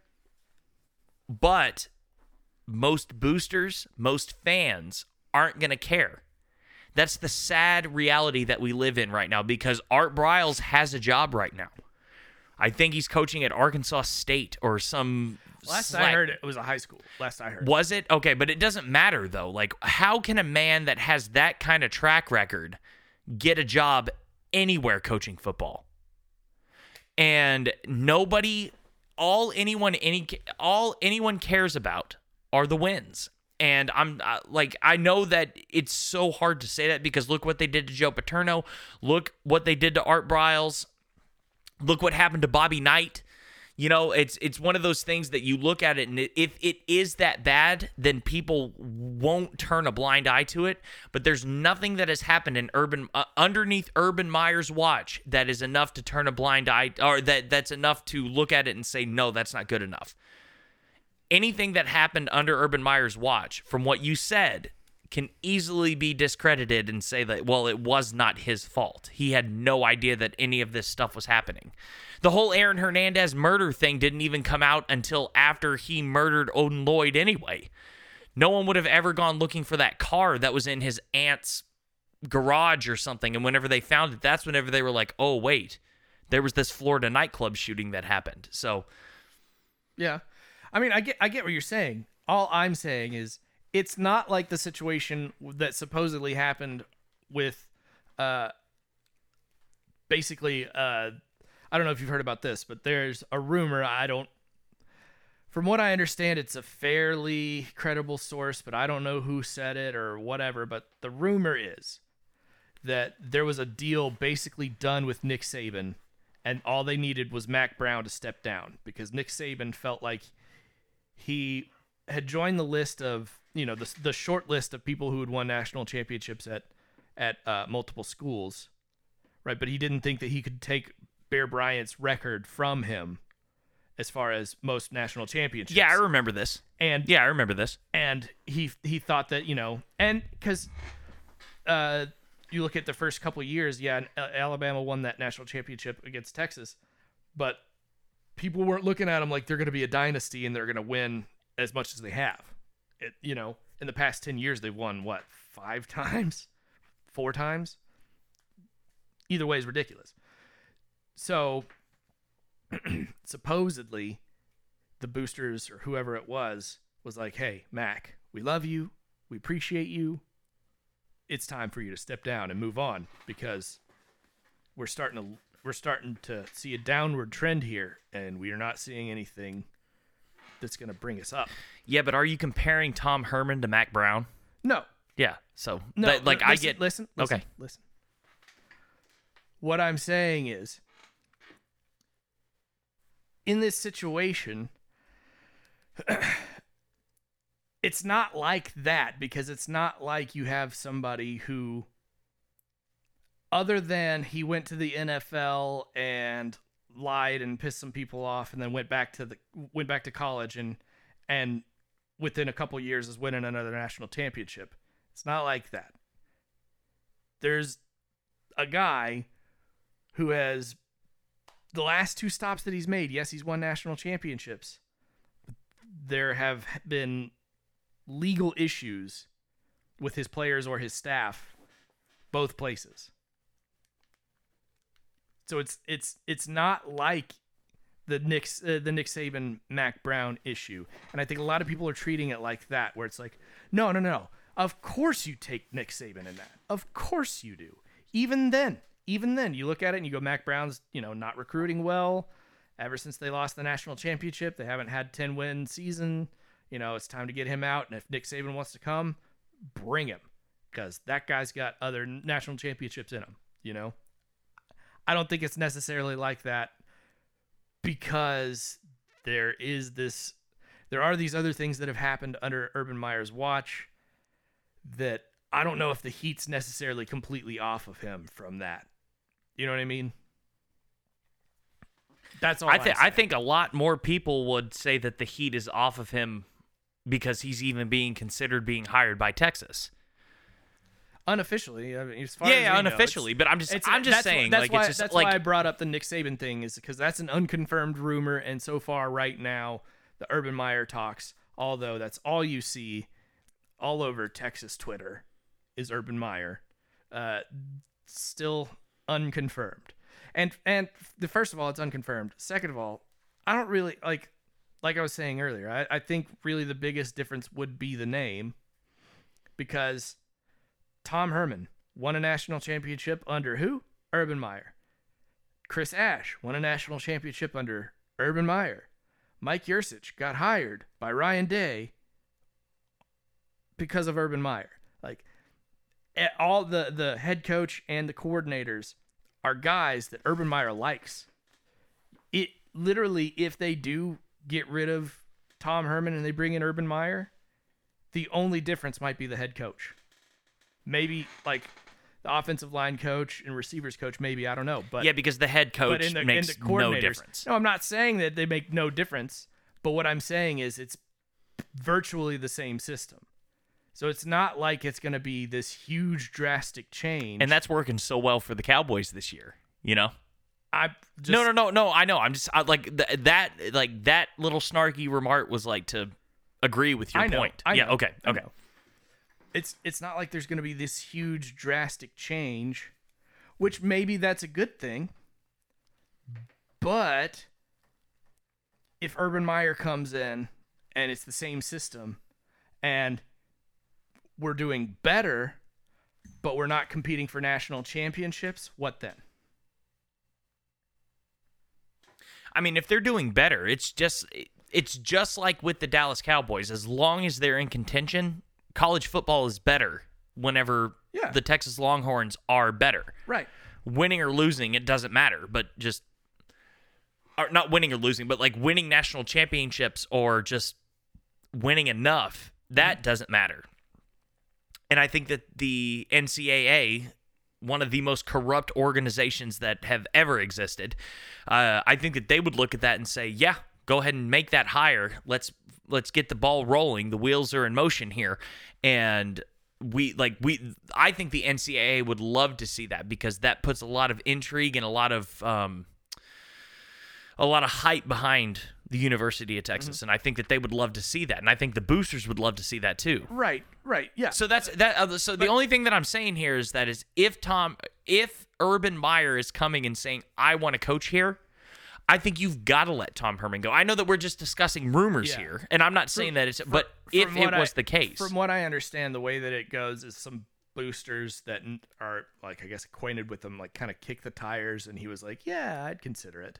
But most boosters, most fans aren't going to care. That's the sad reality that we live in right now because Art Briles has a job right now. I think he's coaching at Arkansas State or some. Last I heard, it was a high school. Last I heard. was it? Okay, but it doesn't matter though. Like, how can a man that has that kind of track record get a job anywhere coaching football? And nobody, all anyone, any, all anyone cares about are the wins. And I'm uh, like, I know that it's so hard to say that because look what they did to Joe Paterno. Look what they did to Art Briles. Look what happened to Bobby Knight. You know, it's it's one of those things that you look at it, and it, if it is that bad, then people won't turn a blind eye to it. But there's nothing that has happened in urban uh, underneath Urban Meyer's watch that is enough to turn a blind eye, or that that's enough to look at it and say, no, that's not good enough. Anything that happened under Urban Meyer's watch, from what you said, can easily be discredited and say that, well, it was not his fault. He had no idea that any of this stuff was happening. The whole Aaron Hernandez murder thing didn't even come out until after he murdered Odin Lloyd anyway. No one would have ever gone looking for that car that was in his aunt's garage or something. And whenever they found it, that's whenever they were like, oh, wait, there was this Florida nightclub shooting that happened. So, Yeah. I mean, I get I get what you're saying. All I'm saying is it's not like the situation that supposedly happened with uh basically uh I don't know if you've heard about this, but there's a rumor, I don't from what I understand it's a fairly credible source, but I don't know who said it or whatever, but the rumor is that there was a deal basically done with Nick Saban and all they needed was Mack Brown to step down because Nick Saban felt like he had joined the list of you know the the short list of people who had won national championships at at uh, multiple schools, right? But he didn't think that he could take Bear Bryant's record from him as far as most national championships. yeah, I remember this. and Yeah, I remember this. and he he thought that you know and because uh you look at the first couple of years yeah and, alabama won that national championship against texas but people weren't looking at them like they're going to be a dynasty and they're going to win as much as they have it you know in the past 10 years they've won what five times four times either way is ridiculous so supposedly the boosters or whoever it was was like, "Hey, Mack, we love you. We appreciate you. It's time for you to step down and move on because we're starting to we're starting to see a downward trend here and we are not seeing anything that's going to bring us up." Yeah, but are you comparing Tom Herman to Mack Brown? No. Yeah. So No, that- like li- I get listen, listen, Okay. listen. What I'm saying is in this situation it's not like that because it's not like you have somebody who other than he went to the NFL and lied and pissed some people off and then went back to the went back to college and and within a couple years is winning another national championship. It's not like that. There's a guy who has the last two stops that he's made. Yes, he's won national championships. There have been legal issues with his players or his staff both places. So it's it's it's not like the Nick uh, the Nick Saban Mack Brown issue, and I think a lot of people are treating it like that, where it's like, no, no, no. Of course you take Nick Saban in that. Of course you do. Even then, even then, you look at it and you go, Mack Brown's you know not recruiting well. Ever since they lost the national championship, they haven't had ten win season. You know it's time to get him out, and if Nick Saban wants to come, bring him because that guy's got other national championships in him. You know, I don't think it's necessarily like that because there is this there are these other things that have happened under Urban Meyer's watch that I don't know if the heat's necessarily completely off of him from that. You know what I mean? That's all I think I think a lot more people would say that the heat is off of him because he's even being considered being hired by Texas. unofficially. I mean, as far Yeah, as yeah, we know, unofficially, but I'm just- I'm just that's saying, That's like, why, it's just, that's like- why I brought up the Nick Saban thing is because that's an unconfirmed rumor, and so far right now, the Urban Meyer talks, although that's all you see all over Texas Twitter, is Urban Meyer, uh, still unconfirmed. And and the first of all, it's unconfirmed. Second of all, I don't really like like I was saying earlier. I, I think really the biggest difference would be the name, because Tom Herman won a national championship under who? Urban Meyer. Chris Ash won a national championship under Urban Meyer. Mike Yurcich got hired by Ryan Day because of Urban Meyer. All the the head coach and the coordinators are guys that Urban Meyer likes. It literally if they do get rid of Tom Herman and they bring in Urban Meyer, the only difference might be the head coach. Maybe like the offensive line coach and receivers coach, maybe I don't know, but yeah, because the head coach in the, makes no difference. No, I'm not saying that they make no difference, but what I'm saying is it's virtually the same system. So it's not like it's going to be this huge drastic change. And that's working so well for the Cowboys this year. You know. I just, no, no, no, no. I know. I'm just I, like th- that. Like that little snarky remark was like to agree with your I know, point. I yeah. know, Okay. Okay. It's it's not like there's going to be this huge drastic change, which maybe that's a good thing. But if Urban Meyer comes in and it's the same system and we're doing better, but we're not competing for national championships, what then? I mean, if they're doing better, it's just it's just like with the Dallas Cowboys. As long as they're in contention, college football is better whenever Yeah. the Texas Longhorns are better. Right. Winning or losing, it doesn't matter. But just or not winning or losing, but like winning national championships or just winning enough, that mm-hmm. doesn't matter. And I think that the NCAA, one of the most corrupt organizations that have ever existed, uh, I think that they would look at that and say, "Yeah, go ahead and make that hire. Let's let's get the ball rolling. The wheels are in motion here." And we like we I think the NCAA would love to see that because that puts a lot of intrigue and a lot of um, a lot of hype behind the University of Texas, and I think that they would love to see that, and I think the boosters would love to see that too. Right. Right. Yeah. So that's that. Uh, so the only thing that I'm saying here is that is if Tom, if Urban Meyer is coming and saying I want to coach here, I think you've got to let Tom Herman go. I know that we're just discussing rumors Yeah. here, and I'm not saying that it's, but if it what I- was the case, From what I understand, the way that it goes is some boosters that are like I guess acquainted with him, like kind of kick the tires, and he was like, "Yeah, I'd consider it."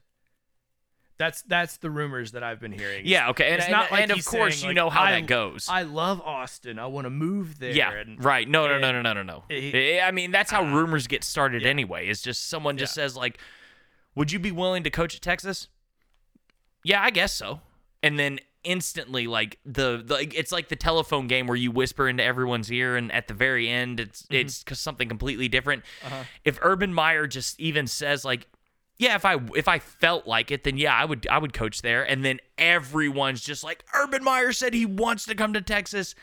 That's that's the rumors that I've been hearing. Yeah, okay, and- It's and- not like and of course saying, you know like, how I- that goes. I love Austin. I want to move there. yeah, and, right. No, no, no, no, no, no, no. he- I mean, that's how rumors get started anyway. It's just someone just Yeah. says like, "Would you be willing to coach at Texas?" Yeah, I guess so. And then instantly, like the, the like, it's like the telephone game where you whisper into everyone's ear, and at the very end, it's Mm-hmm. it's something completely different. Uh-huh. If Urban Meyer just even says like. Yeah, if I if I felt like it, then yeah, I would I would coach there. And then everyone's just like, Urban Meyer said he wants to come to Texas.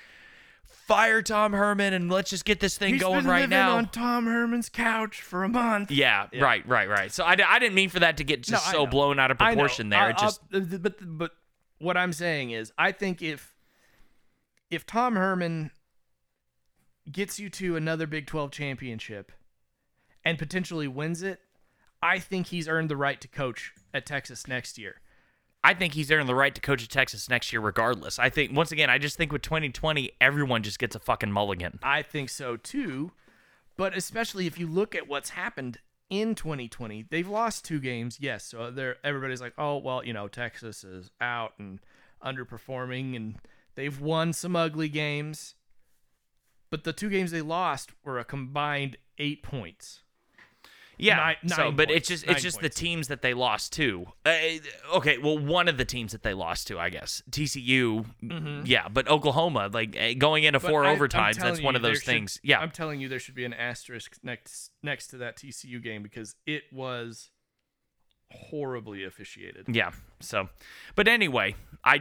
Fire Tom Herman and let's just get this thing He's going been right living now. on Tom Herman's couch for a month. yeah, right, right, right. So I, I didn't mean for that to get just No, so know. blown out of proportion there. I- It just I'll- but but what I'm saying is, I think if if Tom Herman gets you to another Big 12 championship and potentially wins it, I think he's earned the right to coach at Texas next year. I think he's earned the right to coach at Texas next year, regardless. I think once again, I just think with 2020, everyone just gets a fucking mulligan. I think so too, but especially if you look at what's happened in 2020, they've lost two games. Yes, so they're everybody's like, "Oh, well, you know, Texas is out and underperforming and they've won some ugly games." But the two games they lost were a combined 8 points. Yeah. Nine- so, nine but points. it's just Nine it's just points. the teams that they lost to. Uh, okay, well, one of the teams that they lost to, I guess, TCU. Yeah, but Oklahoma, like eh, going into But four I- overtimes, that's one you, of those should- things. Yeah, I'm telling you there should be an asterisk next next to that TCU game because it was horribly officiated. Yeah. So, but anyway, I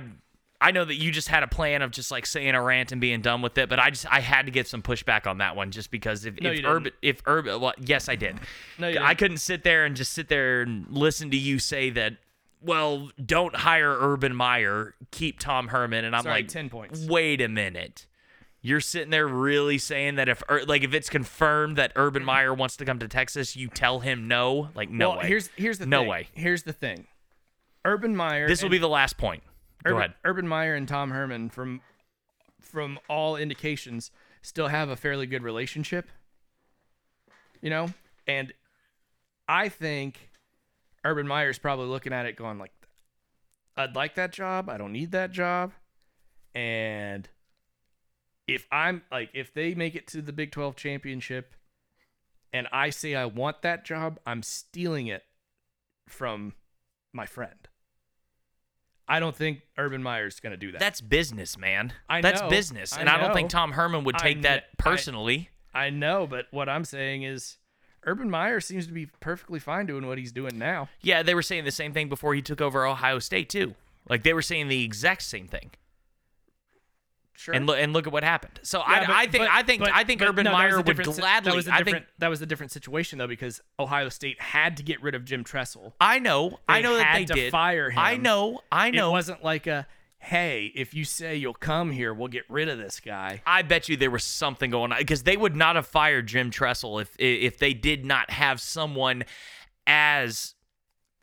I know that you just had a plan of just like saying a rant and being done with it, but I just I had to get some pushback on that one just because if No, if urban if urban well yes I did. No, you I couldn't sit there and just sit there and listen to you say that. Well, don't hire Urban Meyer, keep Tom Herman, and I'm Sorry, like, 10 points. Wait a minute. You're sitting there really saying that if like if it's confirmed that Urban mm-hmm. Meyer wants to come to Texas, you tell him no? Like no well, way. here's here's the No thing. way. Here's the thing. Urban Meyer. this will and- be the last point. Go Urban, ahead. Urban Meyer and Tom Herman, from from all indications, still have a fairly good relationship. You know, and I think Urban Meyer's probably looking at it, going like, "I'd like that job. I don't need that job," and if I'm like, if they make it to the Big Twelve championship, and I say I want that job, I'm stealing it from my friend. I don't think Urban Meyer's going to do that. That's business, man. I That's know. business, I and I don't think. Tom Herman would take that personally. I know, but what I'm saying is Urban Meyer seems to be perfectly fine doing what he's doing now. yeah, they were saying the same thing before he took over Ohio State too. Like they were saying the exact same thing. Sure. And look and look at what happened. So Yeah, I, but- I think but- I think but- I think Urban no, Meyer would gladly. That was a I different. think that was a different situation though because Ohio State had to get rid of Jim Tressel. I know I They know that they did fire him. I know I know. It wasn't like a hey, if you say you'll come here, we'll get rid of this guy. I bet you there was something going on because they would not have fired Jim Tressel if if they did not have someone as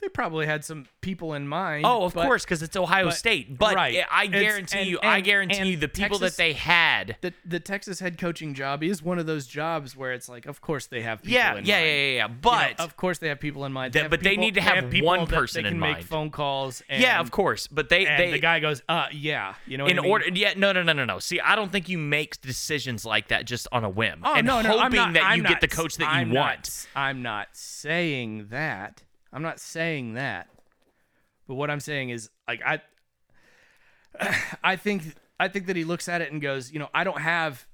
They probably had some people in mind. Oh, of but course, because it's Ohio but- State. But right. I guarantee and- you, I guarantee and you, the people Texas- that they had. The the Texas head coaching job is one of those jobs where it's like, of course they have people Yeah, in yeah, mind. yeah, yeah, yeah. You know, But of course they have people in mind. That- have but they need to have people one that person they in can make mind. phone calls. And, yeah, of course. But they And they the guy goes, uh, yeah, you know, in I mean? order. Yeah, no, no, no, no, no. See, I don't think you make decisions like that just on a whim Oh and no, no, I'm not, that I'm you not, the coach that you I'm want. Not, I'm not saying that. I'm not saying that. But what I'm saying is, like, I, I think, I think that he looks at it and goes, you know, I don't have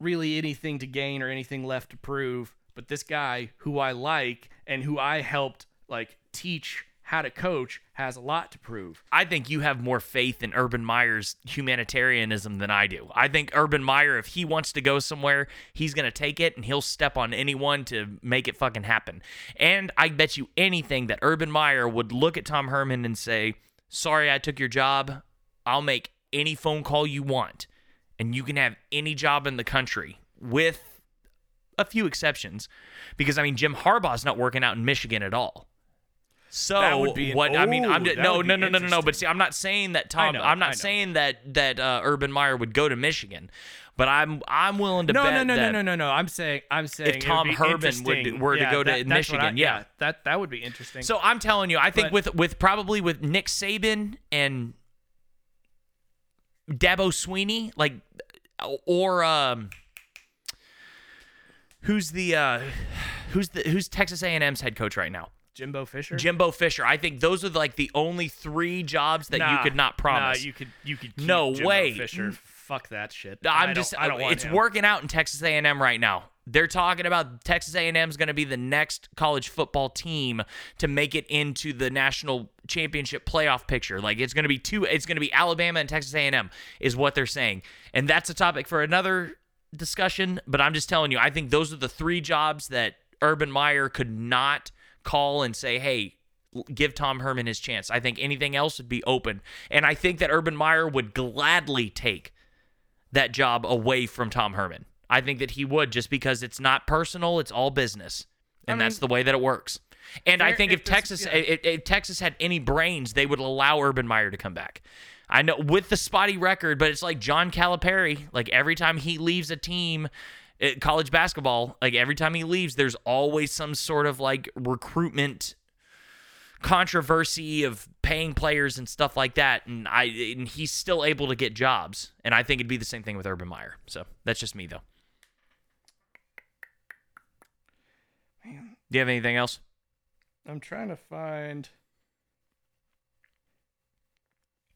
really anything to gain or anything left to prove, but this guy who I like and who I helped like teach how to coach has a lot to prove. I think you have more faith in Urban Meyer's humanitarianism than I do. I think Urban Meyer, if he wants to go somewhere, he's going to take it and he'll step on anyone to make it fucking happen. And I bet you anything that Urban Meyer would look at Tom Herman and say, Sorry, I took your job. I'll make any phone call you want, and you can have any job in the country with a few exceptions. Because, I mean, Jim Harbaugh's not working out in Michigan at all. So That would be an- what I mean, I'm just, no, no, no, no, no, no. But see, I'm not saying that Tom. I'm not saying that that uh, Urban Meyer would go to Michigan, but I'm I'm willing to no, bet no, no, no, no, no, no. I'm saying, I'm saying, if Tom Herman would- were to go to that- that's what I- Michigan, yeah. that that would be interesting. So I'm telling you, I think But- with with probably with Nick Saban and Dabo Sweeney, like, or um, who's the uh, who's the who's Texas A&M's head coach right now? Jimbo Fisher. Jimbo Fisher. I think those are like the only three jobs that you could not promise. Nah, you could, you could. No Jimbo way. Fisher. Fuck that shit. I'm I just Don't, I don't want it's working out in Texas A&M right now. They're talking about Texas A&M is going to be the next college football team to make it into the national championship playoff picture. Like it's going to be two it's going to be Alabama and Texas A&M is what they're saying. And that's a topic for another discussion, but I'm just telling you I think those are the three jobs that Urban Meyer could not call and say, "Hey, give Tom Herman his chance." I think anything else would be open. And I think that Urban Meyer would gladly take that job away from Tom Herman. I think that he would just because it's not personal, it's all business. And that's the way that it works. And I think if, if Texas yeah. if, if Texas had any brains, they would allow Urban Meyer to come back. I know with the spotty record, but it's like John Calipari. Like every time he leaves a team, uh, college basketball, like every time he leaves, there's always some sort of like recruitment controversy of paying players and stuff like that and I and he's still able to get jobs and I think it'd be the same thing with Urban Meyer. So that's just me though. Do you have anything else? I'm trying to find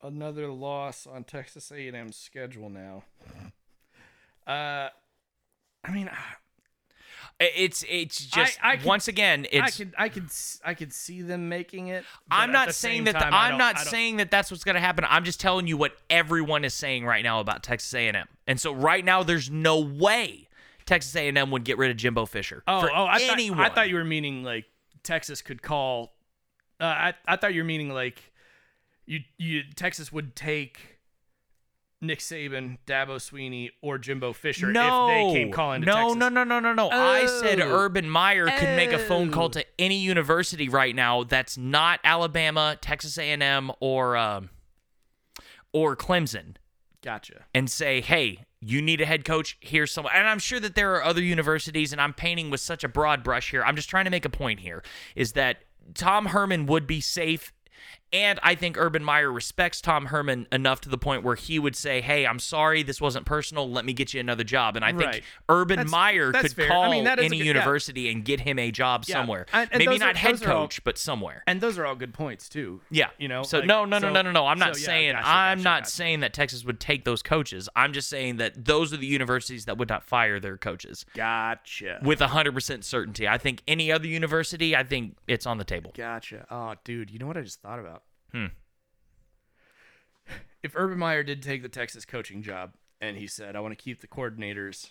another loss on Texas A&M's schedule now. Uh, I mean, I- It's it's just I could- once again I it's could, I could, I could see them making it. I'm not saying that time, I I'm not I saying that that's what's going to happen. I'm just telling you what everyone is saying right now about Texas A&M. And so right now there's no way Texas A&M would get rid of Jimbo Fisher Oh, oh, I anyone. thought I thought you were meaning like Texas could call. Uh, I I thought you were meaning like you you Texas would take Nick Saban, Dabo Sweeney, or Jimbo Fisher no, if they came calling to no, Texas. no, no, no, no, no. I said Oh. Urban Meyer could make a phone call Oh. to any university right now that's not Alabama, Texas A&M, or um, or Clemson, Gotcha. and say, "Hey, you need a head coach. Here's someone." And I'm sure that there are other universities, and I'm painting with such a broad brush here. I'm just trying to make a point here: is that Tom Herman would be safe. And I think Urban Meyer respects Tom Herman enough to the point where he would say, "Hey, I'm sorry, this wasn't personal. Let me get you another job." And I think Right. Urban That's- Meyer that's could fair. I call mean, is a any good- yeah. university and get him a job Yeah. somewhere. And- and Maybe not are- head are all- coach, but somewhere. And those are all good points too. Yeah, You know, So like, no, no, no, so- no, no, no. I'm not so, yeah, saying gotcha, I'm gotcha, not gotcha. saying that Texas would take those coaches. I'm just saying that those are the universities that would not fire their coaches Gotcha. with 100% certainty. I think any other university, I think it's on the table. Gotcha. Oh, dude, you know what I just thought about? Hmm. If Urban Meyer did take the Texas coaching job and he said, I want to keep the coordinators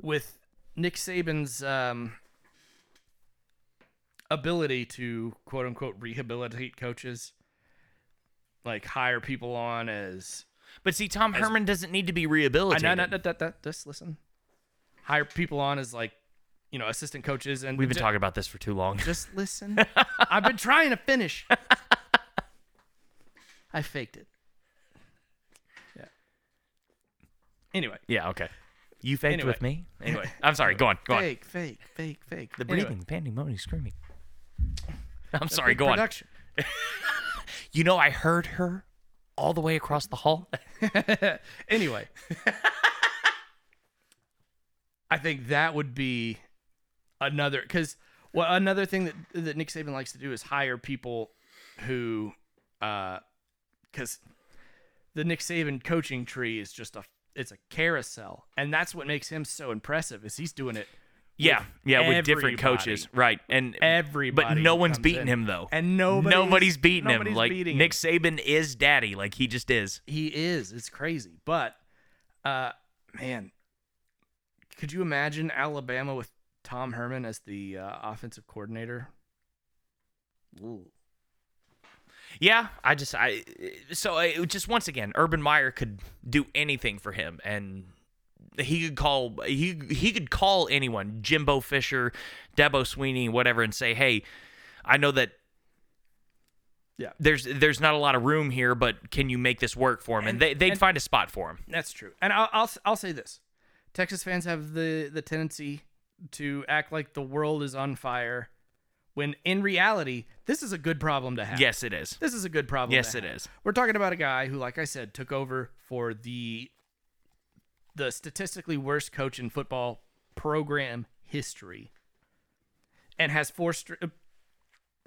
with Nick Saban's um, ability to quote unquote rehabilitate coaches, like hire people on as But see, Tom As- Herman doesn't need to be I rehabilitated. no, no, no, that, that, just listen. Hire people on as like, you know, assistant coaches and We've been ju- talking about this for too long. Just listen. I've been trying to finish. I faked it. Yeah. Anyway. Yeah, okay. You faked Anyway. with me? Anyway, I'm sorry. Go on. Go on. Fake, fake, fake, fake. The Anyway, breathing, panting, moaning, screaming. I'm sorry. Go on. production. You know, I heard her all the way across the hall. anyway. I think that would be another because well another thing that that Nick Saban likes to do is hire people who uh because the Nick Saban coaching tree is just a it's a carousel and that's what makes him so impressive is he's doing it Yeah, yeah, with different coaches, right? And everybody but no one's beating in. him though. and nobody's, nobody's beating him. Like beating Nick him. Saban is daddy. Like he just is. He is. It's crazy. But uh man, could you imagine Alabama with Tom Herman as the uh, offensive coordinator? Ooh. Yeah, I just I so I, just once again, Urban Meyer could do anything for him, and he could call he he could call anyone, Jimbo Fisher, Dabo Sweeney, whatever, and say, "Hey, I know that Yeah. there's there's not a lot of room here, but can you make this work for him?" And, And- they they'd and- find a spot for him. That's true. And I'll, I'll I'll say this: Texas fans have the the tendency to act like the world is on fire, when in reality, this is a good problem to have. Yes, it is. This is a good problem. Yes, it is. We're talking about a guy who, like I said, took over for the the statistically worst coach in football program history, and has four straight uh,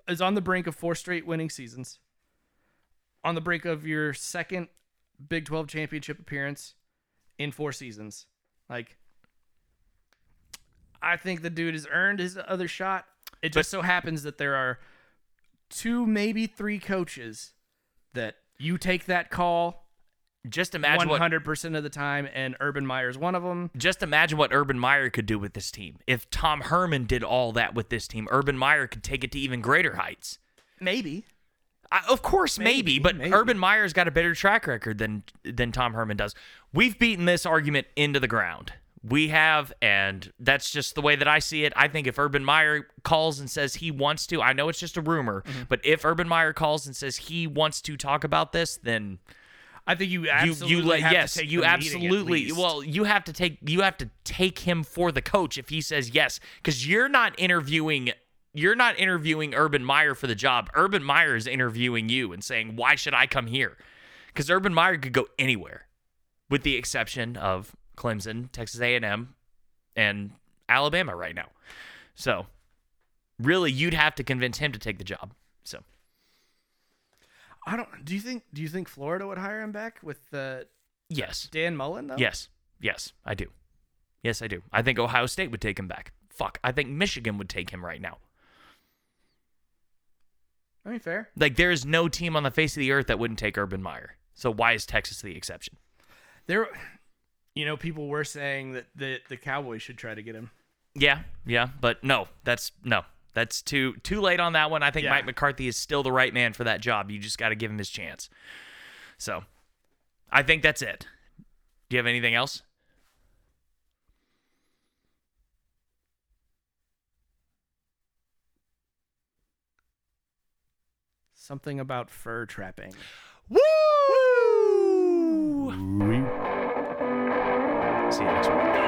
is on the brink of four straight winning seasons. On the brink of your second Big Twelve championship appearance in four seasons, like. I think the dude has earned his other shot. It just so happens that there are two, maybe three coaches that you take that call Just imagine hundred percent of the time, and Urban Meyer is one of them. just imagine what Urban Meyer could do with this team. If Tom Herman did all that with this team, Urban Meyer could take it to even greater heights. Maybe. I, of course, maybe, Maybe, but maybe. Urban Meyer's got a better track record than than Tom Herman does. We've beaten this argument into the ground. We have, and that's just the way that I see it. I think if Urban Meyer calls and says he wants to, I know it's just a rumor, Mm-hmm. but if Urban Meyer calls and says he wants to talk about this, then I think you you absolutely you let have yes you absolutely well you have to take you have to take him for the coach if he says yes because you're not interviewing you're not interviewing Urban Meyer for the job. Urban Meyer is interviewing you and saying why should I come here? Because Urban Meyer could go anywhere, with the exception of Clemson, Texas A&M, and Alabama right now. So really, you'd have to convince him to take the job. So I don't. Do you think? Do you think Florida would hire him back with the? yes, Dan Mullen? Though. Yes. Yes, I do. Yes, I do. I think Ohio State would take him back. Fuck. I think Michigan would take him right now. I mean, fair. Like there is no team on the face of the earth that wouldn't take Urban Meyer. So why is Texas the exception? There, you know, people were saying that the the Cowboys should try to get him. Yeah, yeah, but no, that's no. That's too too late on that one. I think Yeah. Mike McCarthy is still the right man for that job. You just got to give him his chance. So, I think that's it. Do you have anything else? Something about fur trapping. Woo! See you next.